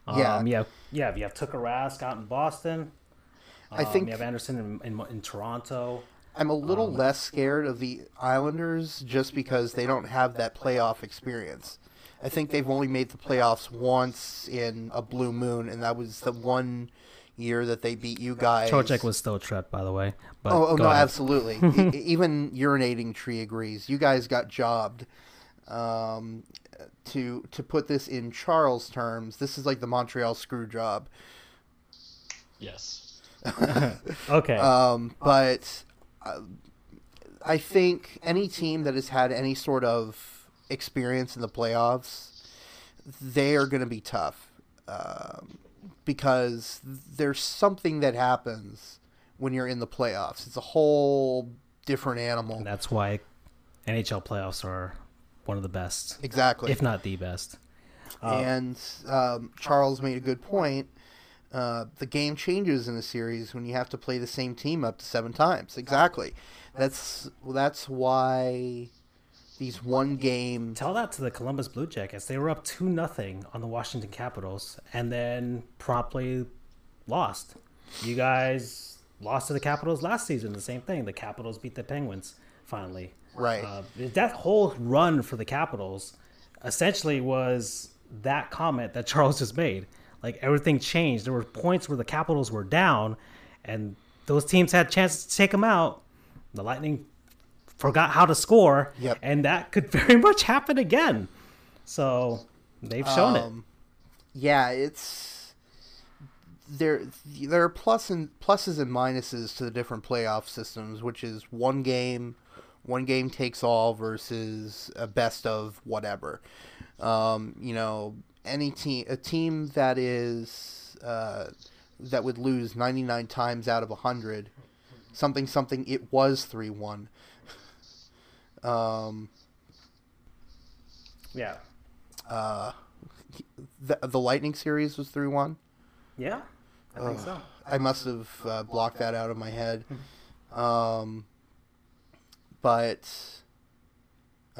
Um, Yeah. yeah, yeah. You have Tuukka Rask out in Boston. I Um, think you have Anderson in, in, in Toronto. I'm a little less scared of the Islanders just because they don't have that playoff experience. I think they've only made the playoffs once in a blue moon, and that was the one year that they beat you guys. Trocheck was still trapped, by the way. But Oh, oh no, ahead. absolutely. <laughs> E- even urinating tree agrees. You guys got jobbed. Um, to to put this in Charles terms, this is like the Montreal screw job. Yes. <laughs> <laughs> Okay. Um, but uh, I think any team that has had any sort of experience in the playoffs, they are going to be tough um, because there's something that happens when you're in the playoffs. It's a whole different animal. And that's why NHL playoffs are one of the best, Exactly. if not the best. and um, Charles made a good point. Uh, the game changes in a series when you have to play the same team up to seven times. Exactly. That's that's why these one game. Tell that to the Columbus Blue Jackets. They were up two nothing on the Washington Capitals, and then promptly lost. You guys lost to the Capitals last season. The same thing. The Capitals beat the Penguins finally. Right. Uh, that whole run for the Capitals essentially was that comment that Charles just made. Like everything changed. There were points where the Capitals were down, and those teams had chances to take them out. The Lightning forgot how to score, Yep. and that could <laughs> very much happen again. So they've shown it. Um, Yeah, it's there. There are plus and pluses and minuses to the different playoff systems, which is one game, one game takes all versus a best of whatever. Um, you know, any team, a team that is uh, that would lose ninety nine times out of hundred, something something. It was three one. <laughs> Um, Yeah, Uh the the Lightning series was three one. yeah, I think so. I must have uh, blocked that out of my head. <laughs> Um, but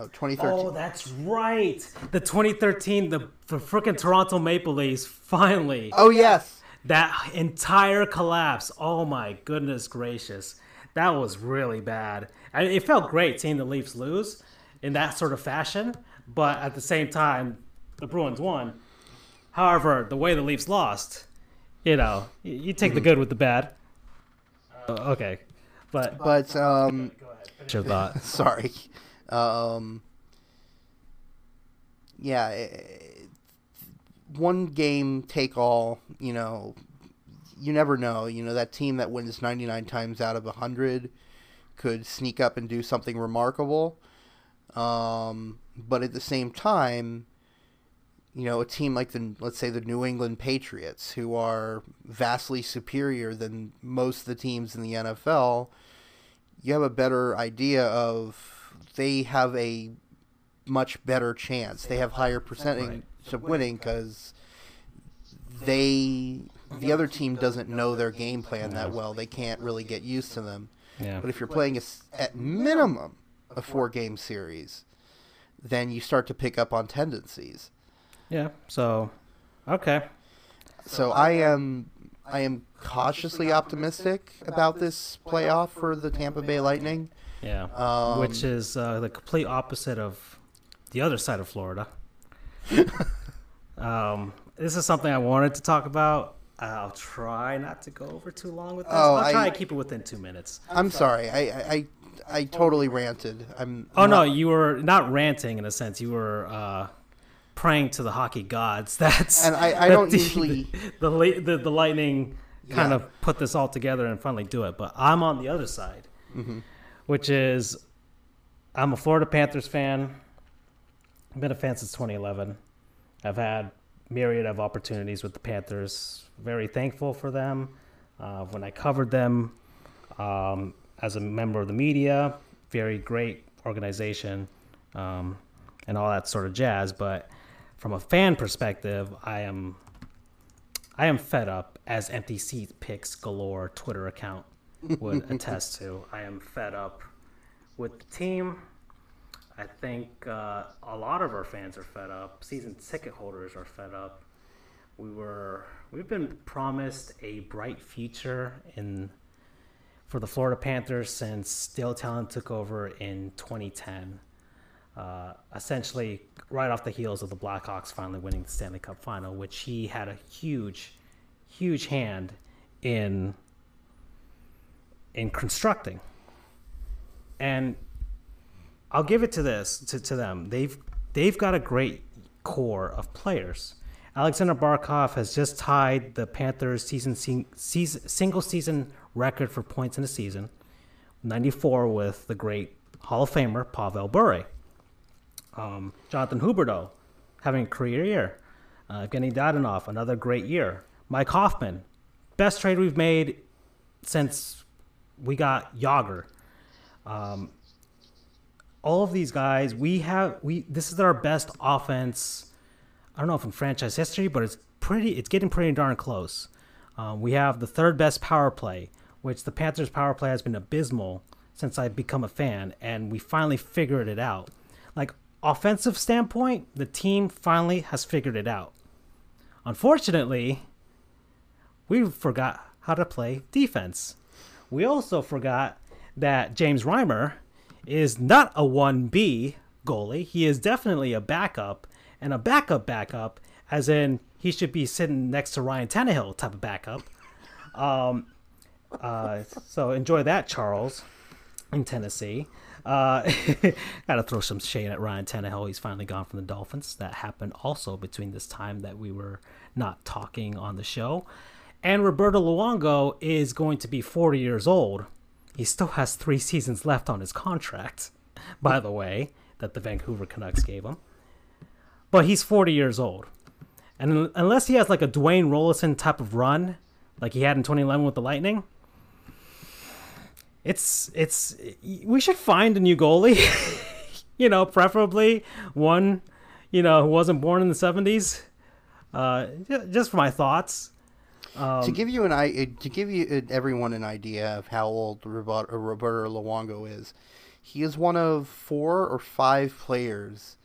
oh, 2013. Oh, that's right. The 2013, the the freaking Toronto Maple Leafs finally. oh yes, That entire collapse. Oh my goodness gracious. That was really bad. I, it felt great seeing the Leafs lose in that sort of fashion, but at the same time, the Bruins won. However, the way the Leafs lost, you know, you, you take the good with the bad. Uh, okay, but but um, finish your thought. <laughs> sorry. Um, yeah, eh, one game take all. You know, you never know. You know that team that wins 99 times out of 100 could sneak up and do something remarkable. Um, but at the same time, you know, a team like the let's say the New England Patriots, who are vastly superior than most of the teams in the NFL, you have a better idea of they have a much better chance. They have higher percentage of winning because they the other team doesn't know their game plan that well. They can't really get used to them. Yeah. But if you're playing a s at minimum a four game series, then you start to pick up on tendencies. Yeah. So, okay. So I am I am cautiously optimistic about this playoff for the Tampa Bay Lightning. Yeah. Um, Which is uh, the complete opposite of the other side of Florida. <laughs> um, this is something I wanted to talk about. I'll try not to go over too long with this. Oh, I'll try I- to keep it within two minutes. I'm sorry. I I, I, I totally ranted. I'm Oh no, you were not ranting in a sense. You were uh, praying to the hockey gods. <laughs> That's And I- I that don't the, usually- <laughs> the the, the, the lightning kind of put this all together and finally do it. But I'm on the other side, which is I'm a Florida Panthers fan. I've been a fan since 2011. I've had myriad of opportunities with the Panthers. Very thankful for them. Uh, when I covered them um, as a member of the media, very great organization um, and all that sort of jazz. But from a fan perspective, I am I am fed up, as Empty Seat Picks Galore Twitter account would attest to. I am fed up with the team. I think uh, a lot of our fans are fed up. Season ticket holders are fed up. We were we've been promised a bright future in for the Florida Panthers since Dale Tallon took over in 2010. Uh, essentially, right off the heels of the Blackhawks finally winning the Stanley Cup final, which he had a huge, huge hand in in constructing. And I'll give it to this to, to them. They've they've got a great core of players. Alexander Barkov has just tied the Panthers season, season single season record for points in a season, 94 with the great Hall of Famer Pavel Bure. Um, Jonathan Huberdeau having a career year. Uh, Evgeny Dadonov, another great year. Mike Hoffman, best trade we've made since we got Jagr. Um, all of these guys, we have we. This is our best offense. I don't know if in franchise history, but it's pretty. It's getting pretty darn close. Um, we have the third best power play, which the Panthers' power play has been abysmal since I've become a fan, and we finally figured it out. Like offensive standpoint, the team finally has figured it out. Unfortunately, we forgot how to play defense. We also forgot that James Reimer is not a 1B goalie. He is definitely a backup, and a backup backup, as in he should be sitting next to Ryan Tannehill type of backup. Um, uh, so enjoy that, Charles, in Tennessee. Uh, <laughs> gotta throw some shade at Ryan Tannehill. He's finally gone from the Dolphins. That happened also between this time that we were not talking on the show. And Roberto Luongo is going to be 40 years old. He still has three seasons left on his contract, by the way, that the Vancouver Canucks gave him. But he's 40 years old. And unless he has like a Dwayne Roloson type of run, like he had in 2011 with the Lightning, it's it's we should find a new goalie. <laughs> you know, preferably one, you know, who wasn't born in the 70s. Uh, just for my thoughts. Um, to give you an i to give you uh, everyone an idea of how old Roberto, Roberto Luongo is, he is one of four or five players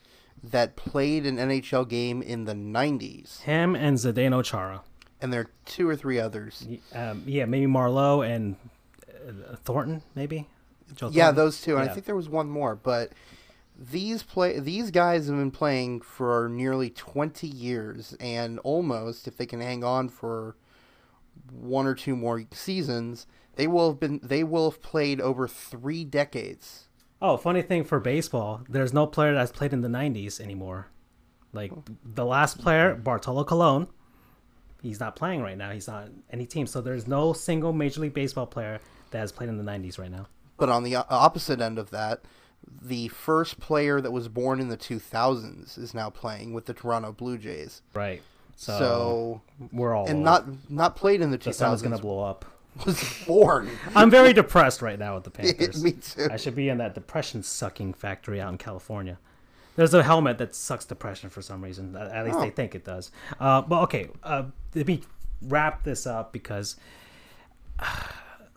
that played an NHL game in the '90s, Him and Zdeno Chara. and there are two or three others. Um, yeah, maybe Marleau and uh, Thornton, maybe. Joe Yeah, Thornton? those two, and Yeah. I think there was one more, but these play these guys have been playing for nearly 20 years and almost if they can hang on for one or two more seasons they will have been they will have played over 3 decades Oh, funny thing for baseball, there's no player that's played in the 90s anymore. Like the last player, Bartolo Colon, he's not playing right now. He's not on any team. So there's no single Major League Baseball player that has played in the 90s right now. but on the opposite end of that the first player that was born in the 2000s is now playing with the Toronto Blue Jays Right. So, so we're all and not not played in the the sun is 2000s going to blow up. <laughs> was born I'm very depressed right now with the <laughs> Panthers. me too I should be in that depression sucking factory out in California. There's a helmet that sucks depression for some reason. At least they Oh. think it does. Uh, but okay, uh, let me wrap this up because <sighs>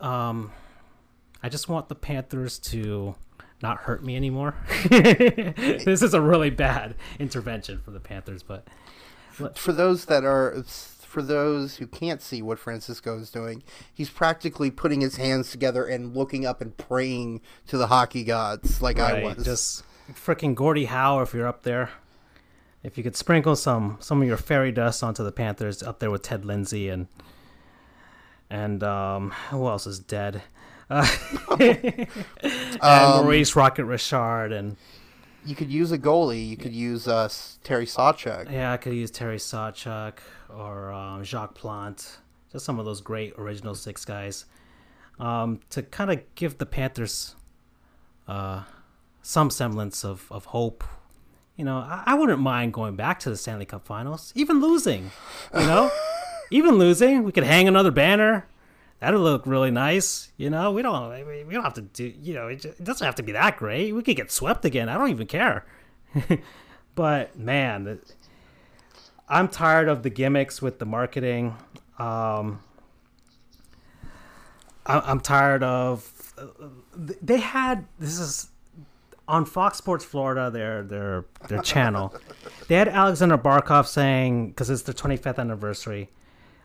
um, I just want the Panthers to not hurt me anymore. <laughs> this is a really bad intervention for the Panthers, but for those that are for those who can't see what Francisco is doing, he's practically putting his hands together and looking up and praying to the hockey gods like I was. just freaking Gordie Howe if you're up there. If you could sprinkle some some of your fairy dust onto the Panthers up there with Ted Lindsay and and um, who else is dead? Uh, <laughs> <laughs> and Um, Maurice Rocket Richard and You could use a goalie. You could use uh, Terry Sawchuk. Yeah, I could use Terry Sawchuk or um, Jacques Plante, just some of those great original six guys, um, to kind of give the Panthers uh, some semblance of, of hope. You know, I, I wouldn't mind going back to the Stanley Cup Finals, even losing. You know, <laughs> even losing, we could hang another banner. That'd look really nice. You know, we don't we don't have to do. You know, it, just, it doesn't have to be that great. We could get swept again. I don't even care. <laughs> but man, I'm tired of the gimmicks with the marketing. Um, I, I'm tired of. They had this is on Fox Sports Florida, their their their channel. <laughs> They had Alexander Barkov saying because it's their 25th anniversary.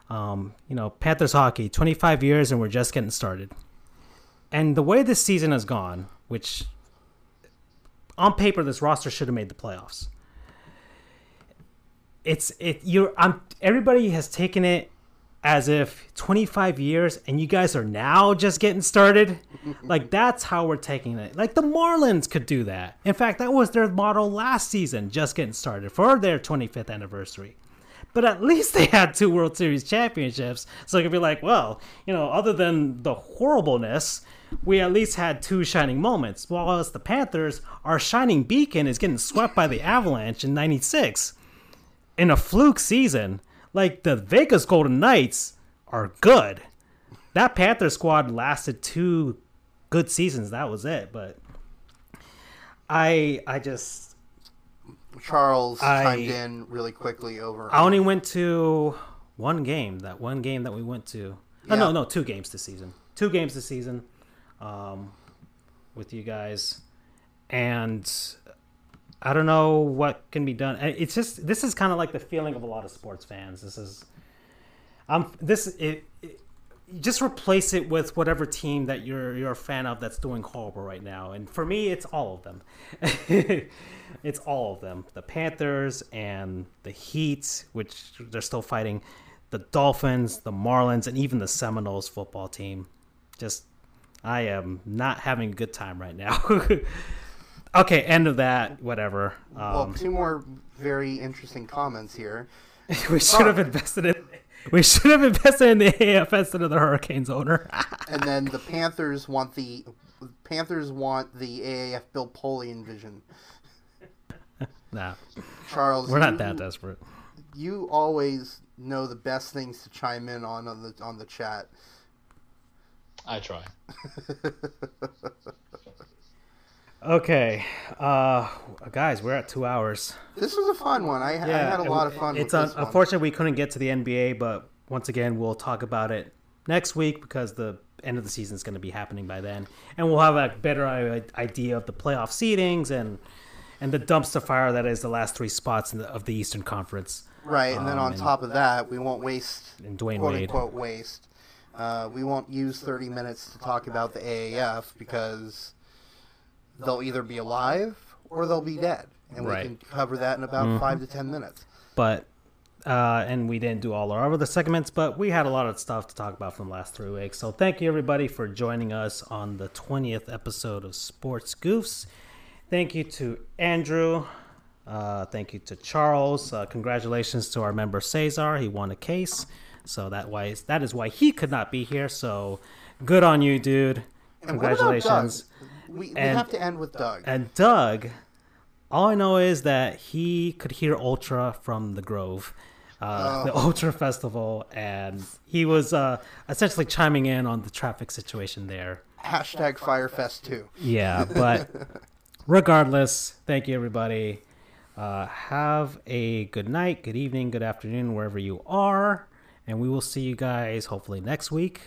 Um, you know, Panthers hockey, 25 years, and we're just getting started. And the way this season has gone, which on paper this roster should have made the playoffs. It's it you're I'm everybody has taken it as if 25 years and you guys are now just getting started. <laughs> like that's how we're taking it. Like the Marlins could do that. In fact, that was their motto last season, just getting started for their 25th anniversary. But at least they had two World Series championships. So it could be like, well, you know, other than the horribleness, we at least had two shining moments. While the Panthers, our shining beacon is getting swept by the Avalanche in 96 in a fluke season. Like the Vegas Golden Knights are good. That Panther squad lasted two good seasons. That was it. But I I just Charles I- chimed in really quickly over. I only went to one game. That one game that we went to. Oh, no, no, two games this season. Two games this season, um, with you guys, and I don't know what can be done. It's just this is kind of like the feeling of a lot of sports fans. This is, um, this it, it just replace it with whatever team that you're you're a fan of that's doing horrible right now. And for me, it's all of them. <laughs> it's all of them. The Panthers and the Heat, which they're still fighting. The Dolphins, the Marlins, and even the Seminoles football team. Just, I am not having a good time right now. <laughs> okay, end of that. Whatever. well, Um, two more very interesting comments here. <laughs> we should have invested in. We should have invested in the AF instead of the Hurricanes owner. <laughs> And then the Panthers want the Panthers want the AAF Bill Polian vision. Nah, Charles, we're not you- that desperate. You always know the best things to chime in on on the on the chat. I try. <laughs> Okay, uh, guys, we're at two hours. This was a fun one. I, I had a lot of fun. It's with un- this one. unfortunate we couldn't get to the NBA, but once again, we'll talk about it next week because the end of the season is going to be happening by then, and we'll have a better idea of the playoff seedings and and the dumpster fire that is the last three spots in the, of the Eastern Conference. Right, and then Um, on and- top of that, we won't waste And Dwyane quote Wade. unquote waste. Uh, we won't use 30 minutes to talk about the AAF because they'll either be alive or they'll be dead, and Right. we can cover that in about five to ten minutes. but uh, and we didn't do all our other segments, but we had a lot of stuff to talk about from the last three weeks. So thank you everybody for joining us on the twentieth episode of Sports Goofs. Thank you to Andrew. Uh, thank you to Charles. Uh, congratulations to our member Cesar. He won a case, so that why that is why he could not be here. So good on you, dude. And what about Congratulations. We, we And- have to end with Doug. And Doug, all I know is that he could hear Ultra from the Grove, uh, the Ultra Festival, and he was uh, essentially chiming in on the traffic situation there. Hashtag Fyrefest 2. Yeah, but <laughs> regardless, thank you everybody. Uh, have a good night, good evening, good afternoon, wherever you are, and we will see you guys hopefully next week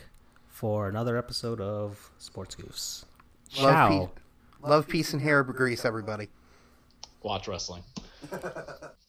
for another episode of Sports Goofs. Love, Ciao. peace, love, peace, and hair grease, everybody. Watch wrestling. <laughs>